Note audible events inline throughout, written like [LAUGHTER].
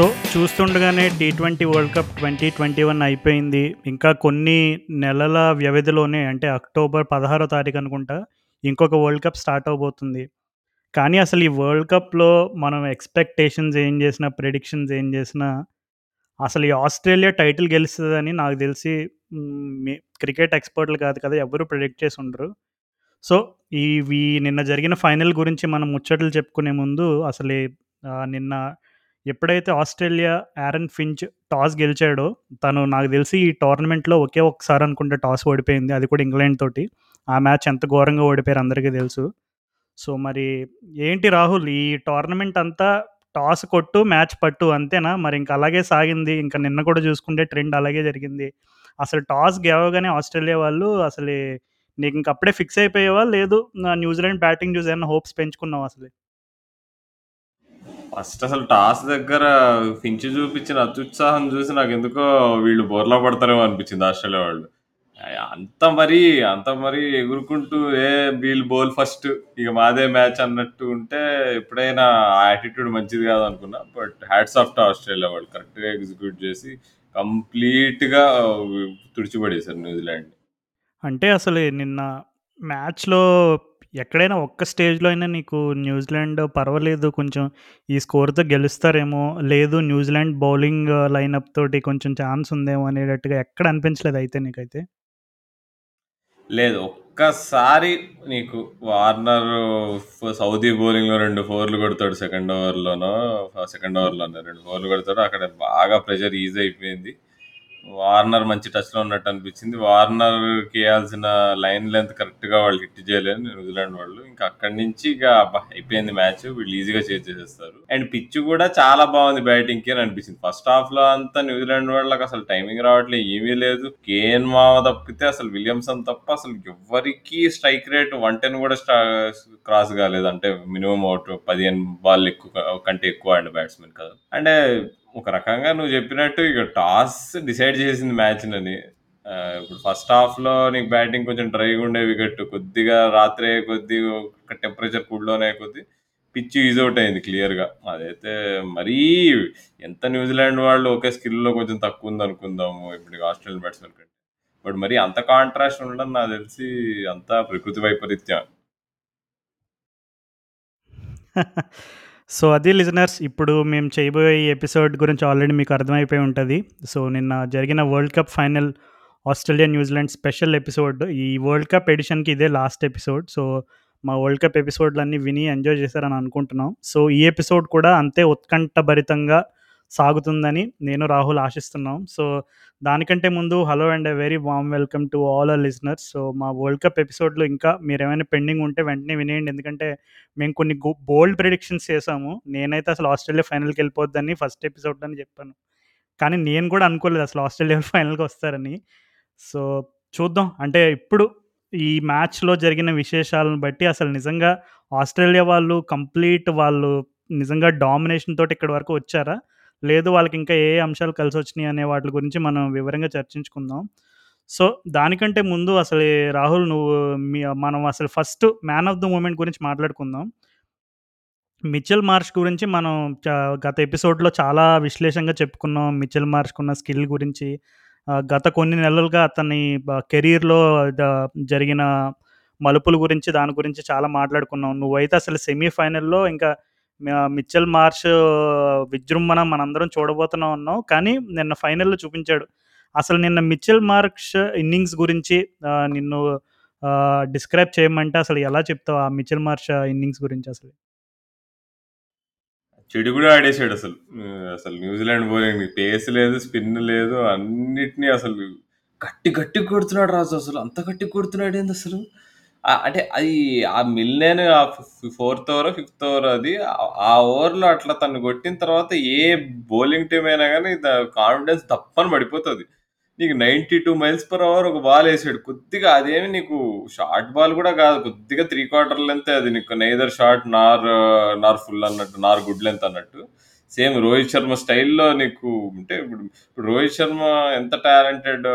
So చూస్తుండగానే T twenty world cup twenty twenty one అయిపోయింది. ఇంకా కొన్ని నెలల వ్యవధిలోనే అంటే అక్టోబర్ పదహారో తారీఖు అనుకుంటా ఇంకొక వరల్డ్ కప్ స్టార్ట్ అవబోతుంది. కానీ అసలు ఈ వరల్డ్ కప్లో మనం ఎక్స్పెక్టేషన్స్ ఏం చేసినా ప్రెడిక్షన్స్ ఏం చేసినా అసలు ఈ ఆస్ట్రేలియా టైటిల్ గెలుస్తుందని నాకు తెలిసి మీ క్రికెట్ ఎక్స్పర్ట్లు కాదు కదా ఎవరు ప్రిడిక్ట్ చేసి ఉండరు. సో ఇవి నిన్న జరిగిన ఫైనల్ గురించి మనం ముచ్చట్లు చెప్పుకునే ముందు అసలు నిన్న ఎప్పుడైతే ఆస్ట్రేలియా యారన్ ఫించ్ టాస్ గెలిచాడో తను నాకు తెలిసి ఈ టోర్నమెంట్లో ఒకే ఒక్కసారి అనుకుంటే టాస్ ఓడిపోయింది. అది కూడా ఇంగ్లాండ్ తోటి. ఆ మ్యాచ్ ఎంత ఘోరంగా ఓడిపోయారు అందరికీ తెలుసు. సో మరి ఏంటి రాహుల్? ఈ టోర్నమెంట్ అంతా టాస్ కొట్టు మ్యాచ్ పట్టు అంతేనా? మరి ఇంకా అలాగే సాగింది. ఇంకా నిన్న కూడా చూసుకుంటే ట్రెండ్ అలాగే జరిగింది. అసలు టాస్ గెలవగానే ఆస్ట్రేలియా వాళ్ళు అసలు నీకు ఇంకప్పుడే ఫిక్స్ అయిపోయేవా? లేదు నా న్యూజిలాండ్ బ్యాటింగ్ చూసి ఏమైనా హోప్స్ పెంచుకున్నావు అసలు? ఫస్ట్ అసలు టాస్ దగ్గర ఫించ్ చూపించిన అత్యుత్సాహం చూసి నాకు ఎందుకో వీళ్ళు బోర్లా పడతారేమో అనిపించింది ఆస్ట్రేలియా వాళ్ళు. అంత మరీ అంత మరి ఎగురుకుంటూ ఏ వీళ్ళు బోల్ ఫస్ట్ ఇక మాదే మ్యాచ్ అన్నట్టు ఉంటే ఎప్పుడైనా ఆ యాటిట్యూడ్ మంచిది కాదు అనుకున్నా. But hats off to Australia వాళ్ళు. కరెక్ట్గా ఎగ్జిక్యూట్ చేసి కంప్లీట్గా తుడిచిపడేశారు న్యూజిలాండ్ అంటే అసలు నిన్న మ్యాచ్లో ఎక్కడైనా ఒక్క స్టేజ్లో అయినా నీకు న్యూజిలాండ్ పర్వాలేదు కొంచెం ఈ స్కోర్తో గెలుస్తారేమో లేదు న్యూజిలాండ్ బౌలింగ్ లైనప్ తోటి కొంచెం ఛాన్స్ ఉందేమో అనేటట్టుగా ఎక్కడ అనిపించలేదు అయితే నీకైతే? లేదు ఒక్కసారి నీకు వార్నర్ సౌదీ బౌలింగ్లో రెండు ఫోర్లు కొడతాడు సెకండ్ ఓవర్లోనో సెకండ్ ఓవర్లోనో రెండు ఫోర్లు కొడతాడు అక్కడ బాగా ప్రెషర్ ఈజీ అయిపోయింది. వార్నర్ మంచి టచ్లో ఉన్నట్టు అనిపించింది. వార్నర్కి వేయాల్సిన లైన్ లెంత్ కరెక్ట్గా వాళ్ళు హిట్ చేయలేదు న్యూజిలాండ్ వాళ్ళు ఇంకా అక్కడి నుంచి ఇక అయిపోయింది మ్యాచ్. వీళ్ళు ఈజీగా చేజ్ చేసేస్తారు. అండ్ పిచ్ కూడా చాలా బాగుంది బ్యాటింగ్కి అని అనిపించింది. ఫస్ట్ హాఫ్లో అంతా న్యూజిలాండ్ వాళ్ళకి అసలు టైమింగ్ రావట్లేదు ఏమీ లేదు. కేఎన్ మావ తప్పితే అసలు విలియమ్సన్ తప్ప అసలు ఎవరికి స్ట్రైక్ రేట్ వన్ టెన్ కూడా క్రాస్ కాలేదు. అంటే మినిమం అవుట్ పదిహేను బాల్ ఎక్కువ కంటే ఎక్కువ అండి బ్యాట్స్మెన్ కదా. అంటే ఒక రకంగా నువ్వు చెప్పినట్టు ఇక టాస్ డిసైడ్ చేసింది మ్యాచ్ అని ఇప్పుడు ఫస్ట్ హాఫ్లో నీకు బ్యాటింగ్ కొంచెం డ్రైగా ఉండే వికెట్ కొద్దిగా రాత్రే కొద్దిగా టెంపరేచర్ కూల్లోనే కొద్ది పిచ్ ఈజ్ అవుట్ అయింది క్లియర్గా. అదైతే మరీ ఎంత న్యూజిలాండ్ వాళ్ళు ఒకే స్కిల్లో కొంచెం తక్కువ ఉంది అనుకుందాము ఇప్పుడు ఆస్ట్రేలియన్ బ్యాట్స్మెన్ కంటే. బట్ మరి అంత కాంట్రాస్ట్ ఉండడం నాకు తెలిసి అంతా ప్రకృతి వైపరీత్యం. [LAUGHS] సో అది లిజనర్స్ ఇప్పుడు మేము చేయబోయే ఈ ఎపిసోడ్ గురించి ఆల్రెడీ మీకు అర్థమైపోయి ఉంటుంది. సో నిన్న జరిగిన world cup final Australia New Zealand special episode ఈ వరల్డ్ కప్ ఎడిషన్కి ఇదే లాస్ట్ ఎపిసోడ్. సో మా వరల్డ్ కప్ ఎపిసోడ్లన్నీ విని ఎంజాయ్ చేశారని అనుకుంటున్నాం. సో ఈ ఎపిసోడ్ కూడా అంతే ఉత్కంఠభరితంగా సాగుతుందని నేను రాహుల్ ఆశిస్తున్నాం. సో దానికంటే ముందు hello and a very warm welcome to all our listeners so మా వరల్డ్ కప్ ఎపిసోడ్లో ఇంకా మీరు ఏమైనా పెండింగ్ ఉంటే వెంటనే వినేయండి. ఎందుకంటే మేము కొన్ని బోల్డ్ ప్రిడిక్షన్స్ చేసాము. నేనైతే అసలు ఆస్ట్రేలియా ఫైనల్కి వెళ్ళిపోద్దని ఫస్ట్ ఎపిసోడ్ అని చెప్పాను. కానీ నేను కూడా అనుకోలేదు అసలు ఆస్ట్రేలియా [LAUGHS] ఫైనల్కి వస్తారని. సో చూద్దాం. అంటే ఇప్పుడు ఈ మ్యాచ్లో జరిగిన విశేషాలను బట్టి అసలు నిజంగా ఆస్ట్రేలియా వాళ్ళు కంప్లీట్ వాళ్ళు నిజంగా డామినేషన్ తోటి ఇక్కడి వరకు వచ్చారా? లేదు వాళ్ళకి ఇంకా ఏ అంశాలు కలిసి వచ్చినాయి అనే వాటి గురించి మనం వివరంగా చర్చించుకుందాం. సో దానికంటే ముందు అసలు రాహుల్ నువ్వు మీ మనం అసలు first man of the moment గురించి మాట్లాడుకుందాం. మిచెల్ మార్ష్ గురించి మనం గత ఎపిసోడ్లో చాలా విశ్లేషంగా చెప్పుకున్నాం. మిచెల్ మార్ష్కి ఉన్న స్కిల్ గురించి గత కొన్ని నెలలుగా అతని కెరీర్లో జరిగిన మలుపుల గురించి దాని గురించి చాలా మాట్లాడుకున్నాం. నువ్వైతే అసలు సెమీఫైనల్లో ఇంకా మిచ్చల్ మిచెల్ మార్ష్ విజృంభణ మనందరం చూడబోతున్నాం ఉన్నాం. కానీ నిన్న ఫైనల్లో చూపించాడు. అసలు నిన్న మిచెల్ మార్క్స్ ఇన్నింగ్స్ గురించి నిన్ను డిస్క్రైబ్ చేయమంటే అసలు ఎలా చెప్తావు ఆ మిచ్చల్ మార్ష్ ఇన్నింగ్స్ గురించి అసలు? చెడు కూడా ఆడేసాడు అసలు. అసలు న్యూజిలాండ్ బౌలింగ్ పేస్ లేదు స్పిన్ లేదు అన్నిటినీ అసలు గట్టి గట్టి కొడుతున్నాడు రాజు అసలు. అంత గట్టి కొడుతున్నాడు ఏంది అసలు? ఆ- అంటే అది ఆ మిల్లేన్ ఆ ఫోర్త్ ఓవర్ ఫిఫ్త్ ఓవర్ అది ఆ- ఆ ఓవర్లో అట్లా తను కొట్టిన తర్వాత ఏ బౌలింగ్ టీమ్ అయినా కానీ కాన్ఫిడెన్స్ తప్పని పడిపోతుంది. నీకు ninety two miles per hour ఒక బాల్ వేసాడు. కొద్దిగా అదేమి నీకు షార్ట్ బాల్ కూడా కాదు. కొద్దిగా త్రీ క్వార్టర్ లెంతే అది నీకు నైదర్ షార్ట్ నార్ నార్ ఫుల్ అన్నట్టు నార్ గుడ్ లెంత్ అన్నట్టు. సేమ్ రోహిత్ శర్మ స్టైల్లో నీకు అంటే ఇప్పుడు ఇప్పుడు రోహిత్ శర్మ ఎంత టాలెంటెడ్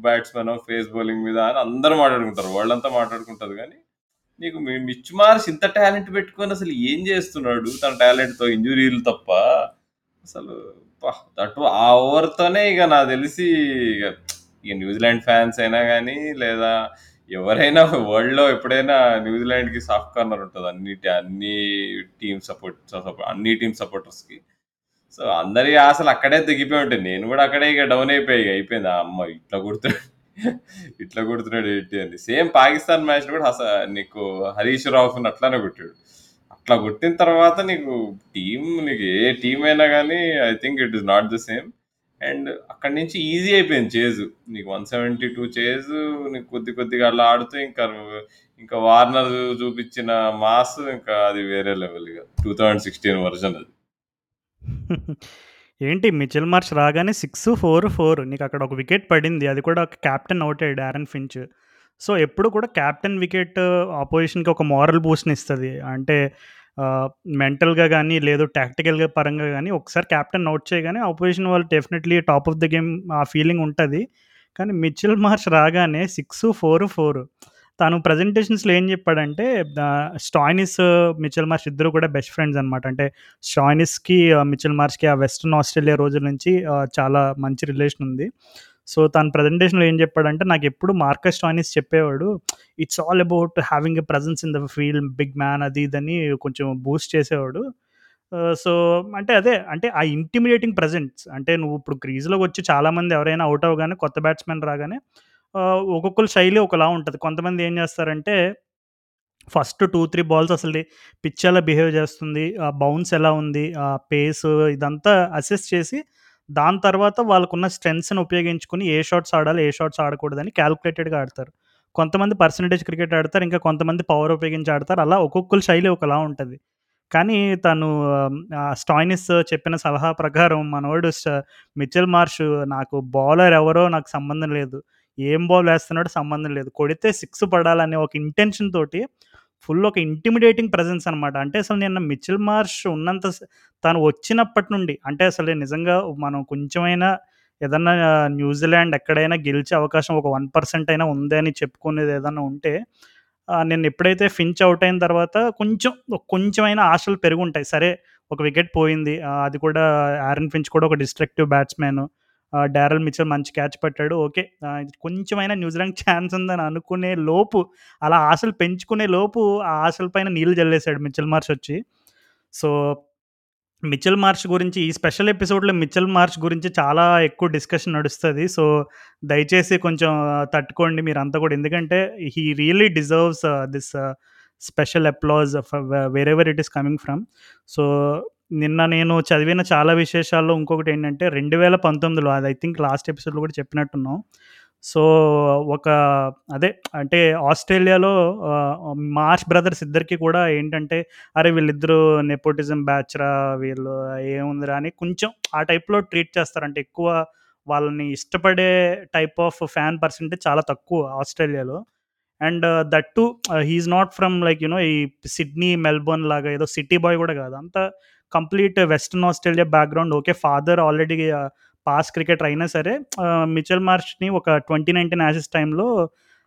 బ్యాట్స్మెన్ ఫేస్ బౌలింగ్ మీద అని అందరూ మాట్లాడుకుంటారు వాళ్ళంతా మాట్లాడుకుంటారు కానీ నీకు మిచ్ మార్స్ ఇంత టాలెంట్ పెట్టుకొని అసలు ఏం చేస్తున్నాడు తన టాలెంట్తో ఇంజురీలు తప్ప అసలు అటు ఆ ఓవర్‌తోనే ఇక నాకు తెలిసి ఇక ఇక న్యూజిలాండ్ ఫ్యాన్స్ అయినా కానీ లేదా ఎవరైనా వరల్డ్‌లో ఎప్పుడైనా న్యూజిలాండ్‌కి సాఫ్ట్ కార్నర్ ఉంటుంది అన్ని అన్ని టీమ్ సపోర్ట్ అన్ని టీమ్ సపోర్టర్స్‌కి. సో, అందరి ఆశలు అక్కడే తెగిపోయి ఉంటాయి. నేను కూడా అక్కడే ఇక డౌన్ అయిపోయి ఇక అయిపోయింది. అమ్మ ఇట్లా కొడుతున్నాడు ఇట్లా కొడుతున్నాడు ఏంటి అని. సేమ్ పాకిస్తాన్ మ్యాచ్ కూడా హస నీకు హరీష్ అని అట్లానే కొట్టాడు. అట్లా కొట్టిన తర్వాత నీకు టీం నీకు ఏ టీం అయినా కానీ I think it is not the same. And అక్కడి నుంచి ఈజీ అయిపోయింది చేజ్. నీకు 172 చేజ్ నీకు కొద్ది కొద్దిగా అలా ఆడుతూ ఇంకా ఇంకా వార్నర్ చూపించిన మాస్ ఇంకా అది వేరే లెవెల్ ఇగ. 2016 వర్షన్ అది. ఏంటి మిచెల్ మార్చ్ రాగానే 6, 4, 4 నీకక్కడ ఒక వికెట్ పడింది. అది కూడా ఒక కెప్టెన్ ఔట్ అయ్యాడు 'ఆరన్ ఫించ్'. సో, ఎప్పుడు కూడా కెప్టెన్ వికెట్ అపోజిషన్‌కి ఒక మోరల్ బూస్ట్‌నిస్తది. అంటే uh, ఆహ్, మెంటల్‌గా గానీ, లేదు టాక్టికల్‌గా పరంగా గానీ, ఒకసారి కెప్టెన్ అవుట్ చేయగానే అపోజిషన్ వాళ్ళు definitely top of the game ఆ ఫీలింగ్ ఉంటది. కానీ మిచెల్ మార్ష్ రాగానే 6, 4, 4 తను ప్రెజెంటేషన్స్‌లో ఏం చెప్పాడంటే స్టాయినిస్, మిచెల్ మార్ష్ ఇద్దరు కూడా బెస్ట్ ఫ్రెండ్స్ అనమాట. అంటే స్టాయినిస్‌కి, మిచెల్ మార్ష్‌కి ఆ వెస్ట్రన్ ఆస్ట్రేలియా రోజుల నుంచి చాలా మంచి రిలేషన్ ఉంది. సో, తను ప్రెజెంటేషన్‌లో ఏం చెప్పాడంటే, నాకు ఎప్పుడు మార్కస్ స్టాయినిస్ చెప్పేవాడు. It's all about having a presence in the field big man అది ఇదని కొంచెం బూస్ట్ చేసేవాడు. సో, అంటే అదే అంటే ఆ ఇంటిమిడియేటింగ్ ప్రెజెన్స్ అంటే నువ్వు ఇప్పుడు క్రీజ్‌లోకి వచ్చి చాలామంది ఎవరైనా అవుట్ అవ్వగానే కొత్త బ్యాట్స్‌మెన్ రాగానే ఆహ్, ఒక్కొక్కళ్ళ శైలి ఒకలా ఉంటది. కొంతమంది ఏం చేస్తారంటే ఫస్ట్ 2, 3 బాల్స్ అసలు పిచ్ ఎలా బిహేవ్ చేస్తుంది, ఆ బౌన్స్ ఎలా ఉంది, ఆ పేస్ ఇదంతా అసెస్ చేసి, దాని తర్వాత వాళ్ళకున్న స్ట్రెంగ్త్స్‌ని ఉపయోగించుకొని ఏ షాట్స్ ఆడాలి, ఏ షాట్స్ ఆడకూడదని కాలిక్యులేటెడ్‌గా ఆడతారు. కొంతమంది పర్సెంటేజ్ క్రికెట్ ఆడతారు. ఇంకా కొంతమంది పవర్ ఉపయోగించి ఆడతారు. అలా ఒక్కొక్కళ్ళ శైలి ఒకలా ఉంటది. కానీ తను ఆహ్, స్టాయినిస్ చెప్పిన సలహా ప్రకారం మనోడు మిచెల్ మార్ష్ నాకు బౌలర్ ఎవరో నాకు సంబంధం లేదు. ఏం బాల్ వేస్తున్నాడో సంబంధం లేదు. కొడితే సిక్స్ పడాలనే ఒక ఇంటెన్షన్ తోటి ఫుల్ ఒక ఇంటిమిడేటింగ్ ప్రజెన్స్ అనమాట. అంటే అసలు నిన్న మిచిల్ మార్ష్ ఉన్నంత తను వచ్చినప్పటి నుండి అంటే అసలు నిజంగా మనం కొంచెమైనా ఏదన్నా న్యూజిలాండ్ ఎక్కడైనా గెలిచే అవకాశం ఒక వన్ పర్సెంట్ అయినా ఉంది అని చెప్పుకునేది ఏదన్నా ఉంటే నేను ఎప్పుడైతే ఫించ్ అవుట్ అయిన తర్వాత కొంచెం కొంచెమైనా ఆశలు పెరుగుంటాయి. సరే ఒక వికెట్ పోయింది. అది కూడా 'ఆరన్ ఫించ్' కూడా ఒక డిస్ట్రక్టివ్ బ్యాట్స్‌మెన్. డారల్ 'డారెల్ మంచి క్యాచ్ పట్టాడు. ఓకే. కొంచెమైనా న్యూజిలాండ్ ఛాన్స్ ఉందని అనుకునే లోపు అలా ఆశలు పెంచుకునే లోపు ఆ ఆశల పైన నీళ్ళు జల్లేశాడు మిచ్చల్ మార్ష్ వచ్చి. సో, మిచెల్ మార్చ్ గురించి ఈ స్పెషల్ ఎపిసోడ్‌లో మిచెల్ మార్చ్ గురించి చాలా ఎక్కువ డిస్కషన్ నడుస్తుంది సో, దయచేసి కొంచెం తట్టుకోండి మీరంతా కూడా. ఎందుకంటే he really deserves this special applause for wherever it is coming from. So, నిన్న నేను చదివిన చాలా విశేషాల్లో ఇంకొకటి ఏంటంటే రెండు వేల పంతొమ్మిదిలో అది ఐ థింక్ లాస్ట్ ఎపిసోడ్‌లో కూడా చెప్పినట్టున్నాం. సో, ఒక అదే అంటే ఆస్ట్రేలియాలో మార్చ్ మార్ష్ బ్రదర్స్ ఇద్దరికి కూడా ఏంటంటే, అరే! వీళ్ళిద్దరూ నెపోటిజం బ్యాచ్‌రా వీళ్ళు ఏముందిరా అని కొంచెం ఆ టైప్‌లో ట్రీట్ చేస్తారంటే ఎక్కువ వాళ్ళని ఇష్టపడే టైప్ ఆఫ్ ఫ్యాన్ పర్సెంటేజ్ చాలా తక్కువ ఆస్ట్రేలియాలో. And that too he not from like you know ఈ సిడ్నీ, మెల్బోర్న్ లాగా ఏదో సిటీ బాయ్ కూడా కాదు. అంతా complete western Australia background. Okay. Father already pass cricketer అయినా సరే uh, మిచెల్ మార్ష్‌ని ఒక ట్వంటీ నైన్టీన్ యాసెస్ టైంలో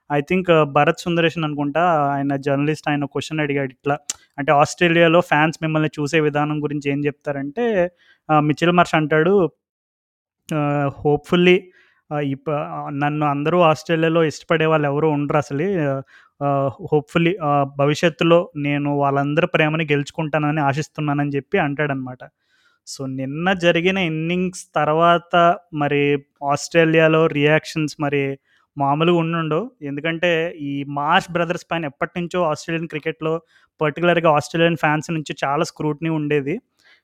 ఐ థింక్ భరత్ సుందరేషన్ అనుకుంటా ఆయన జర్నలిస్ట్ ఆయన క్వశ్చన్ అడిగాడు ఇట్లా. అంటే ఆస్ట్రేలియాలో ఫ్యాన్స్ మిమ్మల్ని చూసే విధానం గురించి ఏం చెప్తారంటే మిచిల్ మిచెల్ మార్ష్ అంటాడు uh, హోప్‌ఫుల్లీ ఇప్ప నన్ను అందరూ ఆస్ట్రేలియాలో ఇష్టపడే వాళ్ళు ఎవరు ఉండరు అసలు హోప్‌ఫుల్లీ భవిష్యత్తులో నేను వాళ్ళందరి ప్రేమని గెలుచుకుంటానని ఆశిస్తున్నానని చెప్పి అంటాడనమాట. సో, నిన్న జరిగిన ఇన్నింగ్స్ తర్వాత మరి ఆస్ట్రేలియాలో రియాక్షన్స్ మరి మామూలుగా ఉండుండు ఎందుకంటే ఈ మార్ష్ బ్రదర్స్ పైన ఎప్పటినుంచో ఆస్ట్రేలియన్ క్రికెట్‌లో పర్టిక్యులర్‌గా ఆస్ట్రేలియన్ ఫ్యాన్స్ నుంచి చాలా స్క్రూటినీ ఉండేది.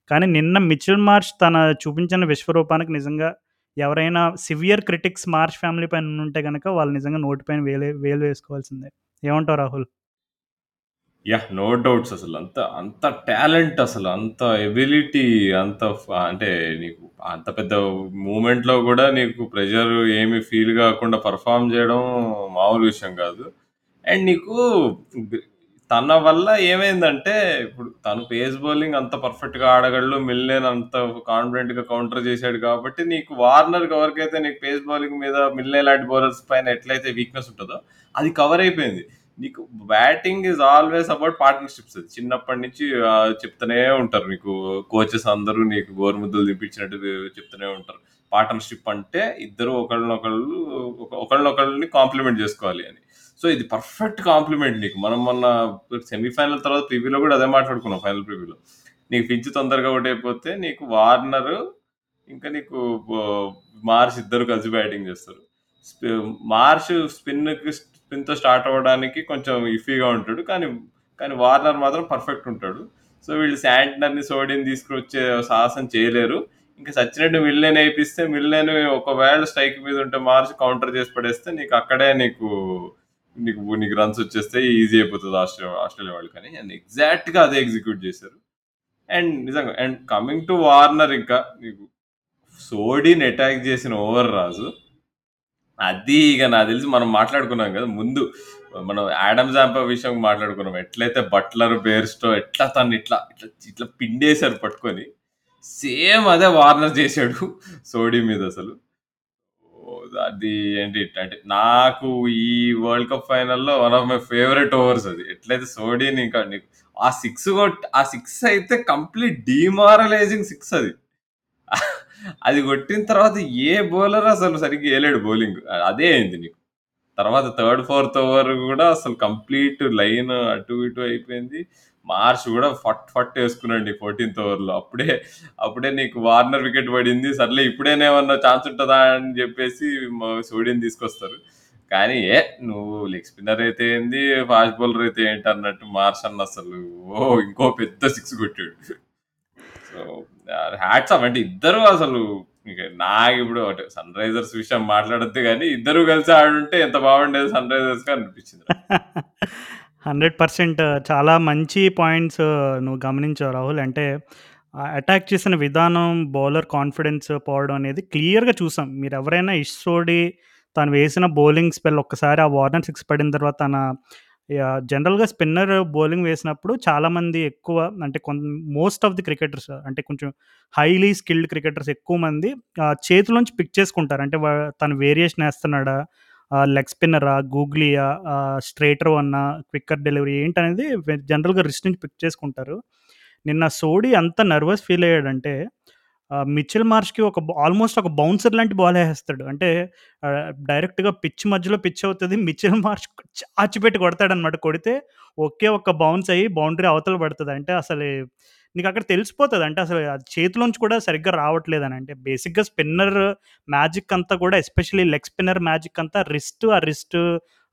కానీ నిన్న మిచిల్ మార్ష్ తన చూపించిన విశ్వరూపానికి నిజంగా ఎవరైనా సివియర్ క్రిటిక్స్ మార్ష్ ఫ్యామిలీ పైన ఉంటే కనుక వాళ్ళు నిజంగా నోటి పైన వేలే వేలు వేసుకోవాల్సిందే. ఏమంటావు రాహుల్? యా నో డౌట్స్ అసలు. అంత అంత టాలెంట్ అసలు. అంత ఎబిలిటీ అంత అంటే నీకు అంత పెద్ద మూమెంట్లో కూడా నీకు ప్రెషర్ ఏమి ఫీల్ కాకుండా పెర్ఫార్మ్ చేయడం మామూలు విషయం కాదు అండ్ నీకు తన వల్ల ఏమైందంటే ఇప్పుడు తను పేస్ బౌలింగ్ అంత పర్ఫెక్ట్‌గా ఆడగలడు. మిల్లెన్ అంత కాన్ఫిడెంట్‌గా కౌంటర్ చేశాడు కాబట్టి నీకు వార్నర్ ఎవరికైతే నీకు పేస్ బౌలింగ్ మీద మిల్నెన్ లాంటి బౌలర్స్ పైన ఎట్లయితే వీక్‌నెస్ ఉంటుందో అది కవర్ అయిపోయింది. నీకు batting is always about partnerships అది చిన్నప్పటి నుంచి చెప్తూనే ఉంటారు నీకు కోచెస్ అందరూ నీకు గోరుముద్దలు తిప్పించినట్టు చెప్తూనే ఉంటారు. పార్ట్నర్షిప్ అంటే ఇద్దరు ఒకళ్ళనొకళ్ళు ఒక- ఒకళ్ళనొకళ్ళని కాంప్లిమెంట్ చేసుకోవాలి అని. సో ఇది పర్ఫెక్ట్ కాంప్లిమెంట్ నీకు. మనం మొన్న సెమీఫైనల్ తర్వాత ప్రివ్యూలో కూడా అదే మాట్లాడుకున్నాం ఫైనల్ ప్రివ్యూలో నీకు పిచ్ తొందరగా అవుట్ అయిపోతే నీకు వార్నర్ ఇంకా నీకు మార్చ్ ఇద్దరు కలిసి బ్యాటింగ్ చేస్తారు. స్పి- మార్ష్ స్పిన్ స్పిన్ స్టార్ట్ అవ్వడానికి కొంచెం ఇఫీగా ఉంటాడు. కానీ కానీ వార్నర్ మాత్రం పర్ఫెక్ట్ ఉంటాడు. సో వీళ్ళు శాంట్నర్ని సోడిని తీసుకువచ్చే సాహసం చేయలేరు. ఇంకా సచ్చినట్టు మిల్లేని వేయిస్తే మిల్లేని ఒకవేళ స్ట్రైక్ మీద ఉంటే మార్చి కౌంటర్ చేసి పడేస్తే నీకు అక్కడే నీకు నీకు నీకు రన్స్ వచ్చేస్తే ఈజీ అయిపోతుంది ఆస్ట్రేలియా ఆస్ట్రేలియా వాళ్ళు కానీ. అండ్ ఎగ్జాక్ట్గా అదే ఎగ్జిక్యూట్ చేశారు. అండ్ నిజంగా అండ్ కమింగ్ టు వార్నర్ ఇంకా నీకు సోడీని అటాక్ చేసిన ఓవర్ రాజు. అది ఇక నాకు తెలిసి మనం మాట్లాడుకున్నాం కదా ముందు మనం యాడమ్ జాంపా విషయం మాట్లాడుకున్నాం. ఎట్లయితే బట్లర్ బేర్స్టో ఎట్లా తను ఇట్లా ఇట్లా ఇట్లా పిండేశారు పట్టుకొని సేమ్ అదే వార్నర్ చేశాడు సోడీ మీద అసలు. ఓ, అది ఏంటి అంటే నాకు ఈ వరల్డ్ కప్ ఫైనల్లో one of my favourite overs అది. ఎట్లయితే సోడీని ఇంకా నీకు ఆ సిక్స్ కొట్ ఆ సిక్స్ అయితే కంప్లీట్ డిమారలైజింగ్ సిక్స్ అది. అది కొట్టిన తర్వాత ఏ బౌలర్ అసలు సరిగ్గా వేయలేడు బౌలింగ్. అదే అయింది నీకు. తర్వాత థర్డ్ ఫోర్త్ ఓవర్ కూడా అసలు కంప్లీట్ లైన్ అటు ఇటు అయిపోయింది. మార్చ్ కూడా ఫట్ ఫట్ వేసుకున్నాడు ఫోర్టీన్త్ ఓవర్లో. అప్పుడే అప్పుడే నీకు వార్నర్ వికెట్ పడింది. సర్లే ఇప్పుడేనేమన్నా ఛాన్స్ ఉంటుందా అని చెప్పేసి సోడియం తీసుకొస్తారు. కానీ ఏ నువ్వు లెగ్ స్పిన్నర్ అయితే ఏంది ఫాస్ట్ బౌలర్ అయితే ఏంటి అన్నట్టు మార్చ్ అన్న అసలు ఓ ఇంకో పెద్ద సిక్స్ కొట్టాడు. సో హ్యాట్స్ అప్ అంటే ఇద్దరు అసలు నాకు ఇప్పుడు సన్ రైజర్స్ విషయం మాట్లాడద్దు కానీ ఇద్దరు కలిసి ఆడుంటే ఎంత బాగుండేది సన్ రైజర్స్గా అనిపించింది హండ్రెడ్ పర్సెంట్ చాలా మంచి పాయింట్స్ నువ్వు గమనించావు రాహుల్. అంటే అటాక్ చేసిన విధానం బౌలర్ కాన్ఫిడెన్స్ పోవడం అనేది క్లియర్గా చూసాం. మీరు ఎవరైనా ఇష్టోడి తను వేసిన బౌలింగ్ స్పెల్ ఒక్కసారి ఆ వార్నర్ సిక్స్ పడిన తర్వాత తన జనరల్గా స్పిన్నర్ బౌలింగ్ వేసినప్పుడు చాలామంది ఎక్కువ అంటే కొంత మోస్ట్ ఆఫ్ ది క్రికెటర్స్ అంటే కొంచెం హైలీ స్కిల్డ్ క్రికెటర్స్ ఎక్కువ మంది ఆ, చేతిలోంచి పిక్ చేసుకుంటారు. అంటే వా- తను వేరియేషన్ వేస్తున్నాడా లెగ్ స్పిన్నరా గూగ్లియా స్ట్రేటర్ అన్న క్విక్కర్ డెలివరీ ఏంటనేది జనరల్గా రిస్ట్ నుంచి పిక్ చేసుకుంటారు. నిన్న సోడి అంత నర్వస్ ఫీల్ అయ్యాడంటే ఆ, మిచెల్ మార్ష్కి ఒక ఆల్మోస్ట్ ఒక బౌన్సర్ లాంటి బాల్ వేస్తాడు అంటే డైరెక్ట్గా పిచ్ మధ్యలో పిచ్ అవుతుంది. మిచెల్ మార్చ్ చాచిపెట్టి కొడతాడనమాట కొడితే ఒకే ఒక్క బౌన్స్ అయ్యి బౌండరీ అవతల పడుతుంది. అంటే అసలు నీకు అక్కడ తెలిసిపోతుంది. అంటే అసలు అది చేతిలోంచి కూడా సరిగ్గా రావట్లేదని. అంటే బేసిక్గా స్పిన్నర్ మ్యాజిక్ అంతా కూడా ఎస్పెషల్లీ లెగ్ స్పిన్నర్ మ్యాజిక్ అంతా రిస్ట్ ఆ రిస్ట్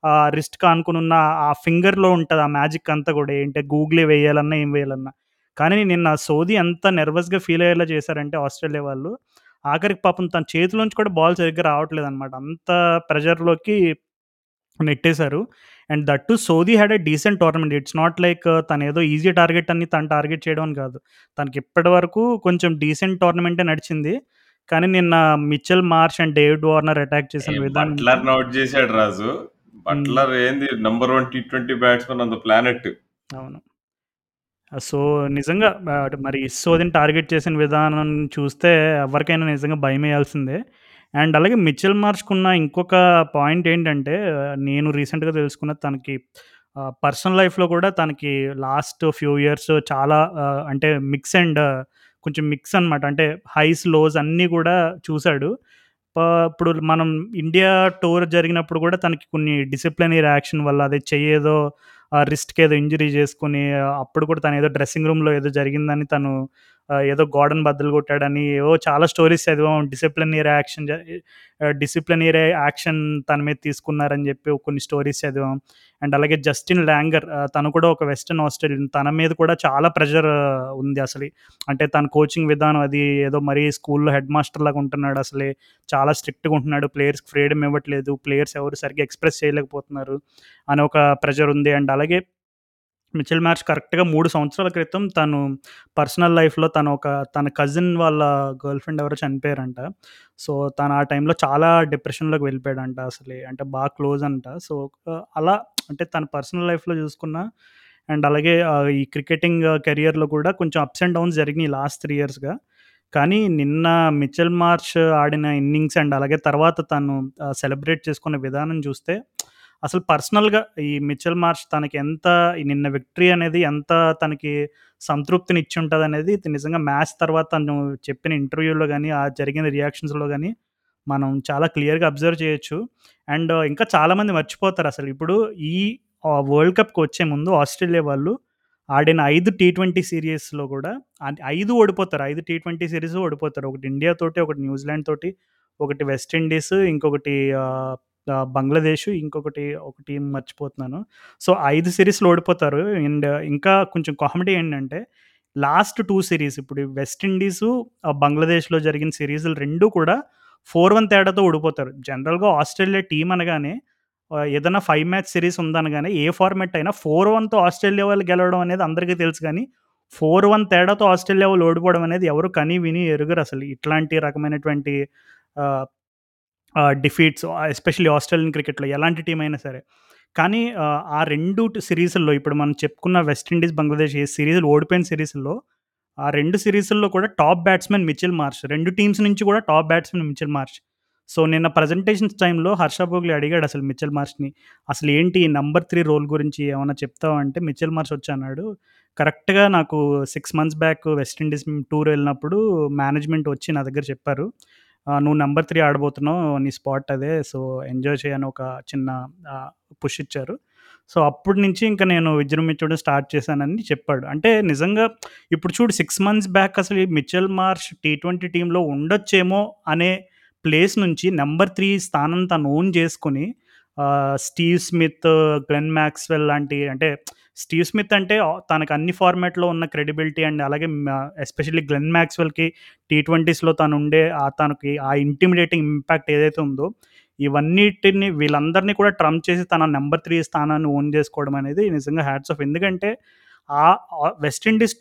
ఆ రిస్ట్ కానుకుని ఉన్న ఆ ఫింగర్లో ఉంటుంది ఆ మ్యాజిక్ అంతా కూడా. ఏంటి? గూగులే వేయాలన్నా ఏం వేయాలన్నా. కానీ నిన్న సోది ఎంత నర్వస్గా ఫీల్ అయ్యేలా చేశారంటే ఆస్ట్రేలియా వాళ్ళు ఆఖరికి పాపం తన చేతిలోంచి కూడా బాల్ సరిగ్గా రావట్లేదు అనమాట అంత ప్రెజర్లోకి నెట్టేశారు. And that too Sodhi had a decent tournament it's not like తను ఏదో ఈజీ టార్గెట్ అని తను టార్గెట్ చేయడం అని కాదు. తనకి ఇప్పటి వరకు కొంచెం డీసెంట్ టోర్నమెంటే నడిచింది. కానీ నిన్న Mitchell Marsh and David Warner attack చేసిన విధానం చేశాడు రాజు. బట్లర్ ఏంది number one T twenty batsmen on the planet అవును. సో నిజంగా ఆ, మరి ఇస్సోదిని టార్గెట్ చేసిన విధానం చూస్తే ఎవరికైనా నిజంగా భయం వేయాల్సిందే అండ్ అలాగే మిచెల్ మార్చుకున్న ఇంకొక పాయింట్ ఏంటంటే నేను రీసెంట్గా తెలుసుకున్న తనకి పర్సనల్ లైఫ్లో కూడా తనకి లాస్ట్ ఫ్యూ ఇయర్స్ చాలా అంటే మిక్స్ అండ్ కొంచెం మిక్స్ అనమాట అంటే హైస్ లోస్ అన్నీ కూడా చూశాడు. ప- ఇప్పుడు మనం ఇండియా టూర్ జరిగినప్పుడు కూడా తనకి కొన్ని డిసిప్లినరీ యాక్షన్ వల్ల అదే చెయ్యేదో రిస్ట్కి ఏదో ఇంజరీ చేసుకుని అప్పుడు కూడా తను ఏదో డ్రెస్సింగ్ రూమ్లో ఏదో జరిగిందని తను ఏదో గోడన్ బద్దలు కొట్టాడని ఏవో చాలా స్టోరీస్ చదివాం డిసిప్లినరీ యాక్షన్ డిసిప్లినరీ యాక్షన్ తన మీద తీసుకున్నారని చెప్పి కొన్ని స్టోరీస్ చదివాం. అండ్ అలాగే జస్టిన్ ల్యాంగర్ తను కూడా ఒక వెస్టర్న్ ఆస్ట్రేలియన్ తన మీద కూడా చాలా ప్రెషర్ ఉంది అసలు. అంటే తన కోచింగ్ విధానం అది ఏదో మరీ స్కూల్లో హెడ్ మాస్టర్ లాగా ఉంటున్నాడు అసలే. చాలా స్ట్రిక్ట్గా ఉంటున్నాడు ప్లేయర్స్కి ఫ్రీడమ్ ఇవ్వట్లేదు ప్లేయర్స్ ఎవరు సరిగ్గా ఎక్స్ప్రెస్ చేయలేకపోతున్నారు అని ఒక ప్రెషర్ ఉంది. అండ్ అలాగే మిచెల్ మ్యాచ్ కరెక్ట్గా మూడు సంవత్సరాల క్రితం తను పర్సనల్ లైఫ్లో తను ఒక తన కజిన్ వాళ్ళ గర్ల్ ఫ్రెండ్ ఎవరో చనిపోయారంట. సో తను ఆ టైంలో చాలా డిప్రెషన్లోకి వెళ్ళిపోయాడంట అసలే. అంటే బాగా క్లోజ్ అంట. సో అలా అంటే తన పర్సనల్ లైఫ్లో చూసుకున్న అండ్ అలాగే ఈ క్రికెటింగ్ కెరియర్లో కూడా కొంచెం అప్స్ అండ్ డౌన్స్ జరిగినాయి లాస్ట్ త్రీ ఇయర్స్గా. కానీ నిన్న మిచెల్ మార్చ్ ఆడిన ఇన్నింగ్స్ అండ్ అలాగే తర్వాత తను సెలబ్రేట్ చేసుకునే విధానం చూస్తే అసలు పర్సనల్‌గా ఈ మిచెల్ మార్చ్ తనకి ఎంత నిన్న విక్టరీ అనేది ఎంత తనకి సంతృప్తిని ఇచ్చి ఉంటుంది అనేది నిజంగా మ్యాచ్ తర్వాత తను చెప్పిన ఇంటర్వ్యూలో కానీ ఆ జరిగిన రియాక్షన్స్‌లో కానీ మనం చాలా క్లియర్‌గా అబ్జర్వ్ చేయొచ్చు. అండ్ ఇంకా చాలామంది మర్చిపోతారు అసలు ఇప్పుడు ఈ వరల్డ్ కప్కి వచ్చే ముందు ఆస్ట్రేలియా వాళ్ళు ఆడిన ఐదు టీ ట్వంటీ సిరీస్లో కూడా ఐదు ఓడిపోతారు. ఐదు టీ ట్వంటీ సిరీస్ ఓడిపోతారు. ఒకటి ఇండియా తోటి, ఒకటి న్యూజిలాండ్ తోటి, ఒకటి వెస్టిండీస్ ఇంకొకటి బంగ్లాదేశ్, ఇంకొకటి ఒక టీం మర్చిపోతున్నాను. సో, ఐదు సిరీస్లు ఓడిపోతారు. అండ్ ఇంకా కొంచెం కామెడీ ఏంటంటే లాస్ట్ టూ సిరీస్ ఇప్పుడు వెస్ట్ ఇండీసు, బంగ్లాదేశ్‌లో జరిగిన సిరీస్లు రెండు కూడా 4-1 తేడాతో ఓడిపోతారు. జనరల్‌గా ఆస్ట్రేలియా టీం అనగానే ఏదైనా ఫైవ్ మ్యాచ్ సిరీస్ ఉందనగానే ఏ ఫార్మాట్ అయినా 4-1తో ఆస్ట్రేలియా వాళ్ళు గెలవడం అనేది అందరికీ తెలుసు కానీ ఫోర్ వన్ తేడాతో ఆస్ట్రేలియా వాళ్ళు ఓడిపోవడం అనేది ఎవరు కని విని ఎరుగరసలు. ఇట్లాంటి రకమైనటువంటి డిఫీట్స్ ఎస్పెషల్లీ ఆస్ట్రేలియన్ క్రికెట్‌లో ఎలాంటి టీం అయినా సరే. కానీ ఆ రెండు సిరీస్ల్లో ఇప్పుడు మనం చెప్పుకున్న వెస్టిండీస్ బంగ్లాదేశ్ ఏ సిరీస్లు ఓడిపోయిన సిరీస్లో ఆ రెండు సిరీస్ల్లో కూడా టాప్ బ్యాట్స్‌మెన్ మిచిల్ మార్చ్ రెండు టీమ్స్ నుంచి కూడా top batsmen Mitchell Marsh so, నిన్న ప్రజెంటేషన్స్ టైంలో హర్ష భోగ్లే అడిగాడు అసలు మిచెల్ మార్చ్ని "అసలు ఏంటి ఈ నంబర్ త్రీ రోల్ గురించి ఏమైనా చెప్తావా?" అంటే మిచెల్ మార్చ్ వచ్చి అన్నాడు, "కరెక్ట్‌గా నాకు six months back West Indies tour వెళ్ళినప్పుడు మేనేజ్మెంట్ వచ్చి నా దగ్గర చెప్పారు. నువ్వు నెంబర్ త్రీ ఆడబోతున్నావు. నీ స్పాట్ అదే. సో, ఎంజాయ్ చేయని ఒక చిన్న పుష్ ఇచ్చారు. సో, అప్పటి నుంచి ఇంకా నేను విజృంభించడం స్టార్ట్ చేశానని చెప్పాడు. అంటే నిజంగా ఇప్పుడు చూడు సిక్స్ మంత్స్ బ్యాక్ అసలు ఈ మిచెల్ మార్ష్ టీ ట్వంటీ టీంలో ఉండొచ్చేమో అనే ప్లేస్ నుంచి నెంబర్ త్రీ స్థానం తను ఓన్ చేసుకుని స్టీవ్ స్మిత్, గ్లెన్ మాక్స్‌వెల్ లాంటి అంటే స్టీవ్ స్మిత్ అంటే తనకు అన్ని ఫార్మాట్‌లో ఉన్న క్రెడిబిలిటీ అండ్ అలాగే మ ఎస్పెషల్లీ గ్లెన్ మాక్స్‌వెల్‌కి టీ20స్‌లో తను ఉండే ఆ తనకి ఆ ఇంటిమిడేటింగ్ ఇంపాక్ట్ ఏదైతే ఉందో, ఇవన్నిటిని వీళ్ళందరిని కూడా ట్రంప్ చేసి తన నంబర్ 3 స్థానాన్ని ఓన్ చేసుకోవడం అనేది నిజంగా హ్యాట్స్ ఆఫ్. ఎందుకంటే ఆహ్, ఆహ్,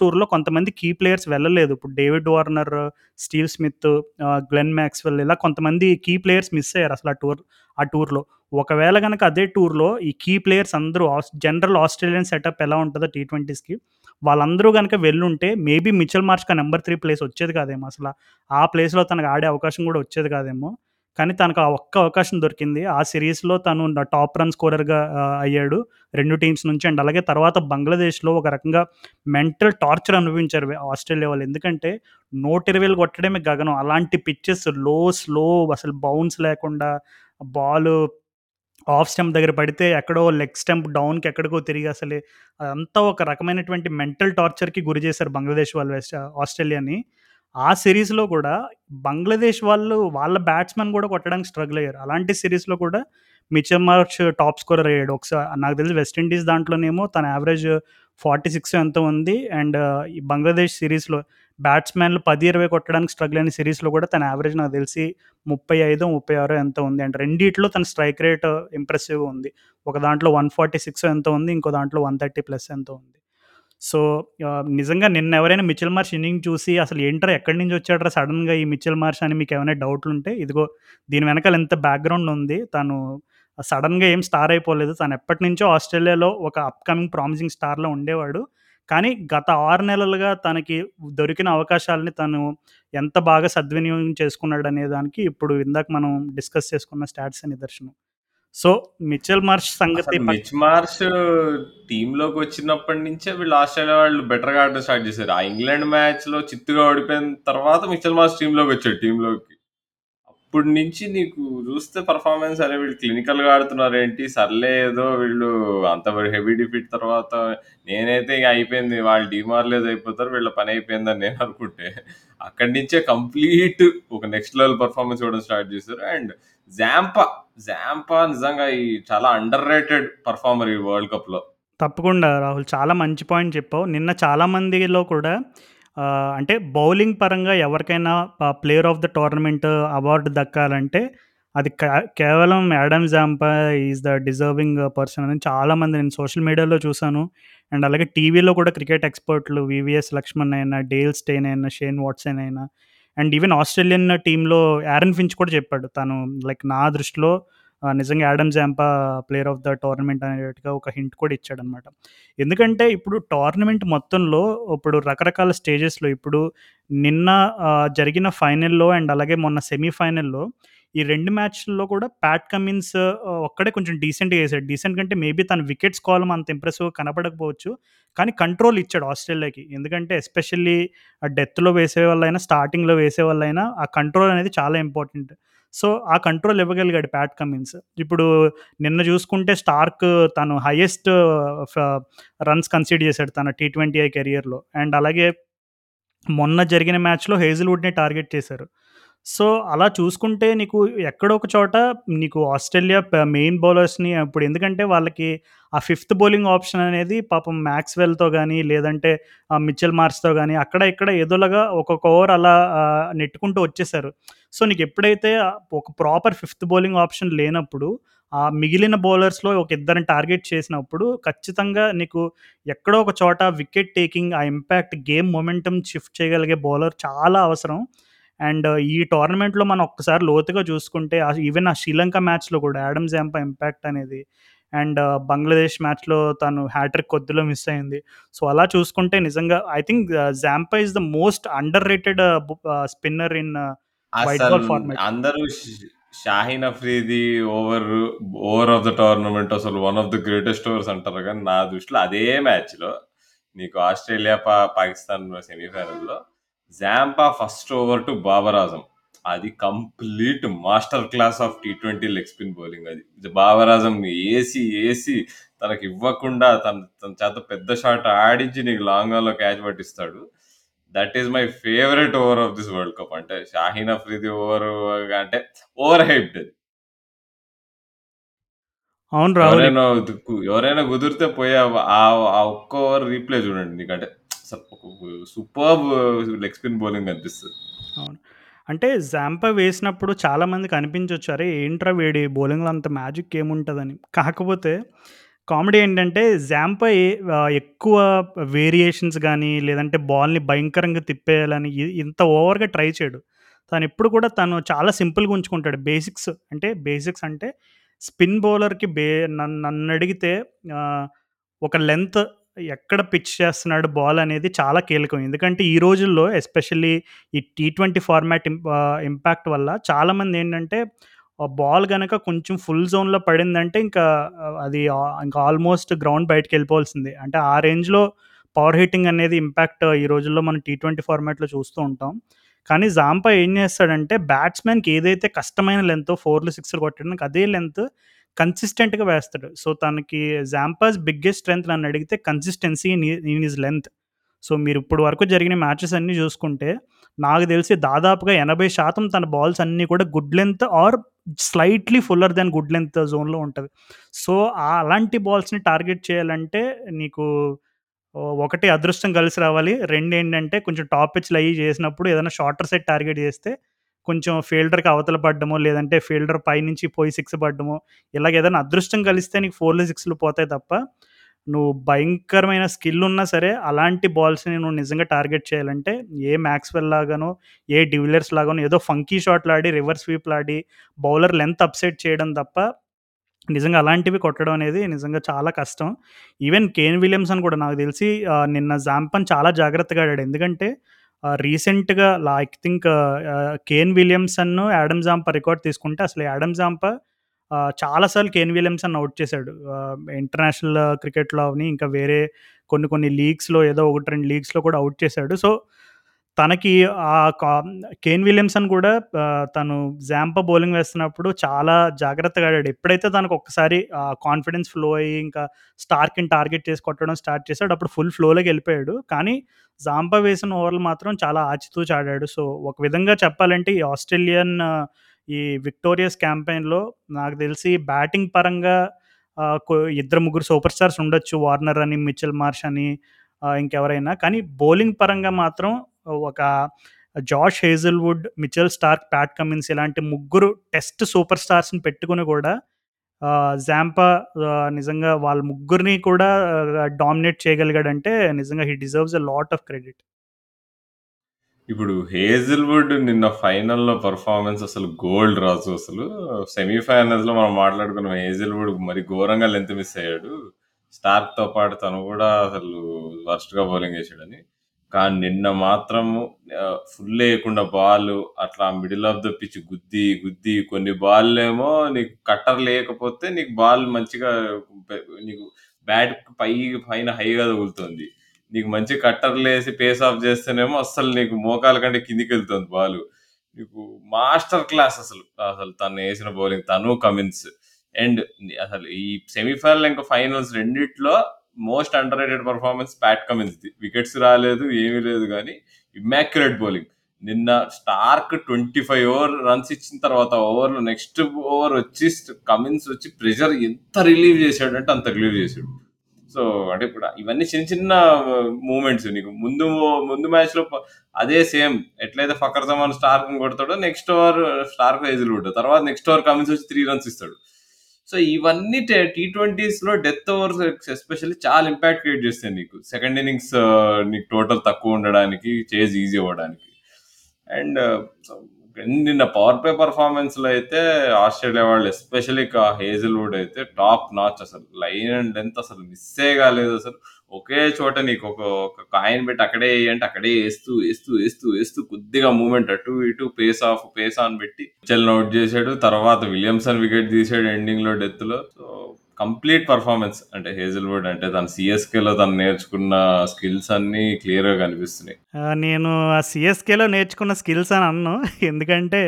టూర్‌లో కొంతమంది కీ ప్లేయర్స్ వెళ్ళలేదు. ఇప్పుడు David Warner, Steve Smith, ah, Glenn Maxwell ఇలా కొంతమంది కీ ప్లేయర్స్ మిస్ అయ్యారు అసలు ఆ టూర్ ఆ టూర్‌లో. ఒకవేళ కనుక అదే టూర్‌లో ఈ కీ ప్లేయర్స్ అందరూ ఆస్ జనరల్ ఆస్ట్రేలియన్ సెటప్ ఎలా ఉంటుందో టీ ట్వంటీస్కి వాళ్ళందరూ కనుక వెళ్ళుంటే మేబీ మిచల్ మార్ష్‌కి ఆ నెంబర్ త్రీ ప్లేస్ వచ్చేది కాదేమో అసలు ఆ ప్లేస్‌లో తనకు ఆడే అవకాశం కూడా వచ్చేది కాదేమో. కానీ తనకు ఆ ఒక్క అవకాశం దొరికింది. ఆ సిరీస్లో తను టాప్ రన్ స్కోరర్‌గా అయ్యాడు రెండు టీమ్స్ నుంచి. అండ్ అలాగే తర్వాత బంగ్లాదేశ్‌లో ఒక రకంగా మెంటల్ టార్చర్ అనుభవించారు ఆస్ట్రేలియా వాళ్ళు. ఎందుకంటే 120లు కొట్టడమే గగనం. అలాంటి పిచ్చెస్లో, స్లో అసలు బౌన్స్ లేకుండా బాలు ఆఫ్ స్టంప్ దగ్గర పడితే ఎక్కడో లెగ్ స్టంప్ డౌన్‌కి ఎక్కడికో తిరిగి అసలు అదంతా ఒక రకమైనటువంటి మెంటల్ టార్చర్‌కి గురి చేశారు బంగ్లాదేశ్ వాళ్ళు వెస్ట్ ఆస్ట్రేలియాని. ఆ సిరీస్లో కూడా బంగ్లాదేశ్ వాళ్ళు వాళ్ళ బ్యాట్స్‌మెన్ కూడా కొట్టడానికి స్ట్రగుల్ అయ్యారు. అలాంటి సిరీస్లో కూడా మిచర్ మార్చ్ టాప్ స్కోరర్ అయ్యాడు. ఒకసారి నాకు తెలిసి వెస్టిండీస్ దాంట్లోనేమో తన యావరేజ్ 46 ఎంతో ఉంది. అండ్ ఈ బంగ్లాదేశ్ సిరీస్లో బ్యాట్స్‌మెన్‌లు పది ఇరవై కొట్టడానికి స్ట్రగుల్ అయిన సిరీస్లో కూడా తన యావరేజ్ నాకు తెలిసి 35, 36 ఎంతో ఉంది. అండ్ రెండిట్లో తన స్ట్రైక్ రేట్ ఇంప్రెసివ్‌గా ఉంది. ఒక దాంట్లో 146 ఎంతో ఉంది. ఇంకో దాంట్లో 130 ప్లస్ ఎంతో ఉంది. సో, నిజంగా నిన్న ఎవరైనా మిచెల్ మార్ష్ ఇన్నింగ్ చూసి అసలు ఏంట్రా ఎక్కడి నుంచి వచ్చాడురా సడన్గా ఈ మిచిల్ మార్ష్ అని మీకు ఏమైనా డౌట్లు ఉంటే ఇదిగో దీని వెనకాల ఎంత బ్యాక్‌గ్రౌండ్ ఉంది. తను సడెన్‌గా ఏం స్టార్ అయిపోలేదు. తను ఎప్పటినుంచో ఆస్ట్రేలియాలో ఒక అప్‌కమింగ్ ప్రామిసింగ్ స్టార్‌లా ఉండేవాడు. కానీ గత 6 నెలలుగా తనకి దొరికిన అవకాశాలని తను ఎంత బాగా సద్వినియోగం చేసుకున్నాడనే దానికి ఇప్పుడు ఇందాక మనం డిస్కస్ చేసుకున్న స్టాట్సే నిదర్శనం. సో, మిచెల్ మార్ష్ సంగతి మిచ్ మార్ష్ టీమ్‌లోకి వచ్చినప్పటి నుంచే వీళ్ళు ఆస్ట్రేలియా వాళ్ళు బెటర్‌గా ఆడడం స్టార్ట్ చేశారు. ఆ ఇంగ్లాండ్ మ్యాచ్‌లో చిత్తుగా ఓడిపోయిన తర్వాత మిచెల్ మార్ష్ టీమ్‌లోకి వచ్చాడు టీమ్‌లోకి. అప్పటి నుంచి నీకు చూస్తే పర్ఫార్మెన్స్ అరే వీళ్ళు క్లినికల్‌గా ఆడుతున్నారేంటి? సర్లే ఏదో వీళ్ళు అంత హెవీ డిఫీట్ తర్వాత నేనైతే ఇక అయిపోయింది వాళ్ళు డీమారలైజ్ అయిపోతారు. వీళ్ళ పని అయిపోయిందని నేను అనుకుంటే అక్కడి నుంచే కంప్లీట్ ఒక నెక్స్ట్ లెవెల్ పర్ఫార్మెన్స్ ఇవ్వడం స్టార్ట్ చేశారు. అండ్ జాంపా, జాంపా నిజంగా ఈ చాలా అండర్ రేటెడ్ పర్ఫార్మర్ ఈ వరల్డ్ కప్‌లో. తప్పకుండా రాహుల్. చాలా మంచి పాయింట్ చెప్పావు. నిన్న చాలా మందిలో కూడా అంటే బౌలింగ్ పరంగా ఎవరికైనా player of the tournament award దక్కాలంటే అది కేవలం Adam Zampa is the deserving person అని చాలామంది నేను సోషల్ మీడియాలో చూశాను అండ్ అలాగే టీవీలో కూడా క్రికెట్ ఎక్స్‌పర్ట్‌లు వీవీఎస్ లక్ష్మణ్ అయినా, డేల్ స్టెయిన్ అయినా, షేన్ వాట్సన్ అయినా అండ్ ఈవెన్ ఆస్ట్రేలియన్ టీంలో యారన్ ఫించ్ కూడా చెప్పాడు. తను లైక్ నా దృష్టిలో నిజంగా Adam Zampa player of the tournament అనేటట్టుగా ఒక హింట్ కూడా ఇచ్చాడనమాట. ఎందుకంటే ఇప్పుడు టోర్నమెంట్ మొత్తంలో ఇప్పుడు రకరకాల స్టేజెస్‌లో ఇప్పుడు నిన్న జరిగిన ఫైనల్‌లో అండ్ అలాగే మొన్న సెమీ ఫైనల్‌లో ఈ రెండు మ్యాచ్‌ల్లో కూడా ప్యాట్ కమిన్స్ ఒక్కడే కొంచెం డీసెంట్‌గా వేసాడు డీసెంట్ కంటే మేబీ తన వికెట్స్ కాలమ్ అంత ఇంప్రెసివ్‌గా కనపడకపోవచ్చు. కానీ కంట్రోల్ ఇచ్చాడు ఆస్ట్రేలియాకి. ఎందుకంటే ఎస్పెషల్లీ ఆ డెత్‌లో వేసేవాళ్ళైనా, స్టార్టింగ్‌లో వేసే వాళ్ళైనా ఆ కంట్రోల్ అనేది చాలా ఇంపార్టెంట్. సో, ఆ కంట్రోల్ ఇవ్వగలిగాడు ప్యాట్ కమిన్స్. ఇప్పుడు నిన్న చూసుకుంటే స్టార్క్ తను హైయెస్ట్ ఫ రన్స్ కన్సిడ్ చేశాడు తన టీ20ఐ కెరియర్‌లో. అండ్ అలాగే మొన్న జరిగిన మ్యాచ్‌లో హేజిల్వుడ్ని టార్గెట్ చేశారు. సో, అలా చూసుకుంటే నీకు ఎక్కడో ఒక చోట నీకు ఆస్ట్రేలియా ప మెయిన్ బౌలర్స్‌ని ఇప్పుడు ఎందుకంటే వాళ్ళకి ఆ ఫిఫ్త్ బౌలింగ్ ఆప్షన్ అనేది పాపం మాక్స్‌వెల్‌తో గాని, లేదంటే ఆహ్, మిచెల్ మార్ష్‌తో గాని అక్కడ ఇక్కడ ఏదోలాగా ఒక్కొక్క ఓవర్ అలా ఆహ్, నెట్టుకుంటూ వచ్చేసారు. సో, నీకు ఎప్పుడైతే ఒక ప్రాపర్ ఫిఫ్త్ బౌలింగ్ ఆప్షన్ లేనప్పుడు ఆ మిగిలిన బౌలర్స్‌లో ఒక ఇద్దరిని టార్గెట్ చేసినప్పుడు ఖచ్చితంగా నీకు ఎక్కడో ఒక చోట వికెట్ టేకింగ్, ఆ ఇంపాక్ట్ గేమ్ మొమెంటమ్ షిఫ్ట్ చేయగలిగే బౌలర్ చాలా అవసరం. అండ్ ఈ టోర్నమెంట్‌లో మనం ఒక్కసారి లోతుగా చూసుకుంటే ఈవెన్ ఆ శ్రీలంక మ్యాచ్‌లో కూడా యాడమ్ జాంపా ఇంపాక్ట్ అనేది అండ్ బంగ్లాదేశ్ మ్యాచ్‌లో తను హ్యాట్రిక్ కొద్దిలో మిస్ అయింది. సో, అలా చూసుకుంటే నిజంగా I think Zampa is the most under rated spinner in white అసలు బాల్ ఫార్మాట్. అందరూ Shaheen Afridi over over of the tournament అసలు one of the greatest overs అంటారు గానీ, నా దృష్టిలో అదే మ్యాచ్‌లో నీకు ఆస్ట్రేలియా, పాకిస్తాన్ సెమీఫైనల్‌లో Zampa first over to Babar Azam. అది కంప్లీట్ మాస్టర్ క్లాస్ ఆఫ్ టీ20 లెగ్ స్పిన్ బౌలింగ్ అది. బాబర్ ఆజంని ఏసి, ఏసి తనకి ఇవ్వకుండా తన తన చేత పెద్ద షాట్ ఆడించి నీకు లాంగ్ ఆన్‌లో catch పట్టిస్తాడు. That is my favourite over of this world cup. అంటే షాహీన్ అఫ్రీది ఓవర్ అంటే ఓవర్ హైప్డ్ అది. అవును. ఎవరైనా ఎవరైనా కుదిరితే పోయి ఆ ఒక్క ఓవర్ రీప్లే చూడండి. నీకంటే సూపర్బ్ లెగ్ స్పిన్ బౌలింగ్ అనిపిస్తుంది అవును. అంటే జాంప వేసినప్పుడు చాలామందికి అనిపించవచ్చు అరే! ఏంట్రా వేడి బౌలింగ్‌లో అంత మ్యాజిక్ ఏముంటుందని కాకపోతే కామెడీ ఏంటంటే జాంప ఎక్కువ వేరియేషన్స్ కానీ లేదంటే బాల్‌ని భయంకరంగా తిప్పేయాలని ఇంత ఓవర్‌గా ట్రై చేయడు. తను ఎప్పుడు కూడా తను చాలా సింపుల్‌గా ఉంచుకుంటాడు. బేసిక్స్ అంటే బేసిక్స్ అంటే స్పిన్ బౌలర్‌కి బే నన్ను అడిగితే ఒక లెంత్ ఎక్కడ పిచ్ చేస్తున్నాడు బాల్ అనేది చాలా కీలకం. ఎందుకంటే ఈ రోజుల్లో ఎస్పెషల్లీ ఈ టీ20 ఫార్మాట్ ఇంపాక్ట్ వల్ల చాలామంది ఏంటంటే బాల్ కనుక కొంచెం ఫుల్ జోన్‌లో పడిందంటే ఇంకా అది ఇంకా ఆల్మోస్ట్ గ్రౌండ్ బయటికెళ్ళిపోవాల్సిందే. అంటే ఆ రేంజ్‌లో పవర్ హిట్టింగ్ అనేది ఇంపాక్ట్ ఈ రోజుల్లో మనం టీ20 ఫార్మాట్‌లో చూస్తూ ఉంటాం. కానీ జాంపా ఏం చేస్తాడంటే బ్యాట్స్‌మెన్‌కి ఏదైతే కష్టమైన లెంత్ ఫోర్లు సిక్స్లు కొట్టడానికి అదే లెంత్ కన్సిస్టెంట్‌గా వేస్తాడు. సో, తనకి జాంపాస్ బిగ్గెస్ట్ నన్ను అడిగితే consistency in is length. So, మీరు ఇప్పుడు వరకు జరిగిన మ్యాచెస్ అన్నీ చూసుకుంటే నాకు తెలిసి దాదాపుగా 80% తన బాల్స్ అన్నీ కూడా good length or slightly fuller then good length జోన్‌లో ఉంటుంది సో, అలాంటి బాల్స్‌ని టార్గెట్ చేయాలంటే నీకు ఒకటి అదృష్టం కలిసి రావాలి. రెండేంటంటే కొంచెం టాప్ పిచ్‌లు అయ్యి చేసినప్పుడు ఏదైనా షార్టర్ సైడ్ టార్గెట్ చేస్తే కొంచెం ఫీల్డర్‌కి అవతల పడ్డమో, లేదంటే ఫీల్డర్ పైనుంచి పోయి సిక్స్ పడ్డమో, ఇలాగ ఏదైనా అదృష్టం కలిస్తే నీకు 4లు, 6లు పోతాయి తప్ప, నువ్వు భయంకరమైన స్కిల్ ఉన్నా సరే అలాంటి బాల్స్‌ని నువ్వు నిజంగా టార్గెట్ చేయాలంటే ఏ మ్యాక్స్వెల్ లాగానో, ఏ డివిలర్స్ లాగానో ఏదో ఫంకీ షాట్లు ఆడి రివర్స్ స్వీప్‌లాడి బౌలర్ లెంత్ అప్‌సెట్ చేయడం తప్ప నిజంగా అలాంటివి కొట్టడం అనేది నిజంగా చాలా కష్టం. ఈవెన్ కేన్ విలియమ్సన్ కూడా నాకు తెలిసి నిన్న జాంపన్ చాలా జాగ్రత్తగా ఆడాడు. ఎందుకంటే రీసెంట్‌గా లా I think Kane Williamson Adam Zampa record తీసుకుంటే అసలు యాడమ్ జాంప చాలాసార్లు కేన్ విలియమ్సన్ అవుట్ చేశాడు. ఇంటర్నేషనల్ క్రికెట్‌లో అవని ఇంకా వేరే కొన్ని కొన్ని లీగ్స్‌లో ఏదో 1, 2 లీగ్స్‌లో కూడా అవుట్ చేశాడు. సో, తనకి ఆ కా కేన్ విలియమ్సన్ కూడా తను జాంప బౌలింగ్ వేస్తున్నప్పుడు చాలా జాగ్రత్తగా ఆడాడు. ఎప్పుడైతే తనకు ఒక్కసారి కాన్ఫిడెన్స్ ఫ్లో అయ్యి ఇంకా స్టార్కిని టార్గెట్ చేసి కొట్టడం స్టార్ట్ చేశాడు అప్పుడు ఫుల్ ఫ్లోలోకి వెళ్ళిపోయాడు కానీ జాంప వేసిన ఓవర్లు మాత్రం చాలా ఆచితూచి ఆడాడు. సో, ఒక విధంగా చెప్పాలంటే ఈ ఆస్ట్రేలియన్ ఈ విక్టోరియస్ క్యాంపెయిన్‌లో నాకు తెలిసి బ్యాటింగ్ పరంగా ఇద్దరు ముగ్గురు సూపర్ స్టార్స్ ఉండొచ్చు. వార్నర్ అని, మిచెల్ మార్ష్ అని ఇంకెవరైనా. కానీ బౌలింగ్ పరంగా మాత్రం ఒక Josh Hazlewood, Mitchell Starc, Pat Cummins ఇలాంటి ముగ్గురు టెస్ట్ సూపర్ స్టార్స్‌ని పెట్టుకుని కూడా జాంపా నిజంగా వాళ్ళ ముగ్గురిని కూడా డామినేట్ చేయగలిగాడంటే నిజంగా he deserves a lot of credit. ఇప్పుడు హేజల్‌వుడ్ నిన్న ఫైనల్‌లో పర్ఫార్మెన్స్ అసలు గోల్డ్ రాజు అసలు. సెమీఫైనల్స్‌లో మనం మాట్లాడుకున్నాం హేజిల్వుడ్ మరి ఘోరంగా లెంత్ మిస్ అయ్యాడు. స్టార్క్‌తో పాటు తను కూడా అసలు వర్స్ట్‌గా బౌలింగ్ వేసాడని కానీ నిన్న మాత్రము ఆహ్, ఫుల్ ఎయకుండా బాలు అట్లా మిడిల్ ఆఫ్ ద పిచ్ గుద్ది, గుద్ది కొన్ని బాల్లేమో నీకు కట్టర్ లేకపోతే నీకు బాల్ మంచిగా పె నీకు బ్యాట్ పై పైన హైగా తగులుతుంది. నీకు మంచి కట్టర్‌లేసి పేస్ ఆఫ్ చేస్తేనేమో అస్సలు నీకు మోకాళ్ళ కంటే కిందకెళ్తుంది బాలు. నీకు మాస్టర్ క్లాస్ అసలు. అసలు తనేసిన బౌలింగ్ తను, కమిన్స్. అండ్ అసలు ఈ సెమీఫైనల్ ఇంకా ఫైనల్స్ రెండిట్లో most under rated performance Pat కమిన్స్‌ది. Wickets రాలేదు, ఏమీ లేదు కానీ ఇమ్మాక్యులేట్ బౌలింగ్. నిన్న స్టార్క్ 25 ఓవర్ రన్స్ ఇచ్చిన తర్వాత ఓవర్‌లో నెక్స్ట్ ఓవర్ వచ్చి కమిన్స్ వచ్చి ప్రెషర్ ఎంత రిలీవ్ చేశాడంటే అంత రిలీవ్ చేశాడు సో, అంటే ఇప్పుడు ఇవన్నీ చిన్న చిన్న మూమెంట్స్ నీకు ముందు ముందు మ్యాచ్‌లో అదే సేమ్ ఎట్లయితే ఫకర్ జమాన్ స్టార్క్ కొడతాడో నెక్స్ట్ ఓవర్ స్టార్క్ హేజిల్‌వుడ్. తర్వాత నెక్స్ట్ ఓవర్ కమిన్స్ వచ్చి త్రీ రన్స్ ఇస్తాడు. సో, ఇవన్నీ టీ ట్వంటీస్లో డెత్ ఓవర్స్ ఎస్పెషల్లీ చాలా ఇంపాక్ట్ క్రియేట్ చేస్తాయి నీకు. సెకండ్ ఇన్నింగ్స్ uh, నీకు టోటల్ తక్కువ ఉండడానికి, చేజ్ ఈజీ అవ్వడానికి. అండ్ uh, నిన్న పవర్ ప్లే పెర్ఫార్మన్స్‌లో అయితే ఆస్ట్రేలియా వాళ్ళు ఎస్పెషల్లీ క హేజిల్‌వుడ్ అయితే టాప్ నాచ్ అసలు. లైన్ అండ్ లెంత్ అసలు మిస్సే కాలేదు అసలు. ఒకే చోట నీకు ఒక ఒక కాయిన్ పెట్టి అక్కడే అంటే అక్కడే వేస్తూ వేస్తూ వేస్తూ వేస్తూ కొద్దిగా మూమెంట్ అటు ఇటు పేస్ ఆఫ్, పేస్ ఆన్ పెట్టి చెల్ అవుట్ చేసాడు. తర్వాత విలియమ్సన్ వికెట్ తీసాడు ఎండింగ్‌లో డెత్‌లో. సో, కంప్లీట్ పర్ఫార్మెన్స్ అంటే హేజిల్‌వుడ్ అంటే తను సిఎస్కేలో తను నేర్చుకున్న స్కిల్స్ అన్నీ క్లియర్‌గా కనిపిస్తున్నాయి. నేను ఆ సిఎస్కేలో నేర్చుకున్న స్కిల్స్ అని అన్ను ఎందుకంటే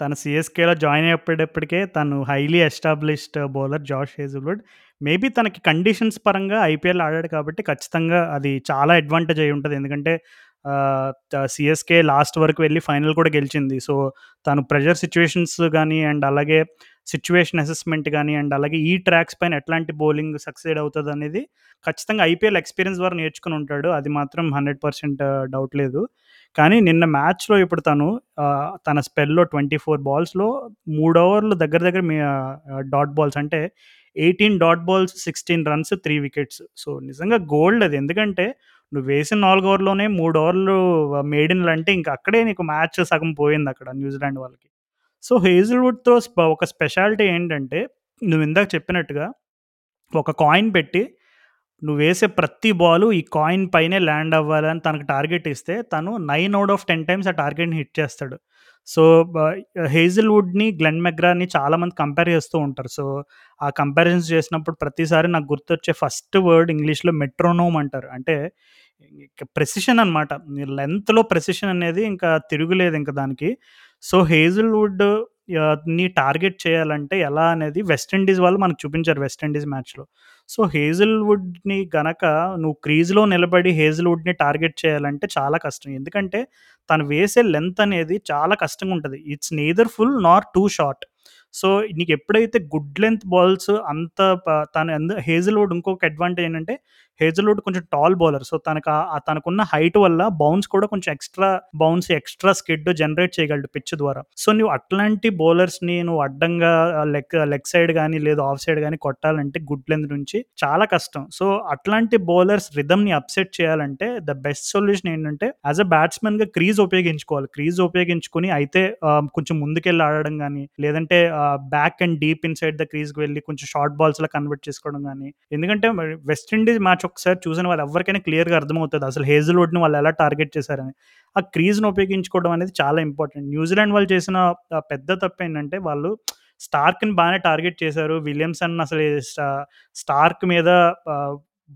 తను సిఎస్కేలో జాయిన్ అయ్యేటప్పటికే తను highly established bowler Josh Hazlewood. Maybe తనకి కండిషన్స్ పరంగా ఐపీఎల్ ఆడాడు కాబట్టి ఖచ్చితంగా అది చాలా అడ్వాంటేజ్ అయి ఉంటుంది ఎందుకంటే సిఎస్కే లాస్ట్ వరకు వెళ్ళి ఫైనల్ కూడా గెలిచింది. సో, తను ప్రెషర్ సిచ్యువేషన్స్ కానీ అండ్ అలాగే సిచ్యువేషన్ అసెస్‌మెంట్ కానీ అండ్ అలాగే ఈ ట్రాక్స్ పైన ఎట్లాంటి బౌలింగ్ సక్సెడ్ అవుతుంది అనేది ఖచ్చితంగా ఐపీఎల్ ఎక్స్‌పీరియన్స్ ద్వారా నేర్చుకుని ఉంటాడు. అది మాత్రం 100% డౌట్ లేదు. కానీ నిన్న మ్యాచ్‌లో ఇప్పుడు తను తన స్పెల్‌లో 24 బాల్స్‌లో మూడు ఓవర్లు దగ్గర దగ్గర మీ డాట్ బాల్స్ అంటే 18 dot balls, 16 runs, three wickets. So, నిజంగా గోల్డ్ అది. ఎందుకంటే నువ్వు వేసిన నాలుగు ఓవర్‌లోనే మూడు ఓవర్లు అంటే ఇంక అక్కడే నీకు మ్యాచ్ సగం పోయింది అక్కడ న్యూజిలాండ్ వాళ్ళకి. సో, హేజిల్‌వుడ్‌తో స్ప ఒక స్పెషాలిటీ ఏంటంటే నువ్వు ఇందాక చెప్పినట్టుగా ఒక కాయిన్ పెట్టి నువ్వు వేసే ప్రతి బాలు ఈ కాయిన్ పైనే ల్యాండ్ అవ్వాలని తనకు టార్గెట్ ఇస్తే తను నైన్ అవుట్ ఆఫ్ 10 టైమ్స్ ఆ టార్గెట్‌ని హిట్ చేస్తాడు. సో, హేజిల్‌వుడ్‌ని, గ్లెన్ మెగ్రాని చాలామంది కంపేర్ చేస్తూ ఉంటారు. సో, ఆ కంపారిజన్స్ చేసినప్పుడు ప్రతిసారి నాకు గుర్తొచ్చే ఫస్ట్ వర్డ్ ఇంగ్లీష్‌లో మెట్రోనోమ్ అంటారు. అంటే ప్రెసిషన్ అనమాట. లెంత్లో ప్రెసిషన్ అనేది ఇంకా తిరుగులేదు ఇంక దానికి. సో, హేజిల్‌వుడ్ని టార్గెట్ చేయాలంటే ఎలా అనేది వెస్ట్ ఇండీస్ వాళ్ళు మనకు చూపించారు వెస్ట్ ఇండీస్ మ్యాచ్‌లో. సో, హేజిల్‌వుడ్‌ని గనక నువ్వు క్రీజ్‌లో నిలబడి హేజిల్‌వుడ్‌ని టార్గెట్ చేయాలంటే చాలా కష్టం. ఎందుకంటే తను వేసే లెంత్ అనేది చాలా కష్టంగా ఉంటుంది it's neither full nor too short. So, నీకు ఎప్పుడైతే గుడ్ లెంత్ బాల్స్ అంత ప తను ఎందు హేజిల్‌వుడ్ ఇంకొక అడ్వాంటేజ్ ఏంటంటే హేజల్వుడ్ కొంచెం టాల్ బౌలర్. సో, తనకు తనకున్న హైట్ వల్ల బౌన్స్ కూడా కొంచెం extra bounce, extra skid generate చేయగలడు పిచ్ ద్వారా. సో, నువ్వు అట్లాంటి బౌలర్స్‌ని నువ్వు అడ్డంగా లెగ్ లెగ్ సైడ్ కానీ లేదా ఆఫ్ సైడ్ కానీ కొట్టాలంటే గుడ్ లెంత్ నుంచి చాలా కష్టం. సో, అట్లాంటి బౌలర్స్ రిథమ్‌ని అప్‌సెట్ చేయాలంటే ద బెస్ట్ సొల్యూషన్ ఏంటంటే అస్ అ బ్యాట్స్మెన్గా క్రీజ్ ఉపయోగించుకోవాలి. క్రీజ్ ఉపయోగించుకుని అయితే కొంచెం ముందుకెళ్ళి ఆడడం కానీ లేదంటే back and deep inside the క్రీజ్‌కి వెళ్ళి కొంచెం షార్ట్ బాల్స్ లా కన్వర్ట్ చేసుకోవడం కానీ ఎందుకంటే వెస్టిండీస్ వెస్ట్ ఇండీస్ మ్యాచ్ ఒకసారి చూసిన వాళ్ళు ఎవరికైనా క్లియర్‌గా అర్థమవుతుంది అసలు హేజిల్‌వుడ్‌ని వాళ్ళు ఎలా టార్గెట్ చేశారని. ఆ క్రీజ్‌ని ఉపయోగించుకోవడం అనేది చాలా ఇంపార్టెంట్. న్యూజిలాండ్ వాళ్ళు చేసిన పెద్ద తప్పు ఏంటంటే వాళ్ళు స్టార్క్‌ని బాగానే టార్గెట్ చేశారు. విలియమ్సన్ అసలు స్టార్క్ మీద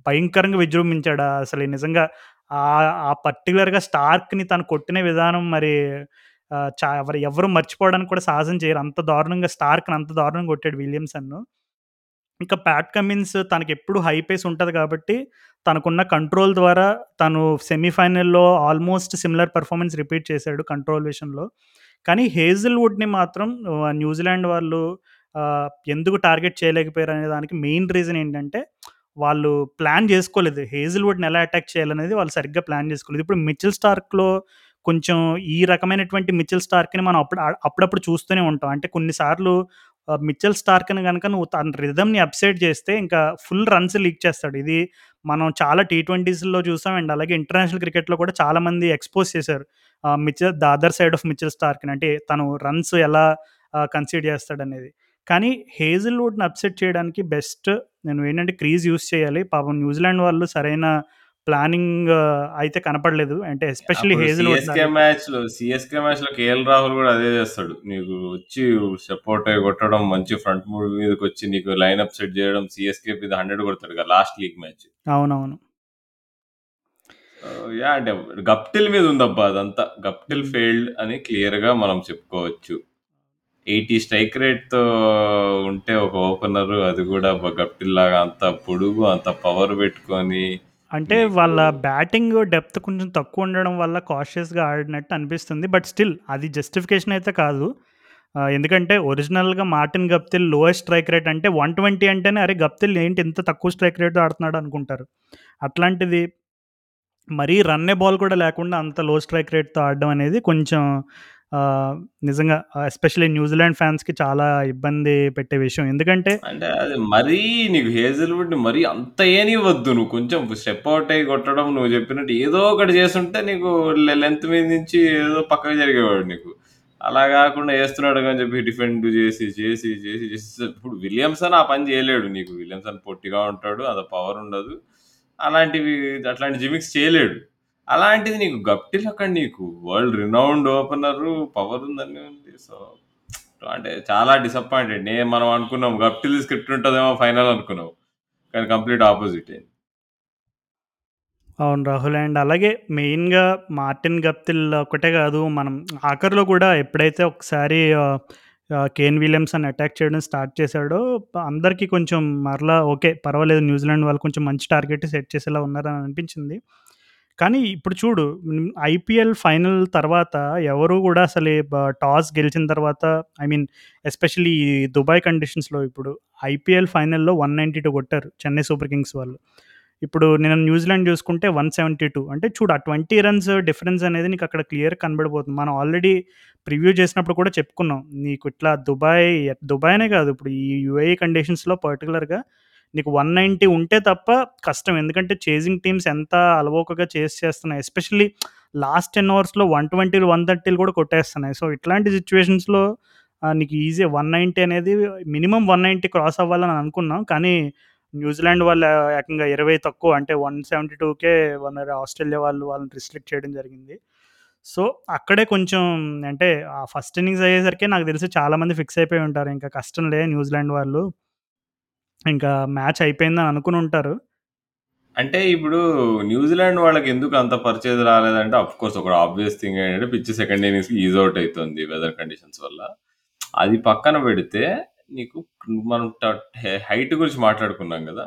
భయంకరంగా విజృంభించాడు. అసలు నిజంగా ఆ పర్టిక్యులర్‌గా స్టార్క్‌ని తను కొట్టిన విధానం మరి చా ఎవరు ఎవరు మర్చిపోవడానికి కూడా సాహసం చేయరు. అంత దారుణంగా స్టార్క్‌ని అంత దారుణంగా కొట్టాడు విలియమ్సన్. ఇంకా ప్యాట్ కమిన్స్ తనకెప్పుడు హై పేస్ ఉంటది కాబట్టి తనకున్న కంట్రోల్ ద్వారా తను సెమీఫైనల్‌లో ఆల్మోస్ట్ సిమిలర్ పెర్ఫార్మన్స్ రిపీట్ చేశాడు కంట్రోల్ విషయంలో. కానీ హేజిల్‌వుడ్‌ని మాత్రం ఆహ్, న్యూజిలాండ్ వాళ్ళు ఆహ్, ఎందుకు టార్గెట్ చేయలేకపోయారనే దానికి మెయిన్ రీజన్ ఏంటంటే వాళ్ళు ప్లాన్ చేసుకోలేదు. హేజిల్‌వుడ్‌ని ఎలా అటాక్ చేయాలనేది వాళ్ళు సరిగ్గా ప్లాన్ చేసుకోలేదు. ఇప్పుడు మిచెల్ స్టార్క్‌లో కొంచెం ఈ రకమైనటువంటి మిచెల్ స్టార్క్‌ని మనం అప్పుడు అప్పుడప్పుడు చూస్తూనే ఉంటాం. అంటే కొన్ని సార్లు మిచ్చల్ మిచెల్ స్టార్క్‌ని కనుక నువ్వు తన రిథమ్‌ని అప్‌సెట్ చేస్తే ఇంకా ఫుల్ రన్స్ లీక్ చేస్తాడు. ఇది మనం చాలా టీ ట్వంటీస్లో చూసామండి అలాగే ఇంటర్నేషనల్ క్రికెట్‌లో కూడా చాలామంది ఎక్స్‌పోజ్ చేశారు. Mitchell the other side of Mitchell స్టార్క్‌ని అంటే తను రన్స్ ఎలా కన్సిడర్ చేస్తాడనేది. కానీ హేజిల్‌వుడ్‌ని అప్‌సెట్ చేయడానికి బెస్ట్ నేను ఏంటంటే క్రీజ్ యూజ్ చేయాలి. పాపం న్యూజిలాండ్ వాళ్ళు సరైన ప్లానింగ్ అయితే కనపడలేదు. అంటే ఎస్పెషల్లీ సీఎస్‌కే లాగా మ్యాచ్‌లో సీఎస్‌కే మ్యాచ్‌లో కేఎల్ రాహుల్ గూడా అదే చేస్తాడు. నీకు వచ్చి సపోర్ట్ అయ్యి కొట్టడం, మంచి ఫ్రంట్ మూవ్ మీదకొచ్చి నీకు లైనప్ సెట్ చేయడం, సీఎస్‌కే మీద 100 కొడతాడు కదా! Last league match. అవునవును. యాహ్! అంటే గప్టిల్ మీద ఉందబ్బా అదంతా. గప్టిల్. ఫెయిల్డ్ అని క్లియర్‌గా మనం చెప్పుకోవచ్చు. 80 స్ట్రైక్ రేట్‌తో ఉంటే ఒక ఓపెనర్ అది కూడా గప్టిల్ లాగా అంత పొడుగు, అంత పవర్ పెట్టుకొని అంటే నీకు వాళ్ళ బ్యాటింగ్ డెప్త్ కొంచెం తక్కువ ఉండడం వల్ల కాషియస్‌గా ఆడినట్టు అనిపిస్తుంది. బట్ స్టిల్ అది జస్టిఫికేషన్ అయితే కాదు. ఎందుకంటే ఒరిజినల్‌గా Martin Guptill lowest strike rate అంటే 120 అంటేనే అరే! గప్టిల్ ఏంటి ఇంత తక్కువ స్ట్రైక్ రేట్‌తో ఆడుతున్నాడు అనుకుంటారు. అట్లాంటిది మరీ రన్నే బాల్ కూడా లేకుండా అంత లో స్ట్రైక్ రేట్‌తో ఆడడం అనేది కొంచెం నిజంగా ఎస్పెషల్లీ న్యూజిలాండ్ ఫ్యాన్స్‌కి చాలా ఇబ్బంది పెట్టే విషయం. ఎందుకంటే అంటే అది మరీ నీకు హేజల్‌వుడ్‌ని మరీ అంత ఏయనివ్వద్దు. నువ్వు కొంచెం స్టెప్ ఔట్ అయ్యి కొట్టడం నువ్వు చెప్పినట్టు ఏదో ఒకటి చేసుంటే నీకు లె లెంత్ మీద నుంచి ఏదో పక్కకు జరిగేవాడు నీకు. అలా కాకుండా ఏస్తున్నాడు అని చెప్పి డిఫెండ్ చేసి, చేసి, చేసి, చేసి ఇప్పుడు విలియమ్సన్ ఆ పని చేయలేడు. నీకు విలియమ్సన్ పొట్టిగా ఉంటాడు. అంత పవర్ ఉండదు. అలాంటివి అట్లాంటి జిమిక్స్ చేయలేడు. అలాంటిది నీకు గప్టిల్ అక్కడ నీకు వరల్డ్ రినౌండ్ ఓపెనర్ పవర్ ఉందని ఉంది. సో, అంటే చాలా డిసప్పాయింటెడ్. నేను మనం అనుకున్నాం గప్టిల్ స్క్రిప్ట్ ఉంటదేమో ఫైనల్ అనుకున్నాం. కానీ కంప్లీట్ ఆపోజిట్ అయింది. అవును రాహుల్. అండ్ అలాగే మెయిన్‌గా మార్టిన్ గప్టిల్ ఒక్కటే కాదు. మనం ఆఖరిలో కూడా ఎప్పుడైతే ఒకసారి ah, ah, Kane Williamson attack చేయడం స్టార్ట్ చేశాడో అందరికీ కొంచెం మరలా ఓకే. పర్వాలేదు న్యూజిలాండ్ వాళ్ళు కొంచెం మంచి టార్గెట్ సెట్ చేసేలా ఉన్నారని అనిపించింది. కానీ ఇప్పుడు చూడు ఐపీఎల్ ఫైనల్ తర్వాత ఎవరు కూడా అసలు బ టాస్ గెలిచిన తర్వాత ఐ మీన్ ఎస్పెషల్లీ ఈ దుబాయ్ కండిషన్స్‌లో ఇప్పుడు ఐపీఎల్ ఫైనల్‌లో 192 కొట్టారు చెన్నై సూపర్ కింగ్స్ వాళ్ళు. ఇప్పుడు నేను న్యూజిలాండ్ చూసుకుంటే 172 అంటే చూడు ఆ 20 రన్స్ డిఫరెన్స్ అనేది నీకు అక్కడ క్లియర్‌గా కనబడిపోతుంది. మనం ఆల్రెడీ ప్రివ్యూ చేసినప్పుడు కూడా చెప్పుకున్నాం. నీకు ఇట్లా దుబాయ్ దుబాయ్నే కాదు ఇప్పుడు ఈ యుఏఈ కండిషన్స్‌లో పర్టికులర్గా నీకు 190 ఉంటే తప్ప కష్టం. ఎందుకంటే చేజింగ్ టీమ్స్ ఎంత అలవోకగా చేస్ చేస్తున్నాయి. ఎస్పెషల్లీ లాస్ట్ టెన్ అవర్స్లో వన్ ట్వంటీలు వన్ థర్టీలు కూడా కొట్టేస్తున్నాయి. సో, ఇట్లాంటి సిచ్యువేషన్స్లో నీకు ఈజీ 190 అనేది మినిమం వన్ నైంటీ క్రాస్ అవ్వాలని అనుకున్నాం. కానీ న్యూజిలాండ్ వాళ్ళు ఏకంగా 20 తక్కువ అంటే వన్ సెవెంటీ టూకే వన్ ఆస్ట్రేలియా వాళ్ళు వాళ్ళని రిస్ట్రిక్ట్ చేయడం జరిగింది. సో, అక్కడే కొంచెం అంటే ఆ ఫస్ట్ ఇన్నింగ్స్ అయ్యేసరికి నాకు తెలిసి చాలామంది ఫిక్స్ అయిపోయి ఉంటారు. ఇంకా కష్టంలే న్యూజిలాండ్ వాళ్ళు ఇంకా మ్యాచ్ అయిపోయిందని అనుకుని ఉంటారు. అంటే ఇప్పుడు న్యూజిలాండ్ వాళ్ళకి ఎందుకు అంత పర్చేజ్ రాలేదంటే ఆఫ్‌కోర్స్ ఒక ఆబ్వియస్ థింగ్ ఏంటంటే పిచ్ సెకండ్ ఇన్నింగ్స్‌కి ఈజ్ ఔట్ అయితుంది వెదర్ కండిషన్స్ వల్ల. అది పక్కన పెడితే నీకు మనం ట హైట్ గురించి మాట్లాడుకున్నాం కదా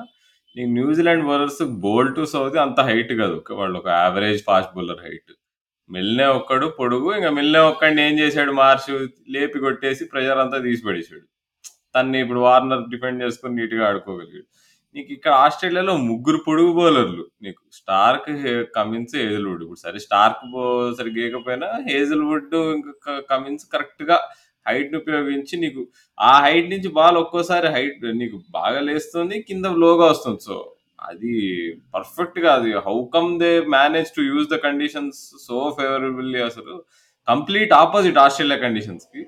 నీకు న్యూజిలాండ్ బౌలర్స్ బోల్ట్, సౌతి అంత హైట్ కాదు. వాళ్ళు ఒక average fast bowler height. Milne ఒక్కడు పొడుగు. ఇంక మిల్నే ఒక్కడిని ఏం చేశాడు మార్ష్ లేపి కొట్టేసి ప్రెషర్ అంతా తీసి పడేసాడు. తన్ని ఇప్పుడు వార్నర్ డిఫెండ్ చేసుకొని నీట్‌గా ఆడుకోగలిగాడు. నీకు ఇక్కడ ఆస్ట్రేలియాలో ముగ్గురు పొడుగు బౌలర్లు. నీకు స్టార్క్, కమిన్స్, హేజల్‌వుడ్. ఇప్పుడు సరే స్టార్క్ బో సరిగ్గా ఏయకపోయినా హేజల్‌వుడ్ ఇంకా కమిన్స్ కరెక్ట్‌గా హైట్‌ని ఉపయోగించి నీకు ఆ హైట్ నుంచి బాల్ ఒక్కోసారి హైట్ నీకు బాగా లేస్తుంది. కింద లోగా వస్తుంది. సో, అది పర్ఫెక్ట్‌గా అది how come they manage to use the conditions so favourably అసలు కంప్లీట్ ఆపోజిట్ ఆస్ట్రేలియా కండిషన్స్‌కి.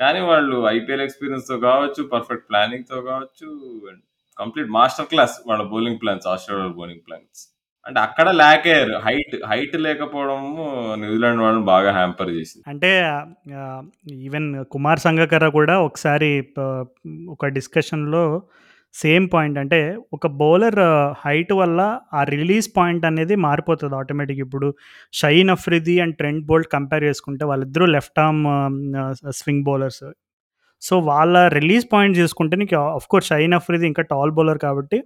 కానీ వాళ్ళు ఐపీఎల్ ఎక్స్‌పీరియన్స్‌తో కావచ్చు, పర్ఫెక్ట్ ప్లానింగ్‌తో కావచ్చు, కంప్లీట్ మాస్టర్ క్లాస్ వాళ్ళ bowling plans Australia bowling plans. అంటే అక్కడ ల్యాక్ అయ్యారు. హైట్ హైట్ లేకపోవడము న్యూజిలాండ్ వాళ్ళని బాగా హ్యాంపర్ చేసింది. అంటే ఈవెన్ కుమార్ సంగకర కూడా ఒకసారి ఒక డిస్కషన్‌లో సేమ్ పాయింట్. అంటే ఒక బౌలర్ హైట్ వల్ల ఆ రిలీజ్ పాయింట్ అనేది మారిపోతుంది ఆటోమేటిక్. ఇప్పుడు Shaheen Afridi and Trent Boult compare చేసుకుంటే వాళ్ళిద్దరూ left arm swing bowlers. So, వాళ్ళ రిలీజ్ పాయింట్ చూసుకుంటే నీకు ఆఫ్‌కోర్స్ షైన్ అఫ్రిది ఇంకా టాల్ బౌలర్ కాబట్టి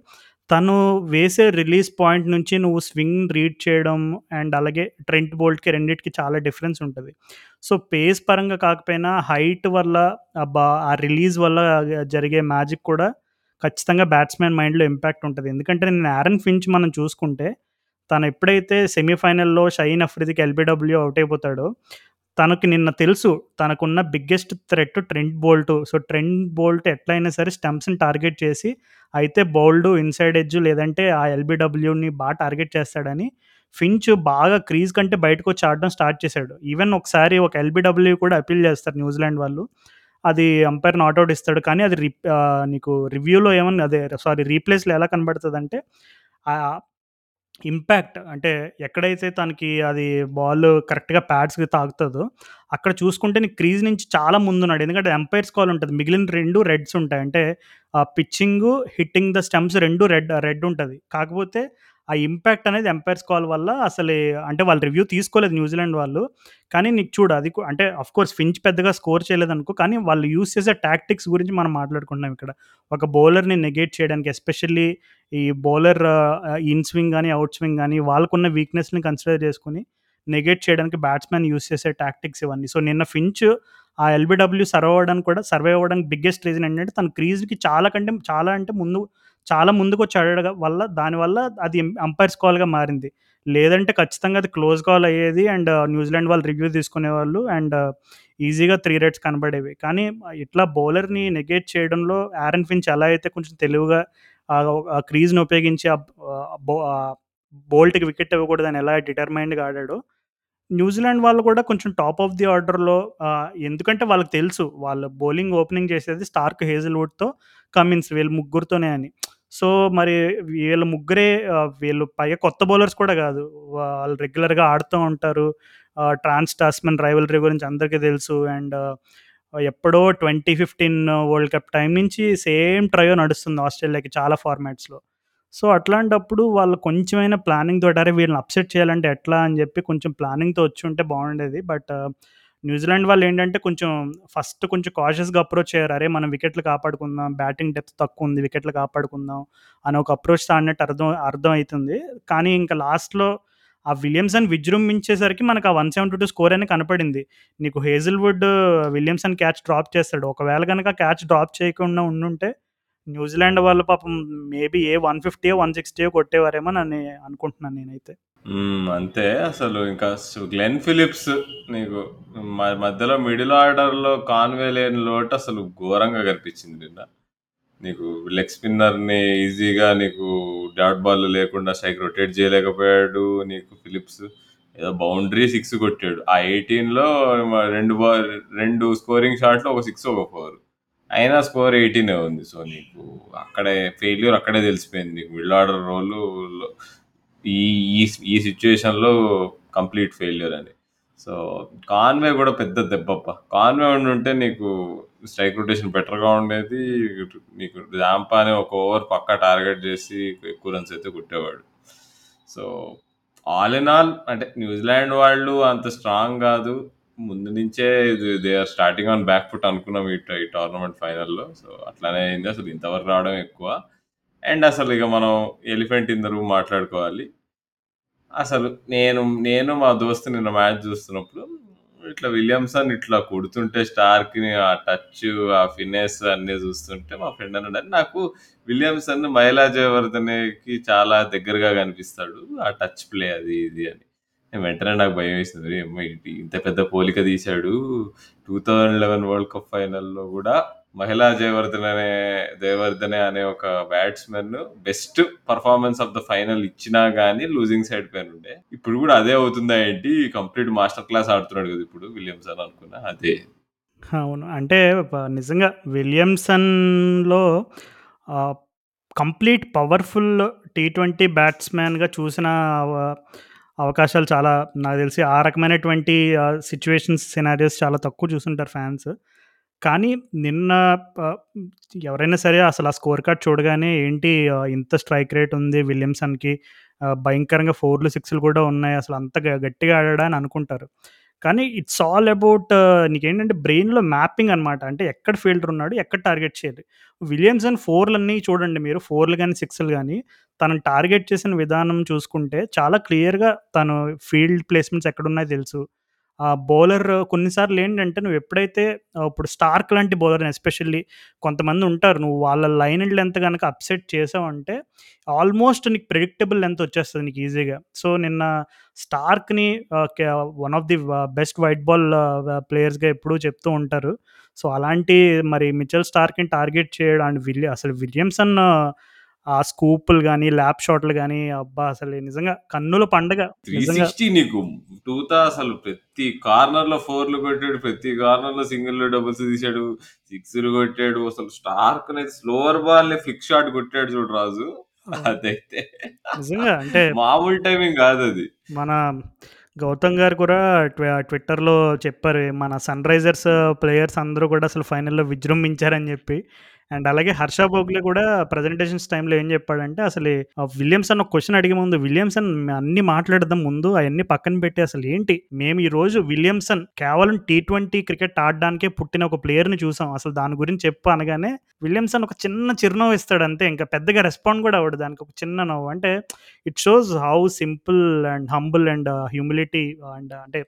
తను వేసే రిలీజ్ పాయింట్ నుంచి నువ్వు స్వింగ్ రీడ్ చేయడం అండ్ అలాగే ట్రెంట్ బోల్ట్‌కి రెండింటికి చాలా డిఫరెన్స్ ఉంటుంది. సో, పేస్ పరంగా కాకపోయినా హైట్ వల్ల బా ఆ రిలీజ్ వల్ల జరిగే మ్యాజిక్ కూడా ఖచ్చితంగా బ్యాట్స్‌మెన్ మైండ్‌లో ఇంపాక్ట్ ఉంటుంది ఎందుకంటే నేను ఆరన్ ఫించ్ మనం చూసుకుంటే తను ఎప్పుడైతే సెమీఫైనల్‌లో షైన్ అఫ్రిదికి ఎల్బిడబ్ల్యూ అవుట్ అయిపోతాడో తనకి నిన్న తెలుసు తనకున్న biggest threat Trent Boult. So, Trent Boult ఎట్లయినా సరే స్టంప్స్‌ని టార్గెట్ చేసి అయితే బౌల్డ్ ఇన్‌సైడ్ ఎడ్జ్ లేదంటే ఆ ఎల్బిడబ్ల్యూని బాగా టార్గెట్ చేస్తాడని ఫించ్ బాగా క్రీజ్ కంటే బయటకొచ్చి ఆడడం స్టార్ట్ చేశాడు. ఈవెన్ ఒకసారి ఒక ఎల్బిడబ్ల్యూ కూడా అపీల్ చేస్తారు న్యూజిలాండ్ వాళ్ళు. అది అంపైర్ నాట్ ఇస్తాడు. కానీ అది రిప్ నీకు రివ్యూలో ఏమన్నా అదే సారీ రీప్లేస్‌లో ఎలా కనబడుతుంది అంటే ఇంపాక్ట్ అంటే ఎక్కడైతే తనకి అది బాల్ కరెక్ట్‌గా ప్యాడ్స్‌కి తాగుతుందో అక్కడ చూసుకుంటే నీకు క్రీజ్ నుంచి చాలా ముందున్నాడు. ఎందుకంటే అంపైర్స్ కాల్ ఉంటుంది మిగిలిన రెండు రెడ్స్ ఉంటాయి. అంటే pitching pitching, hitting the stumps రెండు రెడ్ రెడ్ ఉంటుంది కాకపోతే ఆ ఇంపాక్ట్ అనేది ఎంపైర్స్ కాల్ వల్ల అసలే అంటే వాళ్ళు రివ్యూ తీసుకోలేదు న్యూజిలాండ్ వాళ్ళు. కానీ నీకు చూడు అది కు అంటే ఆఫ్‌కోర్స్ ఫించ్ పెద్దగా స్కోర్ చేయలేదు అనుకో కానీ వాళ్ళు యూస్ చేసే టాక్టిక్స్ గురించి మనం మాట్లాడుకుంటున్నాం ఇక్కడ. ఒక బౌలర్‌ని నెగేట్ చేయడానికి ఎస్పెషల్లీ ఈ బౌలర్ ఇన్ స్వింగ్ కానీ అవుట్ స్వింగ్ కానీ వాళ్ళకున్న వీక్‌నెస్‌ని కన్సిడర్ చేసుకుని నెగేట్ చేయడానికి బ్యాట్స్‌మెన్ యూస్ చేసే టాక్టిక్స్ ఇవన్నీ. సో, నిన్న ఫించ్ ఆ ఎల్‌బిడబ్ల్యూ సర్వ్ అవ్వడానికి కూడా సర్వే అవ్వడానికి బిగ్గెస్ట్ రీజన్ ఏంటంటే తన క్రీజ్‌కి చాలా కంటే చాలా అంటే ముందు చాలా ముందుకొచ్చి ఆడడం వల్ల దానివల్ల అది అంపైర్స్ కాల్‌గా మారింది. లేదంటే ఖచ్చితంగా అది క్లోజ్ కాల్ అయ్యేది అండ్ న్యూజిలాండ్ వాళ్ళు రివ్యూ తీసుకునేవాళ్ళు అండ్ ఈజీగా త్రీ రేట్స్ కనబడేవి. కానీ ఇట్లా బౌలర్‌ని నెగేట్ చేయడంలో ఆరన్ ఫించ్ ఎలా అయితే కొంచెం తెలివిగా ఆ క్రీజ్‌ని ఉపయోగించి ఆ బోల్ట్‌కి వికెట్ ఇవ్వకూడదని ఎలా డిటర్మైన్డ్‌గా ఆడాడో, న్యూజిలాండ్ వాళ్ళు కూడా కొంచెం టాప్ ఆఫ్ ది ఆర్డర్‌లో ఎందుకంటే వాళ్ళకి తెలుసు వాళ్ళు బౌలింగ్ ఓపెనింగ్ చేసేది స్టార్క్, హేజిల్వుడ్తో కమిన్స్ వీళ్ళు ముగ్గురితోనే అని. సో, మరి వీళ్ళ ముగ్గురే వీళ్ళు పైగా కొత్త బౌలర్స్ కూడా కాదు. వాళ్ళు రెగ్యులర్‌గా ఆడుతూ ఉంటారు. ట్రాన్స్ టాస్మన్ రైవలరీ గురించి అందరికీ తెలుసు. అండ్ ఎప్పుడో 2015 వరల్డ్ కప్ టైం నుంచి సేమ్ ట్రయో నడుస్తుంది ఆస్ట్రేలియాకి చాలా ఫార్మాట్స్‌లో. సో, అట్లాంటప్పుడు వాళ్ళు కొంచెమైనా ప్లానింగ్ తోటారే వీళ్ళని అప్సెట్ చేయాలంటే ఎట్లా అని చెప్పి కొంచెం ప్లానింగ్‌తో వచ్చి ఉంటే బాగుండేది. బట్ న్యూజిలాండ్ వాళ్ళు ఏంటంటే కొంచెం ఫస్ట్ కొంచెం కాషియస్‌గా అప్రోచ్ అయ్యారు. అరే మనం వికెట్లు కాపాడుకుందాం. బ్యాటింగ్ డెప్త్ తక్కువ ఉంది వికెట్లు కాపాడుకుందాం అని ఒక అప్రోచ్‌తో అన్నట్టు అర్థం అర్థం అవుతుంది కానీ ఇంకా లాస్ట్‌లో ఆ విలియమ్సన్ విజృంభించేసరికి మనకు ఆ 172 స్కోర్ అని కనపడింది. నీకు హేజల్‌వుడ్ విలియమ్సన్ క్యాచ్ డ్రాప్ చేస్తాడు. ఒకవేళ కనుక క్యాచ్ డ్రాప్ చేయకుండా ఉండుంటే న్యూజిలాండ్ వాళ్ళు పాపం మేబీ ఏ 150 160 కొట్టేవారేమో అని అనుకుంటున్నాను నేనైతే. అంతే అసలు ఇంకా గ్లెన్ ఫిలిప్స్ నీకు మధ్యలో మిడిల్ ఆర్డర్‌లో కాన్వే లేని లోటు అసలు ఘోరంగా కనిపించింది నిన్న. నీకు లెగ్ స్పిన్నర్‌ని ఈజీగా నీకు డాట్ బాల్ లేకుండా స్ట్రైక్ రొటేట్ చేయలేకపోయాడు. నీకు ఫిలిప్స్ ఏదో బౌండరీ సిక్స్ కొట్టాడు. ఆ 18లో మ 2 బాల్ 2 స్కోరింగ్ షాట్‌లో ఒక సిక్స్ ఒక ఫోర్ అయినా స్కోర్ 18 ఉంది. సో, నీకు అక్కడే ఫెయిల్యూర్ అక్కడే తెలిసిపోయింది. నీకు మిడిల్ ఆర్డర్ రోలు ఈ ఈ ఈ సిట్యుయేషన్‌లో కంప్లీట్ ఫెయిల్యూర్ అని. సో, కాన్వే కూడా పెద్ద దెబ్బప్ప కాన్వే ఉంటే నీకు స్ట్రైక్ రొటేషన్ బెటర్‌గా ఉండేది. నీకు జాంపానే ఒక ఓవర్ పక్కా టార్గెట్ చేసి ఎక్కువ రన్స్ అయితే కుట్టేవాడు సో, ఆల్ ఇన్ ఆల్ అంటే న్యూజిలాండ్ వాళ్ళు అంత స్ట్రాంగ్ కాదు. ముందు నుంచే they are starting on back foot అనుకున్నాం ఈ ఈ టోర్నమెంట్ ఫైనల్‌లో. సో, అట్లానే అయింది. అసలు ఇంతవరకు రావడం ఎక్కువ. అండ్ అసలు ఇక మనం ఎలిఫెంట్ ఇన్ ద రూమ్ మాట్లాడుకోవాలి. అసలు నేను నేను మా దోస్తు నిన్న మ్యాచ్ చూస్తున్నప్పుడు ఇట్లా విలియమ్సన్ ఇట్లా కొడుతుంటే స్టార్క్‌ని ఆ టచ్, ఆ ఫినెస్ అన్నీ చూస్తుంటే మా ఫ్రెండ్ అన్నాడు, "నాకు విలియమ్సన్ మహిళా జయవర్ధనేకి చాలా దగ్గరగా కనిపిస్తాడు. ఆ టచ్ ప్లే అది ఇది" అని. వెంటనే నాకు భయమేసింది. అమ్మో! ఏంటి ఇంత పెద్ద పోలిక తీశాడు. 2011 వరల్డ్ కప్ ఫైనల్‌లో కూడా మహిళా జయవర్ధన్ అనే జయవర్ధనే అనే ఒక batsman best performance of the final ఇచ్చినా గాని లూజింగ్ సైడ్ పైన ఉండే. ఇప్పుడు కూడా అదే అవుతుందా ఏంటి? కంప్లీట్ మాస్టర్ క్లాస్ ఆడుతున్నాడు కదా ఇప్పుడు విలియమ్సన్ అనుకున్నా. అదే. అవును. అంటే ప నిజంగా విలియమ్సన్‌లో ఆహ్, కంప్లీట్ పవర్‌ఫుల్ టీ20 బ్యాట్స్‌మ్యాన్‌గా చూసిన వ అవకాశాలు చాలా నాకు తెలిసి ఆ రకమైనటువంటి సిచ్యువేషన్స్ సిట్యుయేషన్స్, సినారియోస్ చాలా తక్కువ చూసుంటారు ఫ్యాన్స్. కానీ నిన్న ఎవరైనా సరే అసలు ఆ స్కోర్ కార్డ్ చూడగానే ఏంటి ఇంత స్ట్రైక్ రేట్ ఉంది విలియమ్సన్‌కి భయంకరంగా 4లు, 6లు కూడా ఉన్నాయి. అసలు అంత గట్టిగా ఆడాడా అని అనుకుంటారు. కానీ ఇట్స్ ఆల్ అబౌట్ నీకేంటంటే బ్రెయిన్‌లో మ్యాపింగ్ అనమాట. అంటే ఎక్కడ ఫీల్డర్ ఉన్నాడు, ఎక్కడ టార్గెట్ చేయాలి. విలియమ్సన్ 4లన్నీ చూడండి మీరు ఫోర్లు కానీ సిక్స్లు కానీ తను టార్గెట్ చేసిన విధానం చూసుకుంటే చాలా క్లియర్‌గా తను ఫీల్డ్ ప్లేస్‌మెంట్స్ ఎక్కడున్నాయో తెలుసు. ఆ బౌలర్ కొన్నిసార్లు ఏంటంటే నువ్వు ఎప్పుడైతే ఇప్పుడు స్టార్క్ లాంటి బౌలర్‌ని ఎస్పెషల్లీ కొంతమంది ఉంటారు. నువ్వు వాళ్ళ లైన్ అండ్ లెంత్ కనుక అప్సెట్ చేసావంటే ఆల్మోస్ట్ నీకు ప్రెడిక్టబుల్ లెంత్ వచ్చేస్తుంది నీకు ఈజీగా. సో, నిన్న స్టార్క్‌ని one of the best white ball ప్లేయర్స్‌గా ఎప్పుడూ చెప్తూ ఉంటారు. సో, అలాంటి మరి మిచెల్ స్టార్క్‌ని టార్గెట్ చేయడం అండ్ విలి అసలు విలియమ్సన్ ఆ స్కూపులు గాని, ల్యాప్ షాట్‌లు గాని అబ్బా! అసలు నిజంగా కన్నుల పండగ. నిజంగా 360 నీకు టూతా అసలు ప్రతి కార్నర్‌లో 4లు కొట్టాడు. ప్రతి కార్నర్‌లో సింగిల్‌లు, డబుల్స్ తీశాడు. 6లు కొట్టాడు. అసలు స్టార్క్‌నైతే స్లోవర్ బాల్‌ని ఫ్లిక్ షాట్ కొట్టాడు చూడు రాజు. అదైతే నిజంగా అంటే మామూలు టైమింగ్ కాదది. మన గౌతమ్ గారు కూడా ట్వి ట్విట్టర్‌లో చెప్పారు. మన సన్ రైజర్స్ ప్లేయర్స్ అందరూ కూడా అసలు ఫైనల్‌లో విజృంభించారని చెప్పి. అండ్ అలాగే హర్ష భోగ్లే కూడా ప్రజెంటేషన్స్ టైమ్‌లో ఏం చెప్పాడంటే అసలు విలియమ్సన్ ఒక క్వెషన్ అడిగే ముందు విలియమ్సన్ అన్నీ మాట్లాడదాం ముందు అయన్నీ పక్కన పెట్టి అసలు ఏంటి మేము ఈరోజు విలియమ్సన్ కేవలం టీ20 క్రికెట్ ఆడడానికే పుట్టిన ఒక ప్లేయర్‌ని చూసాం. అసలు దాని గురించి చెప్పు అనగానే విలియమ్సన్ ఒక చిన్న చిరునవ్వు ఇస్తాడు అంతే. ఇంకా పెద్దగా రెస్పాండ్ కూడా అవ్వడు దానికి ఒక చిన్న నవ్వు. అంటే it shows how simple and humble and humility and అంటే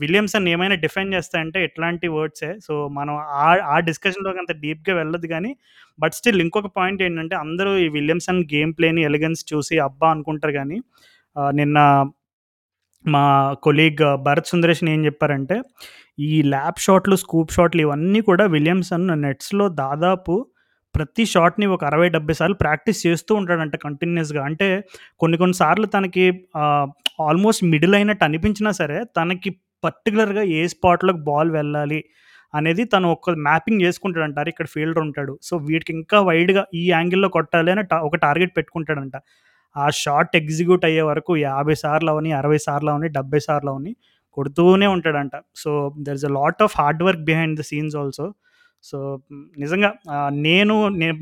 విలియమ్సన్ ఏమైనా డిఫైన్ చేస్తాయంటే ఇట్లాంటి వర్డ్సే. సో మనం ఆ ఆ డిస్కషన్‌లోకి అంత డీప్‌గా వెళ్ళదు కానీ బట్ స్టిల్ ఇంకొక పాయింట్ ఏంటంటే అందరూ ఈ విలియమ్సన్ గేమ్ ప్లేని ఎలిగెన్స్ చూసి అబ్బా! అనుకుంటారు కానీ నిన్న మా కొలీగ్ భరత్ సుందరేషన్ ఏం చెప్పారంటే, ఈ ల్యాప్ షాట్లు, స్కూప్ షాట్లు ఇవన్నీ కూడా విలియమ్సన్ నెట్స్‌లో దాదాపు ప్రతి షాట్‌ని ఒక 60, 70 సార్లు ప్రాక్టీస్ చేస్తూ ఉంటాడంట కంటిన్యూయస్‌గా. అంటే కొన్ని కొన్ని సార్లు తనకి ఆల్మోస్ట్ మిడిల్ అయినట్టు అనిపించినా సరే, తనకి పర్టిక్యులర్‌గా ఏ స్పాట్‌లోకి బాల్ వెళ్ళాలి అనేది తను ఒక మ్యాపింగ్ చేసుకుంటాడంటారు ఇక్కడ ఫీల్డర్ ఉంటాడు. సో వీటికి ఇంకా వైడ్‌గా ఈ యాంగిల్‌లో కొట్టాలి అని ట ఒక టార్గెట్ పెట్టుకుంటాడంట. ఆ షాట్ ఎగ్జిక్యూట్ అయ్యే వరకు 50 సార్లు అవని, 60 సార్లు అవని, 70 సార్లు అవని కొడుతూనే ఉంటాడంట. So there is a lot of hard work behind the scenes also. So నిజంగా నేను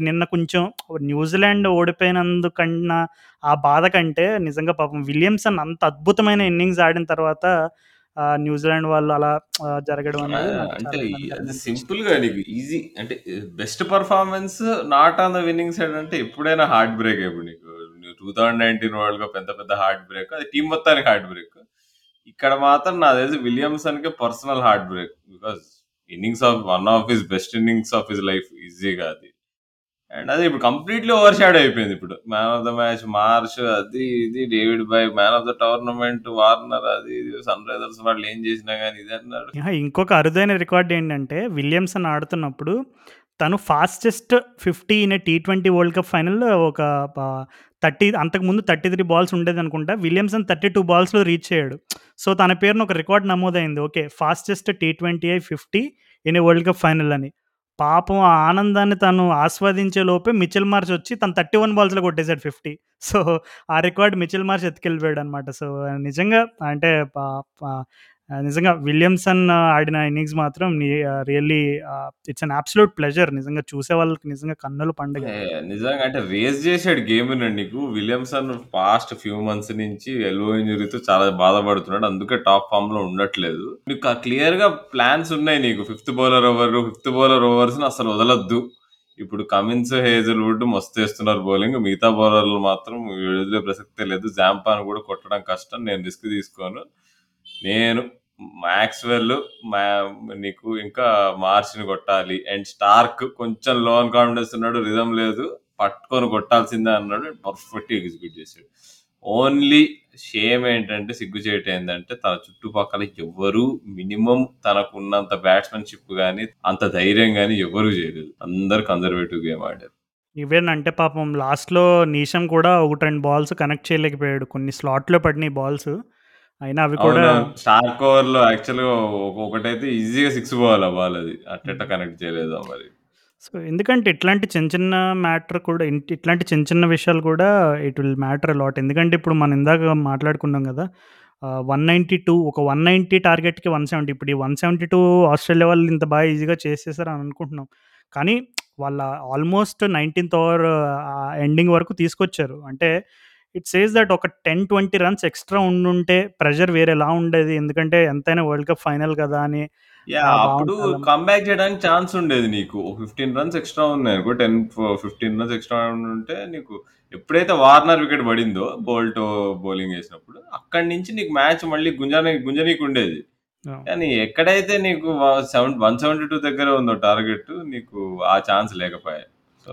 నిన్న కొంచెం న్యూజిలాండ్ ఓడిపోయినందుకన్నా ఆ బాధ కంటే నిజంగా పాపం విలియమ్సన్ అంత అద్భుతమైన ఇన్నింగ్స్ ఆడిన తర్వాత న్యూజిలాండ్ వాళ్ళు అలా జరగడం! అనేది అంటే అది అనిపించింది. సింపుల్‌గా నీకు ఈజీ అంటే best performance not on the winning side అంటే ఎప్పుడైనా హార్ట్ బ్రేకే ఇప్పుడు నీకు. నువ్వు 2019 వరల్డ్ కప్ ఎంత పెద్ద హార్ట్ బ్రేక్. అది టీమ్ మొత్తానికి హార్ట్ బ్రేక్. ఇక్కడ మాత్రం నాకు తెలిసి విలియమ్సన్‌కే personal heart break. Because innings of one of his best innings of his life ఈజీగా అది. అండ్ అది ఇప్పుడు కంప్లీట్‌లీ ఓవర్ షాడో అయిపోయింది ఇప్పుడు. Man of the match Marsh అది ఇది David by man of the tournament Warner అది ఇది సన్ రైజర్స్ వాళ్ళు ఏం చేసినా కానీ ఇది అన్నాడు. ఇంకొక అరుదైన రికార్డ్ ఏంటంటే విలియమ్సన్ ఆడుతున్నప్పుడు తను fastest 50 in T twenty world cup ఫైనల్‌లో ఒక థర్టీ అంతకుముందు థర్టీ త్రీ బాల్స్ ఉండేది అనుకుంటా విలియమ్సన్ 32 బాల్స్‌లో రీచ్ అయ్యాడు. సో తన పేరున ఒక రికార్డ్ నమోదైంది. ఓకే. ఫాస్టెస్ట్ టీ20 50 ఇన్ వరల్డ్ కప్ ఫైనల్ అని. పాపం ఆ ఆనందాన్ని తను ఆస్వాదించే లోపే మిచెల్ మార్చ్ వచ్చి తను 31 బాల్స్‌లో కొట్టేశాడు ఫిఫ్టీ. సో ఆ రికార్డ్ మిచిల్ మార్చ్ ఎత్తుకెళ్ళిపోయాడు అనమాట సో నిజంగా అంటే నిజంగా విలియమ్సన్ ఆడిన ఇన్నింగ్స్ మాత్రం really it's an absolute pleasure నిజంగా చూసే వాళ్ళకి నిజంగా కన్నులు పండుగ. నిజంగా అంటే రేజ్ చేసాడు గేమ్ నీకు. విలియమ్సన్ పాస్ట్ ఫ్యూ మంత్స్ నుంచి ఎల్బో ఇంజురీతో చాలా బాధపడుతున్నాడు. అందుకే టాప్ ఫార్మ్‌లో ఉండట్లేదు. నీకు క్లియర్‌గా ప్లాన్స్ ఉన్నాయి నీకు. Fifth bowler over fifth bowler ఓవర్స్‌ని అసలు వదలొద్దు. ఇప్పుడు కమిన్స్, హేజల్‌వుడ్ మస్తేస్తున్నారు బౌలింగ్. మిగతా బౌలర్లు మాత్రం వదిలే ప్రసక్తే లేదు. జాంపాన్ కూడా కొట్టడం కష్టం. నేను రిస్క్ తీసుకోను. నేను మాక్స్‌వెల్ మా నీకు ఇంకా మార్చిని కొట్టాలి. అండ్ స్టార్క్ కొంచెం లోన్ కాన్ఫిడెన్స్ ఉన్నాడు. రిధం లేదు. పట్టుకొని కొట్టాల్సిందే అన్నాడు. పర్ఫెక్ట్‌గా ఎగ్జిక్యూట్ చేశాడు ఓన్లీ షేమ్ ఏంటంటే సిగ్గుచేటు ఏంటంటే తన చుట్టుపక్కల ఎవ్వరూ మినిమమ్ తనకున్నంత బ్యాట్స్‌మెన్‌షిప్ కానీ అంత ధైర్యం కానీ ఎవరూ చేయలేదు. అందరూ కన్జర్వేటివ్ గేమ్ ఆడారు. ఈవెన్ అంటే పాపం లాస్ట్‌లో నీషం కూడా 1, 2 బాల్స్ కనెక్ట్ చేయలేకపోయాడు. కొన్ని స్లాట్‌లో పడినాయి బాల్స్. అయినా అవి కూడా అవునవును. స్టార్క్ ఓవర్‌లో యాక్చువల్‌గా ఒకటైతే ఈజీగా 6 పోవాలి ఆ బాల్ అది. అట్టెట్ట కనెక్ట్ చేయలేదో మరి. సో ఎందుకంటే ఇట్లాంటి చిన్న చిన్న మ్యాటర్ కూడా ఇంట్ ఇట్లాంటి చిన్న చిన్న విషయాలు కూడా it will matter a lot. ఎందుకంటే ఇప్పుడు మనం ఇందాక మాట్లాడుకున్నాం కదా! ఆహ్, 192 ఒక 190 టార్గెట్‌కి 170 ఇప్పుడు ఈ 172 ఆస్ట్రేలియా వాళ్ళు ఇంత బాగా ఈజీగా చేసేసారు అని అనుకుంటున్నాం. కానీ వాళ్ళ ఆల్మోస్ట్ 19థ్ ఓవర్ ఆహ్, ఎండింగ్ వరకు తీసుకొచ్చారు. అంటే ఇట్ సేస్ దట్ ఒక 10, 20 రన్స్ ఎక్స్‌ట్రా ఉండుంటే ప్రెషర్ వేరేలా ఉండేది. ఎందుకంటే ఎంతైనా వరల్డ్ కప్ ఫైనల్ కదా! అని అప్పుడు భావన కమ్‌బ్యాక్ చేయడానికి ఛాన్స్ ఉండేది నీకు. 15 రన్స్ ఎక్స్‌ట్రా ఉన్నాయనుకో 10 ఫ 15 రన్స్ ఎక్స్‌ట్రా ఉండుంటే నీకు ఎప్పుడైతే వార్నర్ వికెట్ పడిందో బోల్ట్ బౌలింగ్ ఏసినప్పుడు అక్కడి నుంచి నీకు మ్యాచ్ మళ్ళీ గుంజని గుంజనీకుండేది. ఆ! కానీ ఎక్కడైతే నీకు సెవెన్ 172 దగ్గర ఉందో టార్గెట్ నీకు ఆ ఛాన్స్ లేకపోయే.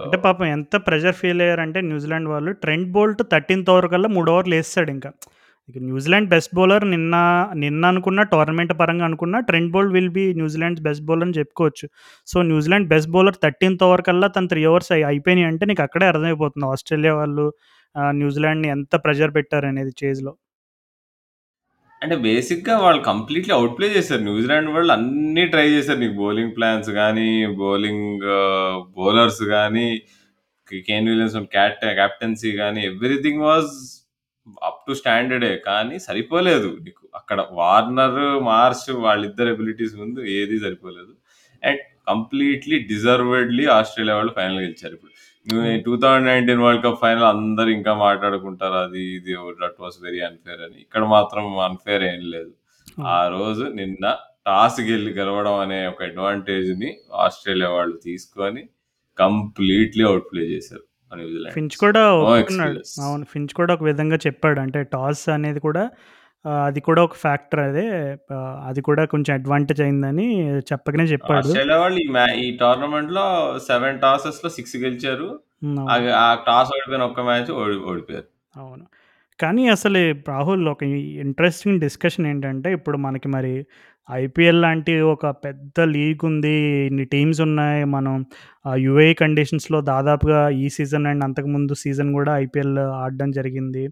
అంటే పాపం ఎంత ప్రెషర్ ఫీల్ అయ్యారంటే న్యూజిలాండ్ వాళ్ళు ట్రెంట్ బోల్ట్ 13థ్ ఓవర్ కల్లా మూడు ఓవర్లు ఏసేసాడింక. ఇక న్యూజిలాండ్ బెస్ట్ బౌలర్ నిన్న నిన్న అనుకున్న టోర్నమెంట్ పరంగా అనుకున్న Trent Boult will be New Zealand best bowler అని చెప్పుకోవచ్చు. So New Zealand best bowler 13థ్ over కల్లా తను త్రీ ఓవర్స్ అయిపోయినాయి అంటే నీకు అక్కడే అర్థమైపోతుంది ఆస్ట్రేలియా వాళ్ళు న్యూజిలాండ్‌ని ఎంత ప్రెషర్ పెట్టారనేది చేజ్‌లో. అంటే బేసిక్‌గా వాళ్ళు కంప్లీట్‌లీ ఔట్ప్లే చేశారు. న్యూజిలాండ్ వాళ్ళు అన్నీ ట్రై చేశారు. నీకు బౌలింగ్ ప్లాన్స్ గానీ, బౌలింగ్ బౌలర్స్ గానీ కేన్ విలియమ్సన్ క్యాట్ క్యాప్టెన్సీ కానీ ఎవ్రీథింగ్ వాజ్ అప్ టు స్టాండర్డే కానీ సరిపోలేదు నీకు అక్కడ వార్నర్ మార్చ్ వాళ్ళిద్దరు ఎబిలిటీస్ ముందు ఏది సరిపోలేదు అండ్ కంప్లీట్లీ డిజర్వెడ్లీ ఆస్ట్రేలియా వాళ్ళు ఫైనల్ గెలిచారు ఇప్పుడు two thousand nineteen world cup final అందరు ఇంకా మాట్లాడుకుంటారు అది ఇది దట్ వాస్ వెరీ అన్ఫేర్ అని. ఇక్కడ మాత్రం అన్ఫేర్ ఏం లేదు. ఆ రోజు నిన్న టాస్ గెలి గెలవడం అనే ఒక అడ్వాంటేజ్ని ఆస్ట్రేలియా వాళ్ళు తీసుకొని కంప్లీట్లీ అవుట్ ప్లే చేశారు న్యూజిలాండ్ ఫించ్ కూడా. అవును ఫించ్ కూడా ఒక విధంగా చెప్పాడు. అంటే టాస్ అనేది కూడా అది కూడా ఒక ఫ్యాక్టర్ అదే. ఆ, అది కూడా కొంచెం అడ్వాంటేజ్ అయిందని చెప్పకనే చెప్పాడు. ఆస్ట్రేలియా వాళ్ళు ఈ మ్యా ఈ టోర్నమెంట్లో సెవెన్ టాసెస్లో సిక్స్ గెలిచారు. ఉమ్, ఆ అవును. ఆ టాస్ ఓడిపోయిన ఒక్క మ్యాచ్ ఓడి ఓడిపోయారు. అవును. కానీ అసలు రాహుల్ ఒక ఇంట్రెస్టింగ్ డిస్కషన్ ఏంటంటే ఇప్పుడు మనకి మరి ఐపీఎల్ లాంటి ఒక పెద్ద లీగ్ ఉంది ఇన్ని టీమ్స్ ఉన్నాయి మనం యుఏ కండిషన్స్లో దాదాపుగా ఈ సీజన్ అండ్ అంతకుముందు సీజన్ కూడా ఐపీఎల్ ఆడడం జరిగింది.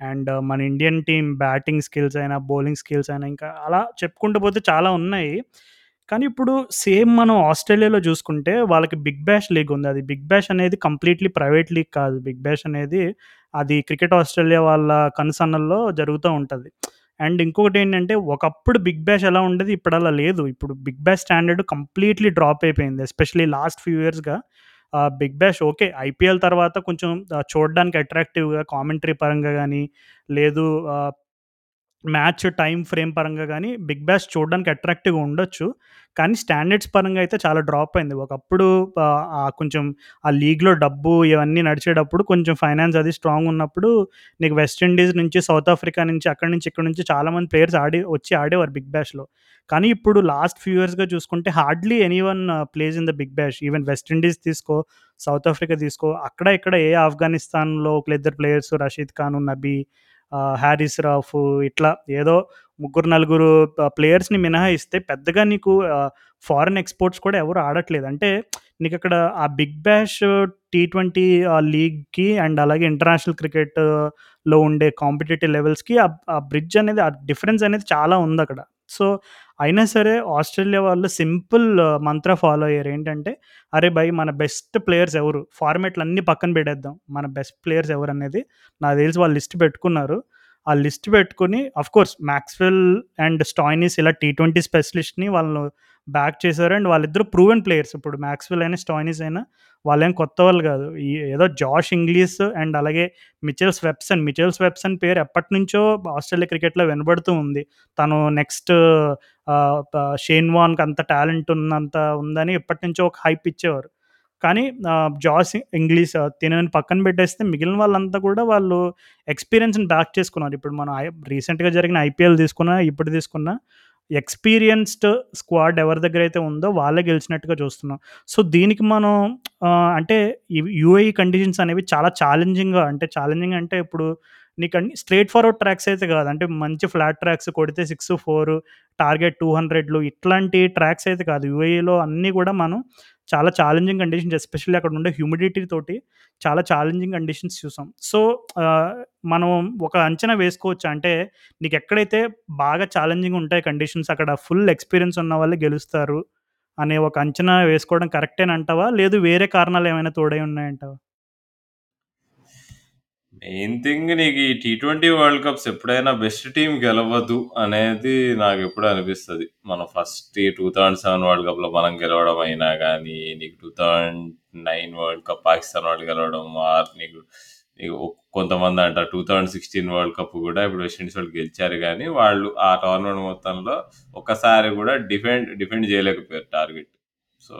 అండ్ మన ఇండియన్ టీం బ్యాటింగ్ స్కిల్స్ అయినా బౌలింగ్ స్కిల్స్ అయినా ఇంకా అలా చెప్పుకుంటూ పోతే చాలా ఉన్నాయి. కానీ ఇప్పుడు సేమ్ మనం ఆస్ట్రేలియాలో చూసుకుంటే వాళ్ళకి బిగ్ బ్యాష్ లీగ్ ఉంది. అది బిగ్ బ్యాష్ అనేది కంప్లీట్లీ ప్రైవేట్ లీగ్ కాదు. బిగ్ బ్యాష్ అనేది అది క్రికెట్ ఆస్ట్రేలియా వాళ్ళ కనుసన్నల్లో జరుగుతూ ఉంటుంది. అండ్ ఇంకొకటి ఏంటంటే ఒకప్పుడు బిగ్ బ్యాష్ ఎలా ఉండేది? ఇప్పుడు అలా లేదు. ఇప్పుడు Big Bash standard completely drop అయిపోయింది. ఎస్పెషలీ లాస్ట్ ఫ్యూ ఇయర్స్గా బిగ్ బ్యాష్ ఓకే ఐపీఎల్ తర్వాత కొంచెం చూడడానికి అట్రాక్టివ్గా కామెంటరీ పరంగా కానీ లేదు మ్యాచ్ టైం ఫ్రేమ్ పరంగా కానీ బిగ్ బ్యాష్ చూడడానికి అట్రాక్టివ్గా ఉండొచ్చు. కానీ స్టాండర్డ్స్ పరంగా అయితే చాలా డ్రాప్ అయింది. ఒకప్పుడు కొంచెం ఆ లీగ్లో డబ్బు ఇవన్నీ నడిచేటప్పుడు కొంచెం ఫైనాన్స్ అది స్ట్రాంగ్ ఉన్నప్పుడు నీకు వెస్టిండీస్ నుంచి సౌత్ ఆఫ్రికా నుంచి అక్కడి నుంచి ఇక్కడ నుంచి చాలామంది ప్లేయర్స్ ఆడి వచ్చి ఆడేవారు బిగ్ బ్యాష్లో కానీ ఇప్పుడు లాస్ట్ ఫ్యూ ఇయర్స్గా చూసుకుంటే hardly any one place in the Big Bash even West Indies తీసుకో సౌత్ ఆఫ్రికా తీసుకో అక్కడ ఇక్కడ ఏ ఆఫ్ఘనిస్తాన్లో ఒక ఇద్దరు ప్లేయర్స్ రషీద్ ఖాన్ నబీ హ్యారిస్ రాఫ్ ఇట్లా ఏదో ముగ్గురు నలుగురు ప్లేయర్స్ని మినహాయిస్తే పెద్దగా నీకు ఫారెన్ ఎక్స్పోర్ట్స్ కూడా ఎవరు ఆడట్లేదు. అంటే నీకు అక్కడ ఆ బిగ్ బ్యాష్ టీ ట్వంటీ లీగ్కి అండ్ అలాగే ఇంటర్నేషనల్ క్రికెట్లో ఉండే కాంపిటేటివ్ లెవెల్స్కి ఆ బ్రిడ్జ్ అనేది ఆ డిఫరెన్స్ అనేది చాలా ఉంది అక్కడ సో అయినా సరే ఆస్ట్రేలియా వాళ్ళు సింపుల్ మంత్ర ఫాలో అయ్యారు. ఏంటంటే అరే భయ్ మన బెస్ట్ ప్లేయర్స్ ఎవరు? ఫార్మేట్లు అన్నీ పక్కన పెట్టేద్దాం. మన బెస్ట్ ప్లేయర్స్ ఎవరు అనేది నాకు తెలిసి వాళ్ళు లిస్ట్ పెట్టుకున్నారు. ఆ లిస్ట్ పెట్టుకుని కోర్స్ మ్యాక్స్వెల్ అండ్ స్టాయినిస్ ఇలా టీ ట్వంటీ స్పెషలిస్ట్ని వాళ్ళు బ్యాక్ చేశారు. అండ్ వాళ్ళిద్దరు ప్రూవెన్ ప్లేయర్స్ ఇప్పుడు మ్యాక్స్వెల్ అయినా స్టాయినిస్ అయినా వాళ్ళేం కొత్త వాళ్ళు కాదు. ఈ ఏదో జాష్ ఇంగ్లీష్ అండ్ అలాగే మిచెల్స్ వెబ్సన్ మిచెల్స్ వెబ్సన్ పేరు ఎప్పటి నుంచో ఆస్ట్రేలియా క్రికెట్లో వినబడుతూ ఉంది. తను నెక్స్ట్ షేన్వాన్కి అంత టాలెంట్ ఉన్నంత ఉందని ఎప్పటి నుంచో ఒక హైప్ ఇచ్చేవారు. కానీ జాస్ ఇంగ్లీష్ తినని పక్కన పెట్టేస్తే మిగిలిన వాళ్ళంతా కూడా వాళ్ళు ఎక్స్పీరియన్స్ని బ్యాక్ చేసుకున్నారు. ఇప్పుడు మనం రీసెంట్గా జరిగిన ఐపీఎల్ తీసుకున్నా ఇప్పుడు తీసుకున్నా ఎక్స్పీరియన్స్డ్ స్క్వాడ్ ఎవరి దగ్గర అయితే ఉందో వాళ్ళే గెలిచినట్టుగా చూస్తున్నాం. సో దీనికి మనం అంటే యూఏఈ కండిషన్స్ అనేవి చాలా ఛాలెంజింగ్గా అంటే ఛాలెంజింగ్ అంటే ఇప్పుడు నీకు అన్ని స్ట్రేట్ ఫార్వర్డ్ ట్రాక్స్ అయితే కాదు. అంటే మంచి ఫ్లాట్ ట్రాక్స్ కొడితే సిక్స్ ఫోర్ టార్గెట్ టూ హండ్రెడ్లు ఇట్లాంటి ట్రాక్స్ అయితే కాదు. యూఏఈలో అన్నీ కూడా మనం చాలా ఛాలెంజింగ్ కండిషన్స్ ఎస్పెషల్లీ అక్కడ ఉండే హ్యూమిడిటీ తోటి చాలా ఛాలెంజింగ్ కండిషన్స్ చూసాం. సో మనం ఒక అంచనా వేసుకోవచ్చు? అంటే నీకు ఎక్కడైతే బాగా ఛాలెంజింగ్ ఉంటాయి కండిషన్స్ అక్కడ ఫుల్ ఎక్స్పీరియన్స్ ఉన్న వాళ్ళే గెలుస్తారు అనే ఒక అంచనా వేసుకోవడం కరెక్టేనంటావా లేదు వేరే కారణాలు ఏమైనా తోడై ఉన్నాయంటావా? మెయిన్ థింగ్ నీకు ఈ టీ ట్వంటీ వరల్డ్ కప్స్ ఎప్పుడైనా బెస్ట్ టీం గెలవదు అనేది నాకు ఎప్పుడు అనిపిస్తుంది. మన first two thousand seven world కప్లో మనం గెలవడం అయినా కానీ నీకు two thousand nine world cup Pakistan వాళ్ళు గెలవడం ఆర్ నీకు నీకు కొంతమంది అంటారు two thousand sixteen world cup కూడా ఇప్పుడు వెస్టిండీస్ వాళ్ళు గెలిచారు కానీ వాళ్ళు ఆ టోర్నమెంట్ మొత్తంలో ఒక్కసారి కూడా డిఫెండ్ డిఫెండ్ చేయలేకపోయారు టార్గెట్ సో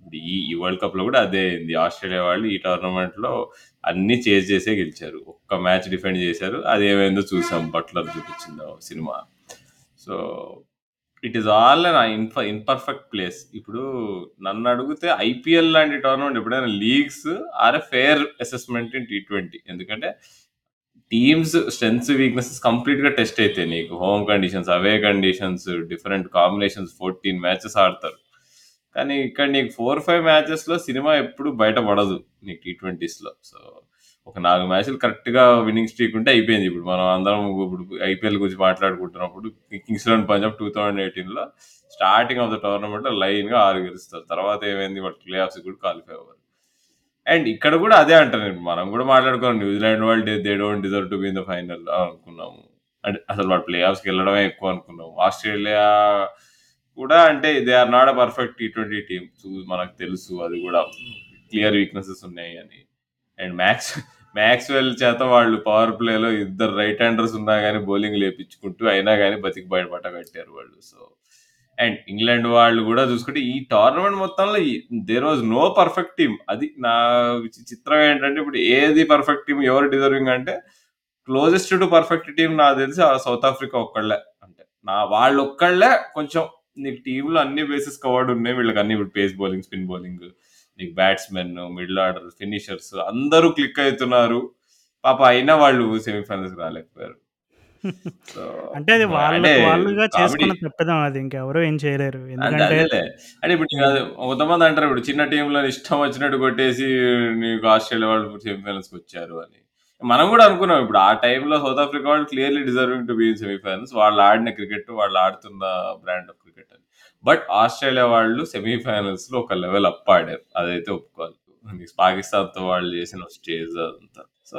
ఇప్పుడు ఈ ఈ వరల్డ్ కప్లో కూడా అదే అయింది. ఆస్ట్రేలియా వాళ్ళు ఈ టోర్నమెంట్లో అన్ని చేజ్ చేసే గెలిచారు. ఒక్క మ్యాచ్ డిఫెండ్ చేశారు. అది ఏమైందో చూసాం. బట్లర్ చూపించింది cinema. So it is all an ఇన్ఫ imperfect place ఇప్పుడు నన్ను అడిగితే ఐపీఎల్ లాంటి టోర్నమెంట్ ఎప్పుడైనా leagues are a fair assessment in T twenty ఎందుకంటే టీమ్స్ స్ట్రెంగ్స్ వీక్నెసెస్ కంప్లీట్గా టెస్ట్ అయితే నీకు. Home conditions away conditions different combinations fourteen matches ఆడతారు. కానీ ఇక్కడ నీకు ఫోర్ ఫైవ్ మ్యాచెస్లో సినిమా ఎప్పుడు బయటపడదు నీకు టీ ట్వంటీస్లో సో ఒక నాలుగు మ్యాచ్లు కరెక్ట్గా విన్నింగ్ స్ట్రీక్ ఉంటే అయిపోయింది ఇప్పుడు మనం అందరం ఇప్పుడు ఐపీఎల్ గురించి మాట్లాడుకుంటున్నప్పుడు Kings Eleven Punjab two thousand ఎయిటీన్లో స్టార్టింగ్ ఆఫ్ ద టోర్నమెంట్లో లైన్గా ఆరు గెలుస్తారు తర్వాత ఏమైంది వాటి ప్లే ఆఫ్స్ కూడా క్వాలిఫై అవ్వరు అండ్ ఇక్కడ కూడా అదే అంటారు నేను. మనం కూడా మాట్లాడుకున్నాం న్యూజిలాండ్ వాళ్ళు they they don't deserve to be in the final అనుకున్నాము. అంటే అసలు వాళ్ళు ప్లే ఆఫ్స్‌కి వెళ్ళడమే ఎక్కువ అనుకున్నాము. ఆస్ట్రేలియా కూడా అంటే they are not a perfect T twenty team. మనకు తెలుసు అది కూడా క్లియర్ వీక్‌నెసెస్ ఉన్నాయి అని. అండ్ మ్యాక్స్ మ్యాక్స్‌వెల్ చేత వాళ్ళు పవర్ ప్లేలో ఇద్దరు రైట్ హ్యాండర్స్ ఉన్నా కానీ బౌలింగ్ లేపించుకుంటూ అయినా కానీ బతికి బయట కట్టారు వాళ్ళు. సో అండ్ ఇంగ్లాండ్ వాళ్ళు కూడా చూసుకుంటే ఈ టోర్నమెంట్ మొత్తంలో there was no perfect team అది నా చిత్రం ఏంటంటే ఇప్పుడు ఏది పర్ఫెక్ట్ టీం ఎవరు డిజర్వింగ్ అంటే క్లోజెస్ట్ టు పర్ఫెక్ట్ టీం నాకు తెలిసి సౌత్ ఆఫ్రికా ఒక్కళ్ళే అంటే నా వాళ్ళు ఒక్కళ్ళే కొంచెం నీకు టీంలో అన్ని బేసిస్ కవర్డ్ ఉన్నాయి. వీళ్ళకి అన్ని ఇప్పుడు పేస్ బౌలింగ్ స్పిన్ బౌలింగ్ నీకు బ్యాట్స్మెన్ మిడిల్ ఆర్డర్ ఫినిషర్స్ అందరూ క్లిక్ అవుతున్నారు. పాప అయినా వాళ్ళు సెమీఫైనల్స్ రాలేకపోయారు. [LAUGHS] అంటే అది అంటే వాళ్ళకి వాళ్ళుగా చేసుకున్న తప్పిదం అది ఇంకెవరు ఏం చేయలేరు. ఎందుకంటే అంటే ఇప్పుడు కొంతమంది అంటారు ఇప్పుడు చిన్న టీంలో ఇష్టం వచ్చినట్టు కొట్టేసి నీకు ఆస్ట్రేలియా వాళ్ళు సెమీఫైనల్స్కి వచ్చారు అని. మనం కూడా అనుకున్నాం ఇప్పుడు ఆ టైంలో సౌత్ ఆఫ్రికా వాళ్ళు clearly deserving to be in semifinals వాళ్ళు ఆడిన క్రికెట్ వాళ్ళు ఆడుతున్న బ్రాండ్ ఆఫ్ క్రికెట్ అని బట్ ఆస్ట్రేలియా వాళ్ళు సెమీఫైనల్స్లో ఒక లెవెల్ అప్ ఆడారు. అదైతే ఒప్పుకోవాలి. పాకిస్తాన్తో వాళ్ళు చేసిన స్టేజ్ అదంతా. So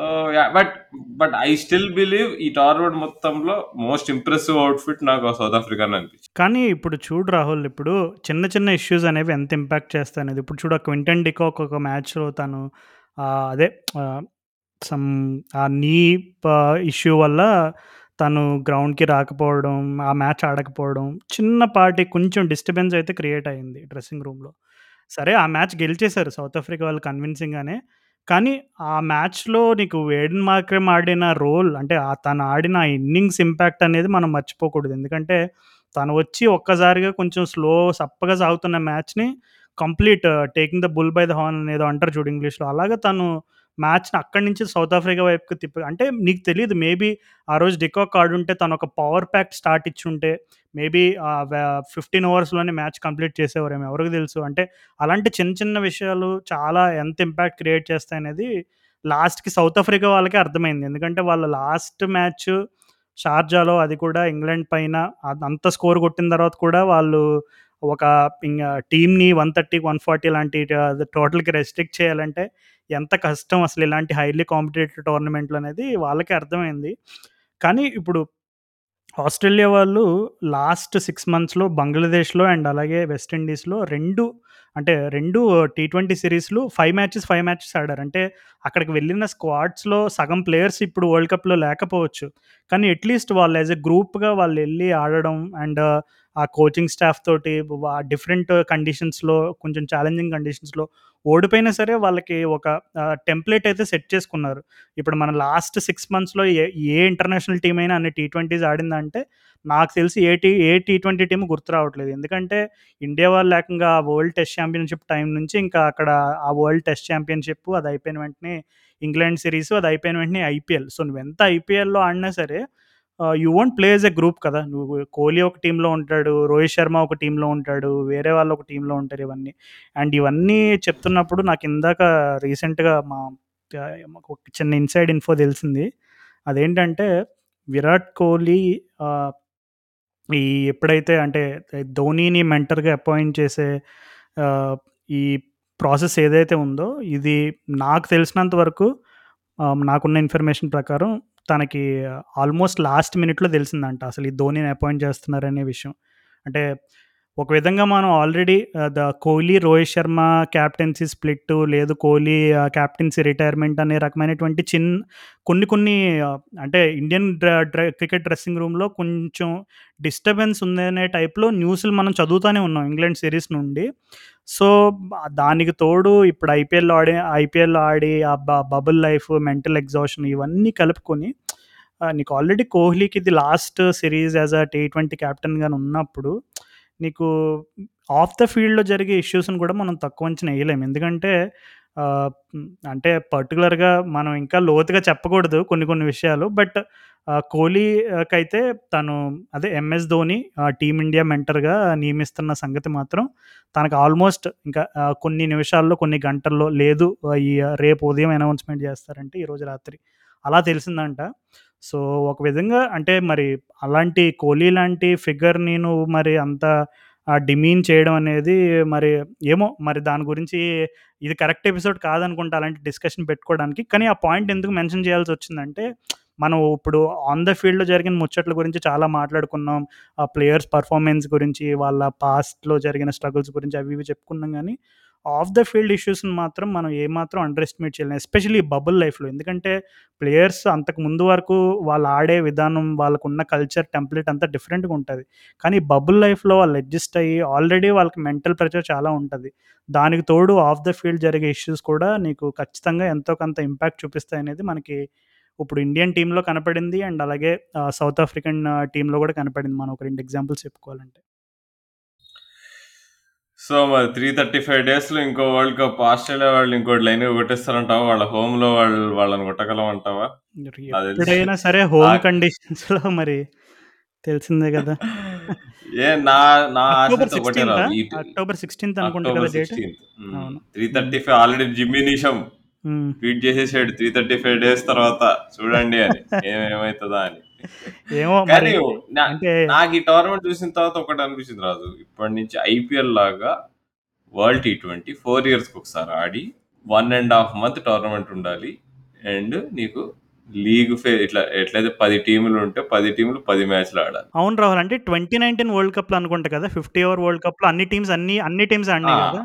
but but I still believe ఈ టోర్నమెంట్ మొత్తంలో మోస్ట్ ఇంప్రెసివ్ అవుట్ఫిట్ నాకు సౌత్ ఆఫ్రికా అనిపించింది. కానీ ఇప్పుడు చూడు రాహుల్ ఇప్పుడు చిన్న చిన్న ఇష్యూస్ అనేవి ఎంత ఇంపాక్ట్ చేస్తాయి అనేది. ఇప్పుడు చూడు క్వింటన్ డికో ఒక మ్యాచ్లో తను అదే సమ్ ఆ నీ ఇష్యూ వల్ల తను గ్రౌండ్కి రాకపోవడం ఆ మ్యాచ్ ఆడకపోవడం చిన్నపాటి కొంచెం డిస్టర్బెన్స్ అయితే క్రియేట్ అయింది డ్రెస్సింగ్ రూమ్లో. సరే ఆ మ్యాచ్ గెలిచేశారు సౌత్ ఆఫ్రికా వాళ్ళు కన్విన్సింగ్గానే కానీ ఆ మ్యాచ్లో నీకు వేడన్ మార్క్రమ్ ఆడిన రోల్ అంటే ఆ తను ఆడిన ఇన్నింగ్స్ ఇంపాక్ట్ అనేది మనం మర్చిపోకూడదు. ఎందుకంటే తను వచ్చి ఒక్కసారిగా కొంచెం స్లో సప్పగా సాగుతున్న మ్యాచ్ని complete taking the bull by the horn అనేదో అంటారు చూడు ఇంగ్లీష్లో. అలాగా తను మ్యాచ్ని అక్కడి నుంచి సౌత్ ఆఫ్రికా వైపుకి తిప్పి అంటే నీకు తెలియదు మేబీ ఆ రోజు డికో కార్డు ఉంటే తను ఒక పవర్ ప్యాక్ స్టార్ట్ ఇచ్చుంటే మేబీ ఫిఫ్టీన్ ఓవర్స్లోనే మ్యాచ్ కంప్లీట్ చేసేవారేమో ఎవరికి తెలుసు. అంటే అలాంటి చిన్న చిన్న విషయాలు చాలా ఎంత ఇంపాక్ట్ క్రియేట్ చేస్తాయనేది లాస్ట్కి సౌత్ ఆఫ్రికా వాళ్ళకే అర్థమైంది. ఎందుకంటే వాళ్ళ లాస్ట్ మ్యాచ్ షార్జాలో అది కూడా ఇంగ్లాండ్ పైన అంత స్కోర్ కొట్టిన తర్వాత కూడా వాళ్ళు ఒక ఇంకా టీంని వన్ థర్టీ వన్ ఫార్టీ లాంటి టోటల్కి రెస్ట్రిక్ట్ చేయాలంటే ఎంత కష్టం అసలు ఇలాంటి హైలీ కాంపిటేటివ్ టోర్నమెంట్లు అనేది వాళ్ళకే అర్థమైంది. కానీ ఇప్పుడు ఆస్ట్రేలియా వాళ్ళు లాస్ట్ సిక్స్ మంత్స్లో బంగ్లాదేశ్లో అండ్ అలాగే వెస్టిండీస్లో రెండు అంటే రెండు టీ ట్వంటీ సిరీస్లు ఫైవ్ మ్యాచెస్ ఫైవ్ మ్యాచెస్ ఆడారు. అంటే అక్కడికి వెళ్ళిన స్క్వాడ్స్లో సగం ప్లేయర్స్ ఇప్పుడు వరల్డ్ కప్లో లేకపోవచ్చు. కానీ అట్లీస్ట్ వాళ్ళు యాజ్ ఎ గ్రూప్గా వాళ్ళు వెళ్ళి ఆడడం అండ్ ఆ కోచింగ్ స్టాఫ్ తోటి డిఫరెంట్ కండిషన్స్లో కొంచెం ఛాలెంజింగ్ కండిషన్స్లో ఓడిపోయినా సరే వాళ్ళకి ఒక టెంప్లెట్ అయితే సెట్ చేసుకున్నారు. ఇప్పుడు మన లాస్ట్ సిక్స్ మంత్స్లో ఏ ఏ ఇంటర్నేషనల్ టీం అయినా అన్ని టీ ట్వంటీస్ ఆడిందంటే నాకు తెలిసి a T a T twenty team గుర్తు రావట్లేదు. ఎందుకంటే ఇండియా వాళ్ళు లేకుండా ఆ వరల్డ్ టెస్ట్ ఛాంపియన్షిప్ టైం నుంచి ఇంకా అక్కడ ఆ వరల్డ్ టెస్ట్ ఛాంపియన్షిప్ అది అయిపోయిన వెంటనే ఇంగ్లాండ్ సిరీస్ అది అయిపోయిన వెంటనే ఐపీఎల్ సో నువ్వు ఎంత ఐపీఎల్లో ఆడినా సరే you won't play a group కదా. నువ్వు కోహ్లీ ఒక టీంలో ఉంటాడు రోహిత్ శర్మ ఒక టీంలో ఉంటాడు వేరే వాళ్ళు ఒక టీంలో ఉంటారు ఇవన్నీ. అండ్ ఇవన్నీ చెప్తున్నప్పుడు నాకు ఇందాక రీసెంట్గా మా ఒక చిన్న ఇన్సైడ్ ఇన్ఫో తెలిసింది. అదేంటంటే విరాట్ కోహ్లీ ఈ ఎప్పుడైతే అంటే ధోనీని మెంటర్గా అపాయింట్ చేసే ఈ ప్రాసెస్ ఏదైతే ఉందో ఇది నాకు తెలిసినంత వరకు నాకున్న ఇన్ఫర్మేషన్ ప్రకారం తనకి ఆల్మోస్ట్ లాస్ట్ మినిట్లో తెలిసిందంట. అసలు ఈ ధోనీని అపాయింట్ చేస్తున్నారనే విషయం. అంటే ఒక విధంగా మనం already the Kohli Rohit Sharma captaincy split లేదు కోహ్లీ క్యాప్టెన్సీ రిటైర్మెంట్ అనే రకమైనటువంటి చిన్న కొన్ని కొన్ని uh, అంటే ఇండియన్ క్రికెట్ డ్రెస్సింగ్ రూమ్లో కొంచెం డిస్టర్బెన్స్ ఉందనే టైప్లో న్యూస్లు మనం చదువుతూనే ఉన్నాం ఇంగ్లాండ్ సిరీస్ నుండి. సో దానికి తోడు ఇప్పుడు ఐపీఎల్ ఆడి ఐపీఎల్ ఆడి ఆ బబుల్ లైఫ్ మెంటల్ ఎగ్జాషన్ ఇవన్నీ కలుపుకొని uh, నీకు ఆల్రెడీ కోహ్లీకి ఇది last series as a T twenty క్యాప్టెన్గా ఉన్నప్పుడు నీకు ఆఫ్ ద ఫీల్డ్లో జరిగే ఇష్యూస్ని కూడా మనం తక్కువ అంచనా వేయలేము. ఎందుకంటే అంటే పర్టికులర్గా మనం ఇంకా లోతుగా చెప్పకూడదు కొన్ని కొన్ని విషయాలు. బట్ కోహ్లీకి అయితే తను అదే M S Dhoni team India మెంటర్గా నియమిస్తున్న సంగతి మాత్రం తనకు ఆల్మోస్ట్ ఇంకా కొన్ని నిమిషాల్లో కొన్ని గంటల్లో లేదు ఈ రేపు ఉదయం అనౌన్స్మెంట్ చేస్తారంటే ఈరోజు రాత్రి. అలా తెలిసిందంట. సో ఒక విధంగా అంటే మరి అలాంటి కోహ్లీ లాంటి ఫిగర్ నేను మరి అంత డిమీన్ చేయడం అనేది మరి ఏమో మరి దాని గురించి ఇది కరెక్ట్ ఎపిసోడ్ కాదనుకుంటా అలాంటి డిస్కషన్ పెట్టుకోవడానికి. కానీ ఆ పాయింట్ ఎందుకు మెన్షన్ చేయాల్సి వచ్చిందంటే మనం ఇప్పుడు ఆన్ ద ఫీల్డ్లో జరిగిన ముచ్చట్ల గురించి చాలా మాట్లాడుకున్నాం. ఆ ప్లేయర్స్ పర్ఫార్మెన్స్ గురించి వాళ్ళ పాస్ట్లో జరిగిన స్ట్రగుల్స్ గురించి అవి ఇవి చెప్పుకున్నాం కానీ ఆఫ్ ద ఫీల్డ్ ఇష్యూస్ని మాత్రం మనం ఏమాత్రం అండర్ ఎస్టిమేట్ చేయలేం ఎస్పెషల్లీ బబుల్ లైఫ్లో. ఎందుకంటే ప్లేయర్స్ అంతకు ముందు వరకు వాళ్ళు ఆడే విధానం వాళ్ళకున్న కల్చర్ టెంప్లెట్ అంతా డిఫరెంట్గా ఉంటుంది. కానీ బబుల్ లైఫ్లో వాళ్ళు అడ్జస్ట్ అయ్యి ఆల్రెడీ వాళ్ళకి మెంటల్ ప్రెషర్ చాలా ఉంటుంది. దానికి తోడు ఆఫ్ ద ఫీల్డ్ జరిగే ఇష్యూస్ కూడా నీకు ఖచ్చితంగా ఎంతో కొంత ఇంపాక్ట్ చూపిస్తాయి అనేది మనకి ఇప్పుడు ఇండియన్ టీంలో కనపడింది. అండ్ అలాగే సౌత్ ఆఫ్రికన్ టీంలో కూడా కనపడింది. మనం ఒక రెండు ఎగ్జాంపుల్స్ చెప్పుకోవాలంటే. సో మరి త్రీ థర్టీ ఫైవ్ డేస్లో ఇంకో వరల్డ్ కప్ ఆస్ట్రేలియా వాళ్ళు ఇంకోటి లైన్ కొట్టేస్తారంటావా? వాళ్ళ హోమ్లో వాళ్ళు వాళ్ళని కొట్టగలం అంటావా ఎప్పుడైనా సరే హోమ్ కండిషన్స్లో మరి తెలిసిందే కదా. ఏ నా నా అక్టోబర్ సిక్స్టీన్త్ అనుకుంటా కదా date. Three thirty five already Jimmy Neesham tweet చేసేసాడు త్రీ థర్టీ ఫైవ్ డేస్ తర్వాత. చూడండి అని. ఏమేమవుతుందా అని. ఏమో కానీ మరి అంటే నాకు ఈ టోర్నమెంట్ చూసిన తర్వాత ఒకటి అనిపించింది రాజు. ఇప్పటి నుంచి ఐపీఎల్ లాగా వరల్డ్ టీ ట్వంటీ ఫోర్ ఇయర్స్కి ఒకసారి ఆడి one and half month tournament ఉండాలి. అండ్ నీకు లీగ్ ఫే ఇట్లా ఎట్లయితే పది టీములు ఉంటే పది టీములు పది మ్యాచ్లు ఆడాలి. అవును రాహుల్ అంటే ట్వంటీ నైన్టీన్ వరల్డ్ కప్లో అనుకుంటా కదా ఫిఫ్టీ ఓవర్ వరల్డ్ కప్లో అన్ని టీమ్స్ అన్ని అన్ని టీమ్స్ ఆడినాయి కదా?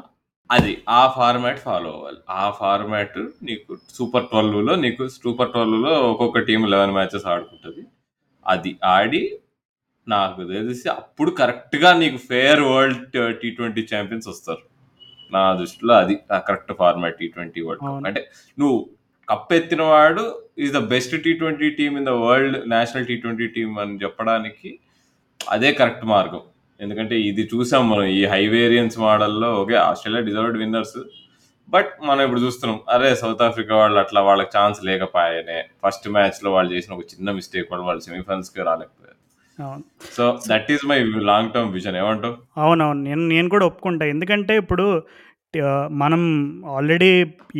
అది ఆ ఫార్మాట్ ఫాలో అవ్వాలి. ఆ ఫార్మాట్ నీకు సూపర్ ట్వెల్వ్లో నీకు సూపర్ ట్వెల్వ్లో ఒక్కొక్క టీం లెవెన్ మ్యాచెస్ ఆడుకుంటుంది. అది ఆడి నాకు తెలిసి అప్పుడు కరెక్ట్గా నీకు fair world T twenty champions వస్తారు. నా దృష్టిలో అది correct format T twenty world cup. అంటే నువ్వు కప్ ఎత్తిన వాడు is the best T twenty team in the world national T twenty team అని చెప్పడానికి అదే కరెక్ట్ మార్గం. ఎందుకంటే ఇది చూసాం మనం ఈ హై వేరియన్స్ మోడల్లో okay Australia deserved winners but మనం ఇప్పుడు చూస్తున్నాం అరే సౌత్ ఆఫ్రికా వాళ్ళు అట్లా వాళ్ళకి ఛాన్స్ లేకపోయానే ఫస్ట్ మ్యాచ్లో వాళ్ళు చేసిన ఒక చిన్న మిస్టేక్ వల్ల వాళ్ళు సెమీఫైనల్స్కి రాలేకపోయారు. So that is my long term vision ఏమంటావు? అవునవును నేను నేను కూడా ఒప్పుకుంటా. ఎందుకంటే ఇప్పుడు మనం ఆల్రెడీ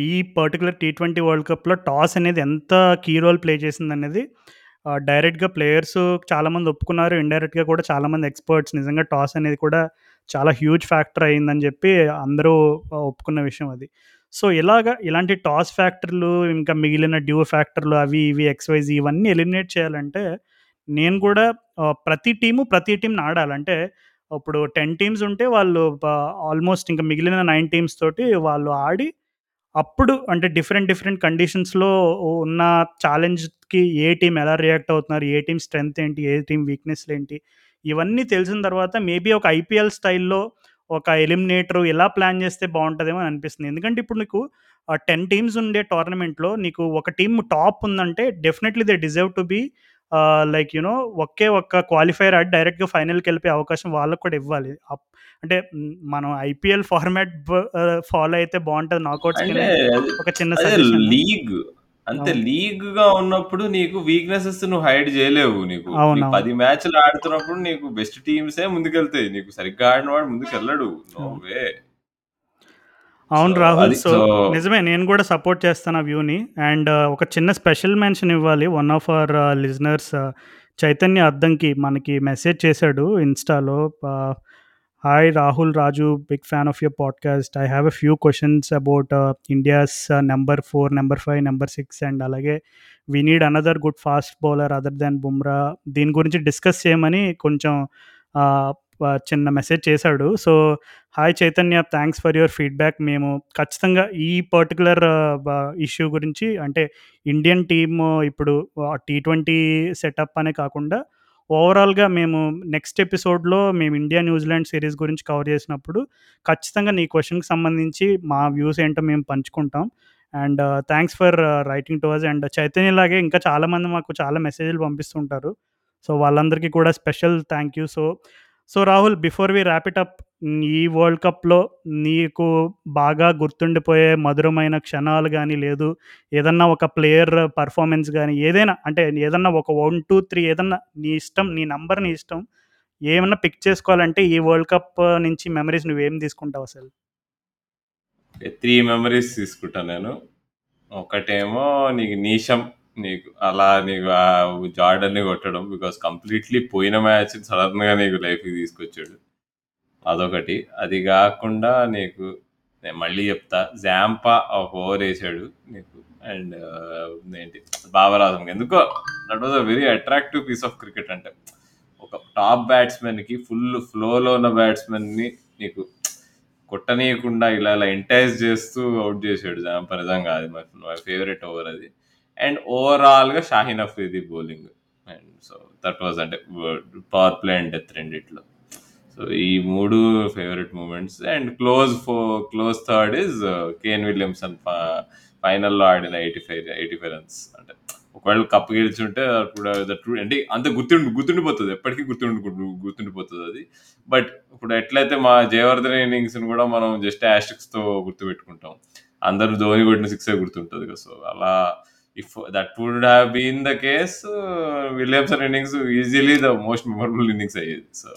ఈ పర్టికులర్ టీ ట్వంటీ వరల్డ్ కప్లో టాస్ అనేది ఎంత కీ రోల్ ప్లే చేసింది అనేది డైరెక్ట్గా ప్లేయర్స్ చాలామంది ఒప్పుకున్నారు ఇండైరెక్ట్గా కూడా చాలామంది ఎక్స్పర్ట్స్ నిజంగా టాస్ అనేది కూడా చాలా హ్యూజ్ ఫ్యాక్టర్ అయిందని చెప్పి అందరూ ఒప్పుకున్న విషయం అది. సో ఇలాగా ఇలాంటి టాస్ ఫ్యాక్టర్లు ఇంకా మిగిలిన డ్యూ ఫ్యాక్టర్లు అవి ఇవి ఎక్స్వైజ్ ఇవన్నీ ఎలిమినేట్ చేయాలంటే నేను కూడా ప్రతి టీము ప్రతి టీంని ఆడాలంటే ఇప్పుడు టెన్ టీమ్స్ ఉంటే వాళ్ళు ఆల్మోస్ట్ ఇంకా మిగిలిన నైన్ టీమ్స్ తోటి వాళ్ళు ఆడి అప్పుడు అంటే డిఫరెంట్ డిఫరెంట్ కండిషన్స్లో ఉన్న ఛాలెంజ్కి ఏ టీం ఎలా రియాక్ట్ అవుతున్నారు ఏ టీం స్ట్రెంగ్త్ ఏంటి ఏ టీం వీక్నెస్లు ఏంటి ఇవన్నీ తెలిసిన తర్వాత మేబీ ఒక ఐపీఎల్ స్టైల్లో ఒక ఎలిమినేటర్ ఎలా ప్లాన్ చేస్తే బాగుంటుందేమో అని అనిపిస్తుంది. ఎందుకంటే ఇప్పుడు నీకు టెన్ టీమ్స్ ఉండే టోర్నమెంట్లో నీకు ఒక టీం టాప్ ఉందంటే definitely they deserve to be like you know ఒకే ఒక్క క్వాలిఫైర్ ఆడి డైరెక్ట్గా ఫైనల్కి వెళ్ళిపోయే అవకాశం వాళ్ళకు కూడా ఇవ్వాలి. అంటే మనం ఐపీఎల్ ఫార్మాట్ ఫాలో అయితే బాగుంటుంది నాకౌట్స్ అది- ఒక చిన్న లీగ్ అంతే అవును. లీగ్గా ఉన్నప్పుడు నీకు వీక్నెసెస్ నువ్వు హైడ్ చేయలేవు నీకు. పది మ్యాచ్లు ఆడుతున్నప్పుడు నీకు బెస్ట్ టీమ్సే ముందుకెళ్తాయి. నీకు సరిగ్గా ఆడిన వాడు ముందుకు వెళ్ళడు నో అవును. వే. అవును రాహుల్ అది సో సో నిజమే నేను కూడా సపోర్ట్ చేస్తాను ఆ వ్యూని. అండ్ ఒక చిన్న స్పెషల్ మెన్షన్ ఇవ్వాలి. One of our listeners Chaitanya Addanki మనకి మెసేజ్ చేశాడు ఇన్స్టాలో. Hi Rahul Raju big fan of your podcast I have a few questions about India's number four number five number six and అలాగే we need another good fast bowler other than Bumrah దీని గురించి discuss చేయమని కొంచెం చిన్న message చేశాడు. So hi Chaitanya thanks for your feedback మేము ఖచ్చితంగా ఈ పర్టికులర్ ఇష్యూ గురించి అంటే ఇండియన్ టీమ్ ఇప్పుడు టీ ట్వంటీ సెటప్ అనే కాకుండా ఓవరాల్గా మేము నెక్స్ట్ ఎపిసోడ్లో మేము ఇండియా న్యూజిలాండ్ సిరీస్ గురించి కవర్ చేసినప్పుడు ఖచ్చితంగా నీ క్వశ్చన్కి సంబంధించి మా వ్యూస్ ఏంటో మేము పంచుకుంటాం. And thanks for writing to us and Chaitanya లాగే ఇంకా చాలామంది మాకు చాలా మెసేజ్లు పంపిస్తుంటారు. సో వాళ్ళందరికీ కూడా special thank you so so Rahul before we wrap up ఈ వరల్డ్ కప్లో నీకు బాగా గుర్తుండిపోయే మధురమైన క్షణాలు కానీ లేదు ఏదన్నా ఒక ప్లేయర్ పర్ఫార్మెన్స్ కానీ ఏదైనా అంటే ఏదన్నా ఒక వన్ టూ త్రీ ఏదన్నా నీ ఇష్టం నీ నంబర్ నీ ఇష్టం ఏమన్నా పిక్ చేసుకోవాలంటే ఈ వరల్డ్ కప్ నుంచి మెమరీస్ నువ్వేం తీసుకుంటావు అసలు? త్రీ మెమరీస్ తీసుకుంటా నేను. ఒకటేమో నీకు నీషం నీకు అలా నీకు ఆ జార్డన్ని కొట్టడం బికాస్ కంప్లీట్లీ పోయిన మ్యాచ్ సడన్గా నీకు లైఫ్ తీసుకొచ్చాడు అదొకటి. అది కాకుండా నీకు నేను మళ్ళీ చెప్తా. జాంపా ఒక ఓవర్ వేసాడు నీకు. అండ్ ఏంటి బాబర్ ఆజమ్ ఎందుకో that was a very attractive piece of cricket అంటే. ఒక టాప్ బ్యాట్స్‌మెన్‌కి ఫుల్ ఫ్లోలో ఉన్న బ్యాట్స్‌మెన్‌ని నీకు కొట్టనీయకుండా ఇలా ఇలా ఎంటైజ్ చేస్తూ అవుట్ చేసాడు జాంపా నిజంగా అది మై ఫేవరెట్ ఓవర్ అది. అండ్ ఓవరాల్‌గా Shaheen Afridi bowling. And so that was అంటే పవర్ ప్లే అండ్ డెత్ రెండిట్లో. సో ఈ మూడు ఫేవరెట్ మూమెంట్స్ అండ్ క్లోజ్ ఫో close third is uh, Kane Williamson ఫైనల్‌లో ఆడిన 85, 85 రన్స్. అంటే ఒకవేళ కప్ గెలిచుంటే అప్పుడు దట్ అంటే అంత గుర్తుండి గుర్తుండిపోతుంది ఎప్పటికీ గుర్తుండి గుర్తుండిపోతుంది అది బట్ ఇప్పుడు ఎట్లయితే మా జయవర్ధన్ ఇన్నింగ్స్‌ని కూడా మనం జస్ట్ యాస్టిక్స్తో గుర్తుపెట్టుకుంటాం. అందరూ ధోని కొట్టిన సిక్సే గుర్తుంటుంది కదా! సో అలా if that would have been the case Williamson innings easily the most memorable innings అయ్యేది. సో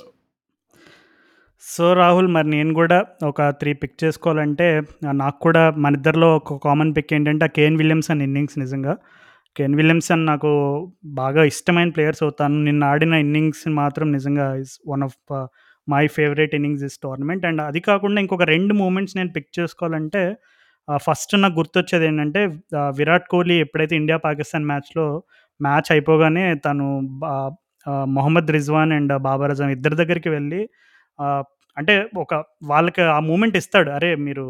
సో రాహుల్ మరి నేను కూడా ఒక త్రీ పిక్ చేసుకోవాలంటే నాకు కూడా మన ఇద్దరిలో ఒక కామన్ పిక్ ఏంటంటే ఆ కేన్ విలియమ్సన్ ఇన్నింగ్స్ నిజంగా. కేన్ విలియమ్సన్ నాకు బాగా ఇష్టమైన ప్లేయర్స్ అవుతాను నిన్న ఆడిన ఇన్నింగ్స్ మాత్రం నిజంగా is one of my favourite innings is tournament. And అది కాకుండా ఇంకొక రెండు మూమెంట్స్ నేను పిక్ చేసుకోవాలంటే ఫస్ట్ నాకు గుర్తొచ్చేది ఏంటంటే విరాట్ కోహ్లీ ఎప్పుడైతే ఇండియా పాకిస్తాన్ మ్యాచ్‌లో మ్యాచ్ అయిపోగానే తను బా మొహమ్మద్ రిజ్వాన్ అండ్ బాబర్ అజమ్ ఇద్దరి దగ్గరికి వెళ్ళి అంటే ఒక వాళ్ళకి ఆ మూమెంట్ ఇస్తాడు. అరే మీరు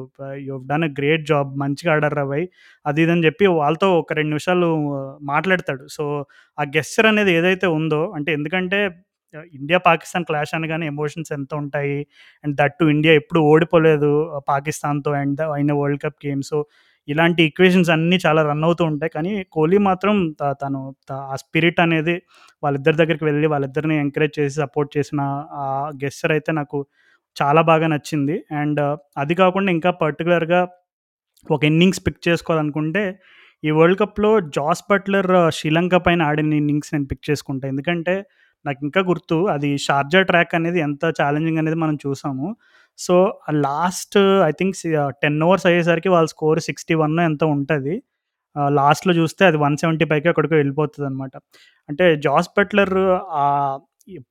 you done a great job మంచిగా ఆడారు భయ్! అది ఇది అని చెప్పి వాళ్ళతో ఒక రెండు నిమిషాలు మాట్లాడతాడు. సో ఆ గెస్చర్ అనేది ఏదైతే ఉందో అంటే ఎందుకంటే ఇండియా పాకిస్తాన్ క్లాష్ అనగానే ఎమోషన్స్ ఎంత ఉంటాయి. అండ్ దట్ టు ఇండియా ఎప్పుడు ఓడిపోలేదు పాకిస్తాన్‌తో అండ్ అయిన వరల్డ్ కప్ గేమ్. సో ఇలాంటి ఈక్వేషన్స్ అన్నీ చాలా రన్ అవుతూ ఉంటాయి. కానీ కోహ్లీ మాత్రం తను ఆ స్పిరిట్ అనేది వాళ్ళిద్దరి దగ్గరికి వెళ్ళి వాళ్ళిద్దరిని ఎంకరేజ్ చేసి సపోర్ట్ చేసిన ఆ గెస్టర్ అయితే నాకు చాలా బాగా నచ్చింది. అండ్ అది కాకుండా ఇంకా పర్టికులర్గా ఒక ఇన్నింగ్స్ పిక్ చేసుకోవాలనుకుంటే ఈ వరల్డ్ కప్‌లో జాస్ బట్లర్ శ్రీలంక పైన ఆడిన ఇన్నింగ్స్ నేను పిక్ చేసుకుంటాను ఎందుకంటే నాకు ఇంకా గుర్తు అది షార్జా ట్రాక్ అనేది ఎంత ఛాలెంజింగ్ అనేది మనం చూసాము. So last I think ten overs అయ్యేసరికి వాళ్ళ స్కోర్ 61 ఎంతో ఎంత ఉంటుంది లాస్ట్‌లో చూస్తే అది 170 పైకి వెళ్ళిపోతుంది అనమాట అంటే జాస్ బట్లర్ ఆ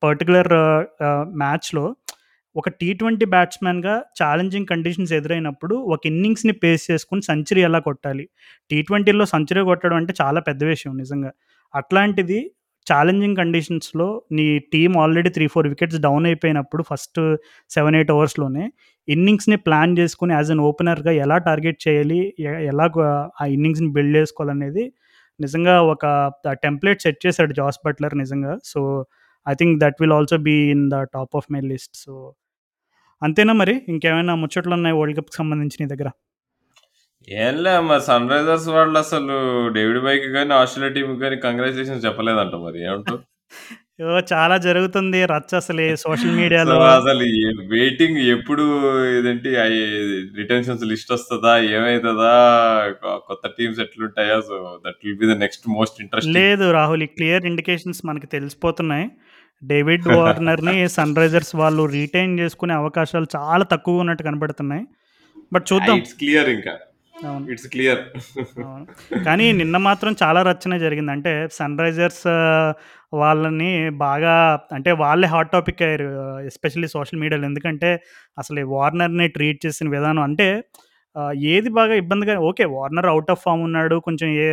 పర్టిక్యులర్ మ్యాచ్‌లో ఒక టీ ట్వంటీ బ్యాట్స్‌మెన్‌గా ఛాలెంజింగ్ కండిషన్స్ ఎదురైనప్పుడు ఒక ఇన్నింగ్స్‌ని పేస్ చేసుకొని సెంచరీ ఎలా కొట్టాలి? టీ ట్వంటీలో సెంచరీ కొట్టడం అంటే చాలా పెద్ద విషయం నిజంగా. అట్లాంటిది ఛాలెంజింగ్ కండిషన్స్‌లో నీ టీమ్ ఆల్రెడీ 3, 4 వికెట్స్ డౌన్ అయిపోయినప్పుడు ఫస్ట్ సెవెన్ ఎయిట్ అవర్స్లోనే ఇన్నింగ్స్‌ని ప్లాన్ చేసుకుని యాస్ అన్ ఓపెనర్‌గా ఎలా టార్గెట్ చేయాలి? ఎలా ఆ ఇన్నింగ్స్‌ని బిల్డ్ చేసుకోవాలనేది నిజంగా ఒక టెంప్లేట్ సెట్ చేశాడు జాస్ బట్లర్ నిజంగా. So I think that will also be in the top of my list. So అంతేనా మరి? ఇంకేమైనా ముచ్చట్లు ఉన్నాయి వరల్డ్ కప్‌కి సంబంధించి నీ దగ్గర? ఏంలే మరి సన్ రైజర్స్ వాళ్ళు అసలు డేవిడ్ వైకి గాని, ఆస్ట్రేలియా టీమ్‌కి గాని కంగ్రాచ్యులేషన్స్ చెప్పలేదంట మరి ఏమంటావు? [LAUGHS] ఓహ్! చాలా జరుగుతుంది రచ్చ [LAUGHS] అసలు సోషల్ మీడియాలో. అసలు వెయిటింగ్ ఎప్పుడు ఇదేంటి రిటెన్షన్స్ లిస్ట్ వస్తదా? ఏమైతదా? కొత్త teams ఎట్లుంటాయా? So that will be the next most interesting. లేదు రాహుల్. ఈ క్లియర్ ఇండికేషన్స్ మనకు తెలిసిపోతున్నాయి. డేవిడ్ వార్నర్‌ని సన్ రైజర్స్ వాళ్ళు రిటైన్ చేసుకునే అవకాశాలు చాలా తక్కువగా ఉన్నట్టు కనపడుతున్నాయి. బట్ చూద్దాం. ఇట్స్ క్లియర్ ఇంకా. అవును. It's clear. కానీ నిన్న మాత్రం చాలా రచ్చనే జరిగింది. అంటే సన్ రైజర్స్ వాళ్ళని బాగా అంటే వాళ్ళే హాట్ టాపిక్ అయ్యారు. ఎస్పెషల్లీ సోషల్ మీడియాలో. ఎందుకంటే అసలు ఈ వార్నర్‌ని ట్రీట్ చేసిన విధానం అంటే ఏది బాగా ఇబ్బందిగా okay. Warner out of form ఉన్నాడు. కొంచెం ఏ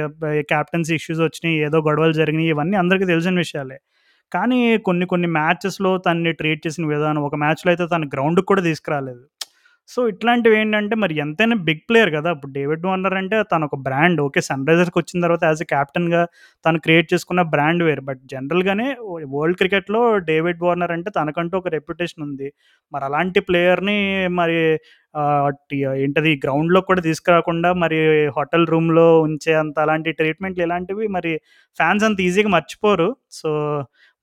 కెప్టెన్సీ ఇష్యూస్ వచ్చినాయి. ఏదో గొడవలు జరిగినాయి. ఇవన్నీ అందరికీ తెలిసిన విషయాలే. కానీ కొన్ని కొన్ని మ్యాచెస్‌లో తనని ట్రీట్ చేసిన విధానం ఒక మ్యాచ్‌లో అయితే తను గ్రౌండ్‌కి కూడా తీసుకురాలేదు. సో ఇట్లాంటివి ఏంటంటే మరి ఎంతైనా బిగ్ ప్లేయర్ కదా! ఇప్పుడు డేవిడ్ వార్నర్ అంటే తను ఒక బ్రాండ్. ఓకే. సన్ రైజర్స్‌కి వచ్చిన తర్వాత యాస్ ఎ కెప్టెన్‌గా తను క్రియేట్ చేసుకున్న బ్రాండ్ వేరు. బట్ జనరల్‌గానే వరల్డ్ క్రికెట్‌లో డేవిడ్ వార్నర్ అంటే తనకంటూ ఒక రెప్యుటేషన్ ఉంది. మరి అలాంటి ప్లేయర్‌ని మరి ఏంటది గ్రౌండ్లో కూడా తీసుకురాకుండా మరి హోటల్ రూమ్‌లో ఉంచే అంత అలాంటి ట్రీట్మెంట్‌లు ఇలాంటివి మరి ఫ్యాన్స్ అంత ఈజీగా మర్చిపోరు. సో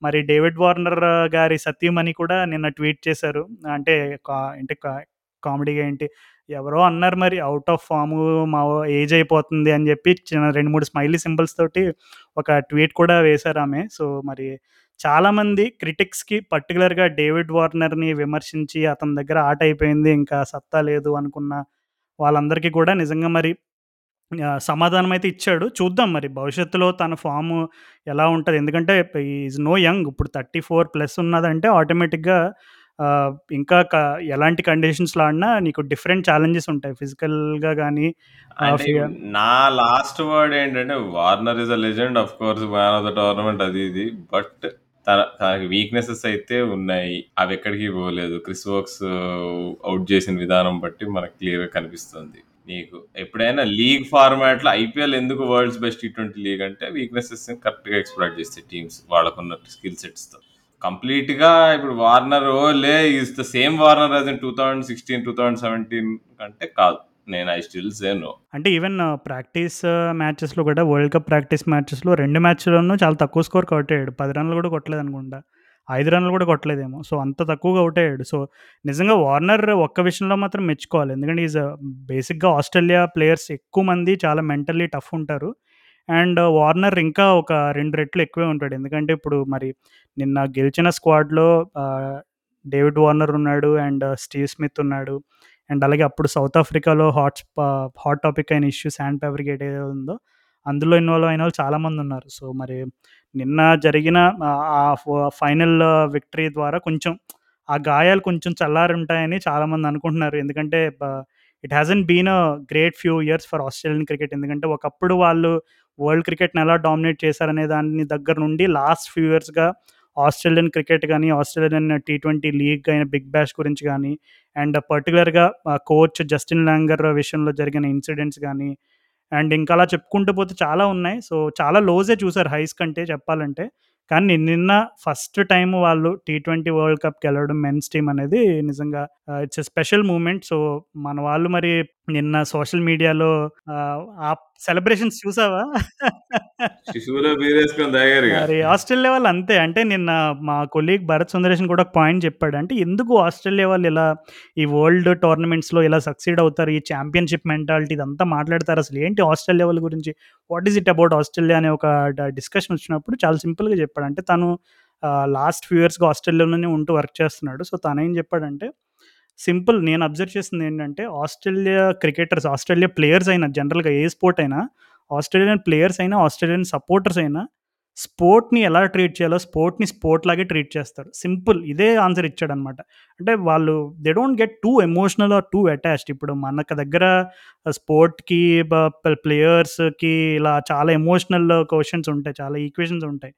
మరి డేవిడ్ వార్నర్ గారి సతీమణి కూడా నిన్న ట్వీట్ చేశారు. అంటే కా అంటే కామెడీగా ఏంటి ఎవరో అన్నారు మరి అవుట్ ఆఫ్ ఫామ్ మా ఏజ్ అయిపోతుంది అని చెప్పి చిన్న 2, 3 స్మైలీ సింబల్స్ తోటి ఒక ట్వీట్ కూడా వేశారామె. సో మరి చాలామంది క్రిటిక్స్‌కి పర్టిక్యులర్‌గా డేవిడ్ వార్నర్‌ని విమర్శించి అతని దగ్గర ఆట అయిపోయింది. ఇంకా సత్తా లేదు అనుకున్న వాళ్ళందరికీ కూడా నిజంగా మరి సమాధానం అయితే ఇచ్చాడు. చూద్దాం మరి భవిష్యత్తులో తన ఫామ్ ఎలా ఉంటుంది ఎందుకంటే ఈజ్ నో యంగ్. ఇప్పుడు 34 ప్లస్ ఉన్నదంటే ఆటోమేటిక్‌గా ఇంకా క ఎలాంటి కండిషన్స్‌లో ఆడినా నీకు డిఫరెంట్ ఛాలెంజెస్ ఉంటాయి. ఫిజికల్‌గా గానీ అంటే నా లాస్ట్ వర్డ్ ఏంటంటే Warner is a legend of course man of the tournament అది ఇది. బట్ తన తనకి వీక్‌నెసెస్ అయితే ఉన్నాయి. అవి ఎక్కడికి పోలేదు. క్రిస్ వోక్స్ ఔట్ చేసిన విధానం బట్టి మనకు క్లియర్‌గా కనిపిస్తుంది. నీకు ఎప్పుడైనా లీగ్ ఫార్మాట్‌లో ఐపీఎల్ ఎందుకు వరల్డ్స్ బెస్ట్ టీ20 లీగ్ అంటే వీక్‌నెసెస్‌ని కరెక్ట్‌గా ఎక్స్‌ప్లాయిట్ చేస్తాయి టీమ్స్ వాళ్ళకున్న స్కిల్ సెట్స్‌తో. కంప్లీట్‌గా ఇప్పుడు వార్నర్ ఓలే is the same Warner as in 2016, 2017 అంటే కాదు. నేను ఐ స్టిల్ సే నో. అంటే ఈవెన్ ప్రాక్టీస్ మ్యాచెస్‌లో కూడా వరల్డ్ కప్ ప్రాక్టీస్ మ్యాచెస్‌లో రెండు మ్యాచ్లోనూ చాలా తక్కువ స్కోర్ ఔట్ అయ్యాడు. పది రన్‌లు కూడా కొట్టలేదు అనుకుంటా ఐదు రన్‌లు కూడా కొట్టలేదేమో. సో, అంత తక్కువగా అవుట్ అయ్యాడు. సో, నిజంగా వార్నర్ ఒక్క విషయంలో మాత్రం మెచ్చుకోవాలి. ఎందుకంటే ఈస్ బేసిక్‌గా ఆస్ట్రేలియా ప్లేయర్స్ ఎక్కువ మంది చాలా మెంటల్లీ టఫ్ ఉంటారు. అండ్ వార్నర్ ఇంకా ఒక రెండు రెట్లు ఎక్కువే ఉంటాడు. ఎందుకంటే ఇప్పుడు మరి నిన్న గెలిచిన స్క్వాడ్‌లో డేవిడ్ వార్నర్ ఉన్నాడు. అండ్ స్టీవ్ స్మిత్ ఉన్నాడు. అండ్ అలాగే అప్పుడు సౌత్ ఆఫ్రికాలో హాట్ హాట్ టాపిక్ అయిన ఇష్యూ శాండ్ ఫాబ్రికేట్ ఏదో ఉందో అందులో ఇన్వాల్వ్ అయిన వాళ్ళు చాలామంది ఉన్నారు. సో, మరి నిన్న జరిగిన ఆ ఫైనల్ విక్టరీ ద్వారా కొంచెం ఆ గాయాలు కొంచెం చల్లారి ఉంటాయని చాలామంది అనుకుంటున్నారు. ఎందుకంటే it hasn't been a great few years for Australian cricket. ఎందుకంటే ఒకప్పుడు వాళ్ళు వరల్డ్ క్రికెట్‌ని ఎలా డామినేట్ చేశారనే దాని దగ్గర నుండి లాస్ట్ ఫ్యూ ఇయర్స్‌గా ఆస్ట్రేలియన్ క్రికెట్ కానీ ఆస్ట్రేలియన్ టీ20 లీగ్ అయిన బిగ్ బ్యాష్ గురించి కానీ అండ్ పర్టిక్యులర్‌గా కోచ్ జస్టిన్ లాంగర్ విషయంలో జరిగిన ఇన్సిడెంట్స్ కానీ అండ్ ఇంకా అలా చెప్పుకుంటూ పోతే చాలా ఉన్నాయి. సో, చాలా లోజే చూసారు హైస్ కంటే చెప్పాలంటే. కానీ నిన్న ఫస్ట్ టైం వాళ్ళు టీ20 వరల్డ్ కప్ గెలవడం మెన్స్ టీం అనేది నిజంగా it's a special moment. So, మన వాళ్ళు మరి నిన్న సోషల్ మీడియాలో ఆ సెలబ్రేషన్స్ చూసావా? మరి ఆస్ట్రేలియా వాళ్ళు అంతే. అంటే నిన్న మా కొలీగ్ భరత్ సుందరేషన్ కూడా ఒక పాయింట్ చెప్పాడు. అంటే ఎందుకు ఆస్ట్రేలియా వాళ్ళు ఇలా ఈ వరల్డ్ టోర్నమెంట్స్‌లో ఇలా సక్సీడ్ అవుతారు. ఈ ఛాంపియన్‌షిప్ మెంటాలిటీ ఇదంతా మాట్లాడతారు. అసలు ఏంటి ఆస్ట్రేలియా వాళ్ళ గురించి? What is it about Australia అనే ఒక డిస్కషన్ వచ్చినప్పుడు చాలా సింపుల్‌గా చెప్పాడు. అంటే తను లాస్ట్ ఫ్యూ ఇయర్స్‌గా ఆస్ట్రేలియాలోనే ఉంటూ వర్క్ చేస్తున్నాడు. సో, తనేం చెప్పాడంటే సింపుల్ నేను అబ్జర్వ్ చేసింది ఏంటంటే ఆస్ట్రేలియా క్రికెటర్స్, ఆస్ట్రేలియా ప్లేయర్స్ అయినా జనరల్‌గా ఏ స్పోర్ట్ అయినా ఆస్ట్రేలియన్ ప్లేయర్స్ అయినా, ఆస్ట్రేలియన్ సపోర్టర్స్ అయినా స్పోర్ట్‌ని ఎలా ట్రీట్ చేయాలో స్పోర్ట్‌ని స్పోర్ట్ లాగే ట్రీట్ చేస్తారు. సింపుల్ ఇదే ఆన్సర్ ఇచ్చాడనమాట. అంటే వాళ్ళు they don't get too emotional or too attached. ఇప్పుడు మనకు దగ్గర స్పోర్ట్‌కి ప్లేయర్స్‌కి ఇలా చాలా ఎమోషనల్ క్వశ్చన్స్ ఉంటాయి. చాలా ఈక్వేషన్స్ ఉంటాయి.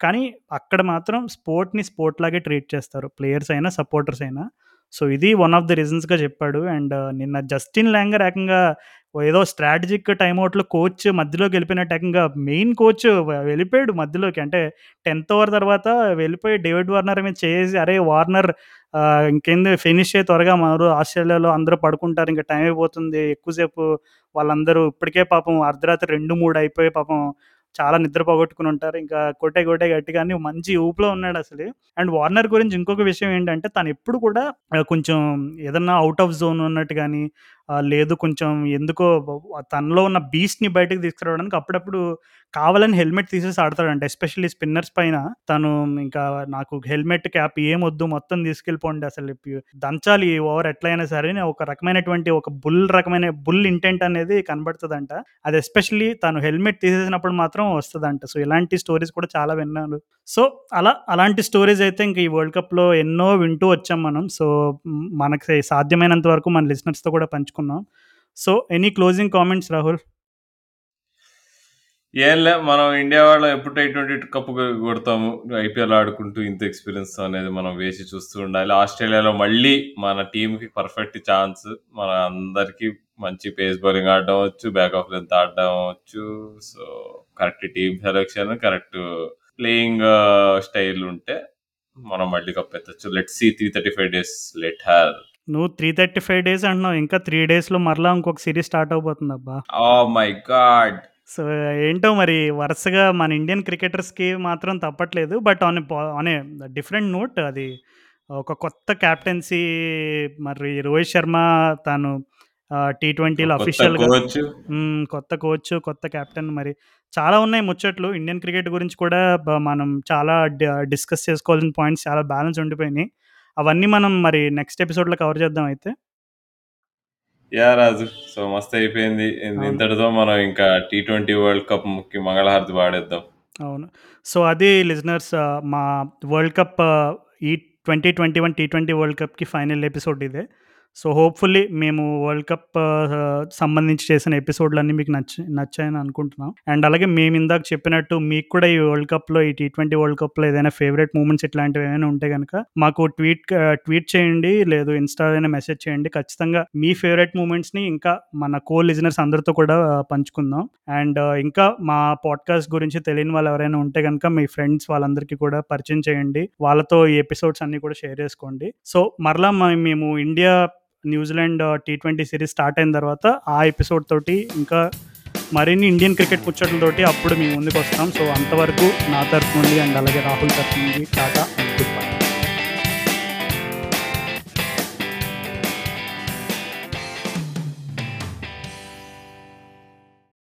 కానీ అక్కడ మాత్రం స్పోర్ట్‌ని స్పోర్ట్ లాగే ట్రీట్ చేస్తారు. ప్లేయర్స్ అయినా, సపోర్టర్స్ అయినా. సో, ఇది వన్ ఆఫ్ ద రీజన్స్‌గా చెప్పాడు. అండ్ uh, నిన్న జస్టిన్ ల్యాంగర్ ఏకంగా ఏదో స్ట్రాటజిక్ టైమ్‌ఔట్‌లో కోచ్ మధ్యలోకి వెళ్ళిపోయినట్టు ఏకంగా మెయిన్ కోచ్ వెళ్ళిపోయాడు మధ్యలోకి. అంటే 10థ్ ఓవర్ తర్వాత వెళ్ళిపోయి డేవిడ్ వార్నర్ మీద చేసి "అరే వార్నర్ uh, ఇంకేంది ఫినిష్ అయ్యి త్వరగా మారు ఆస్ట్రేలియాలో అందరూ పడుకుంటారు. ఇంకా టైం అయిపోతుంది. ఎక్కువసేపు వాళ్ళందరూ ఇప్పటికే పాపం అర్ధరాత్రి 2, 3 అయిపోయి పాపం చాలా నిద్ర పోగొట్టుకుని ఉంటారు. ఇంకా కొట్టేయ్ కొట్టేయ్ గట్టి కానీ మంచి ఊపులో ఉన్నాడసలు. అండ్ వార్నర్ గురించి ఇంకొక విషయం ఏంటంటే తను ఎప్పుడు కూడా కొంచెం ఏదన్నా అవుట్ ఆఫ్ జోన్ ఉన్నట్టు కానీ లేదు కొంచెం ఎందుకో తనలో ఉన్న బీస్ట్‌ని బయటకు తీసుకురావడానికి అప్పుడప్పుడు కావాలని హెల్మెట్ తీసేసి ఆడతాడంట. ఎస్పెషల్లీ స్పిన్నర్స్ పైన తను ఇంకా నాకు హెల్మెట్, క్యాప్ ఏం వద్దు మొత్తం తీసుకెళ్ళిపోండి అసలు దంచాలి ఈ ఓవర్ ఎట్లైనా సరే ఒక రకమైనటువంటి ఒక బుల్ రకమైన బుల్ ఇంటెంట్ అనేది కనబడుతుందంట అది ఎస్పెషల్లీ తను హెల్మెట్ తీసేసినప్పుడు మాత్రం వస్తుందంట సో, ఇలాంటి స్టోరీస్ కూడా చాలా విన్నాను. సో, అలా అలాంటి స్టోరీస్ అయితే ఇంక ఈ వరల్డ్ కప్‌లో ఎన్నో వింటూ వచ్చాం మనం. సో, మనకి సాధ్యమైనంత వరకు మన లిజనర్స్‌తో కూడా పంచుకో పంచుకున్నాం. So, any closing comments Rahul? ఏంలే మనం ఇండియా వాళ్ళు ఎప్పుడు టీ20 ట్వంటీ కప్పు కొడతాము. ఐపీఎల్ ఆడుకుంటూ ఇంత ఎక్స్పీరియన్స్ అనేది మనం వేసి చూస్తూ ఉండాలి. ఆస్ట్రేలియాలో మళ్ళీ మన టీంకి పర్ఫెక్ట్ ఛాన్స్. మన అందరికీ మంచి పేస్ బౌలింగ్ ఆడడం వచ్చు. బ్యాక్ ఆఫ్ లెంత్ ఆడడం వచ్చు. So, correct team selection correct playing style ఉంటే మనం మళ్ళీ కప్పెత్తొచ్చు. Let's see 335 days let letter. నువ్వు 335 డేస్ అంటున్నావు. ఇంకా 3 డేస్‌లో మరలా ఇంకొక సీరీస్ స్టార్ట్ అవబోతుందబ్బా! Oh my God! సో, ఏంటో మరి వరుసగా మన ఇండియన్ క్రికెటర్స్‌కి మాత్రం తప్పట్లేదు. But on on a different note అది ఒక కొత్త కెప్టెన్సీ మరి రోహిత్ శర్మ తను ఆహ్, టీ20లో కొత్త అఫీషియల్‌గా కోచ్. హ్మ్. కొత్త కోచ్, కొత్త కెప్టెన్ మరి చాలా ఉన్నాయి ముచ్చట్లు. ఇండియన్ క్రికెట్ గురించి కూడా మనం చాలా డిస్కస్ చేసుకోవాల్సిన పాయింట్స్ చాలా బ్యాలెన్స్ ఉండిపోయినాయి. అవన్నీ మనం మరి నెక్స్ట్ ఎపిసోడ్‌లో కవర్ చేద్దాం అయితే. యాహ్! రాజు. సో, మస్తయిపోయింది. ఇన్ అవును. ఇంతటితో మనం ఇంకా టీ20 వరల్డ్ కప్‌కి మంగళహారతి పాడేద్దాం. అవును. సో, అది లిజనర్స్ మా వరల్డ్ కప్ ఈ twenty twenty one T twenty world కప్కి final episode ఇదే సో హోప్ఫుల్లీ మేము వరల్డ్ కప్ సంబంధించి చేసిన ఎపిసోడ్లన్నీ మీకు నచ్చ నచ్చాయని అనుకుంటున్నాం. అండ్ అలాగే మేము ఇందాక చెప్పినట్టు మీకు కూడా ఈ వరల్డ్ కప్లో ఈ టీ ట్వంటీ వరల్డ్ కప్లో ఏదైనా ఫేవరెట్ మూమెంట్స్ ఇట్లాంటివి ఏమైనా ఉంటే కనుక మాకు ట్వీట్ ట్వీట్ చేయండి లేదు ఇన్స్టా అయినా మెసేజ్ చేయండి. ఖచ్చితంగా మీ ఫేవరెట్ మూమెంట్స్ని ఇంకా మన కో లిజనర్స్ అందరితో కూడా పంచుకుందాం. అండ్ ఇంకా మా పాడ్కాస్ట్ గురించి తెలియని వాళ్ళు ఎవరైనా ఉంటే కనుక మీ ఫ్రెండ్స్ వాళ్ళందరికీ కూడా పరిచయం చేయండి. వాళ్ళతో ఈ ఎపిసోడ్స్ అన్నీ కూడా షేర్ చేసుకోండి. సో మరలా మేము India New Zealand T twenty series start అయిన తర్వాత ఆ ఎపిసోడ్ తోటి ఇంకా మరిన్ని ఇండియన్ క్రికెట్ ముచ్చట్లతోటి అప్పుడు మేము ముందుకు వస్తాం సో అంతవరకు నా తరఫు నుండి అండ్ అలాగే రాహుల్ తరఫు నుండి టాటా.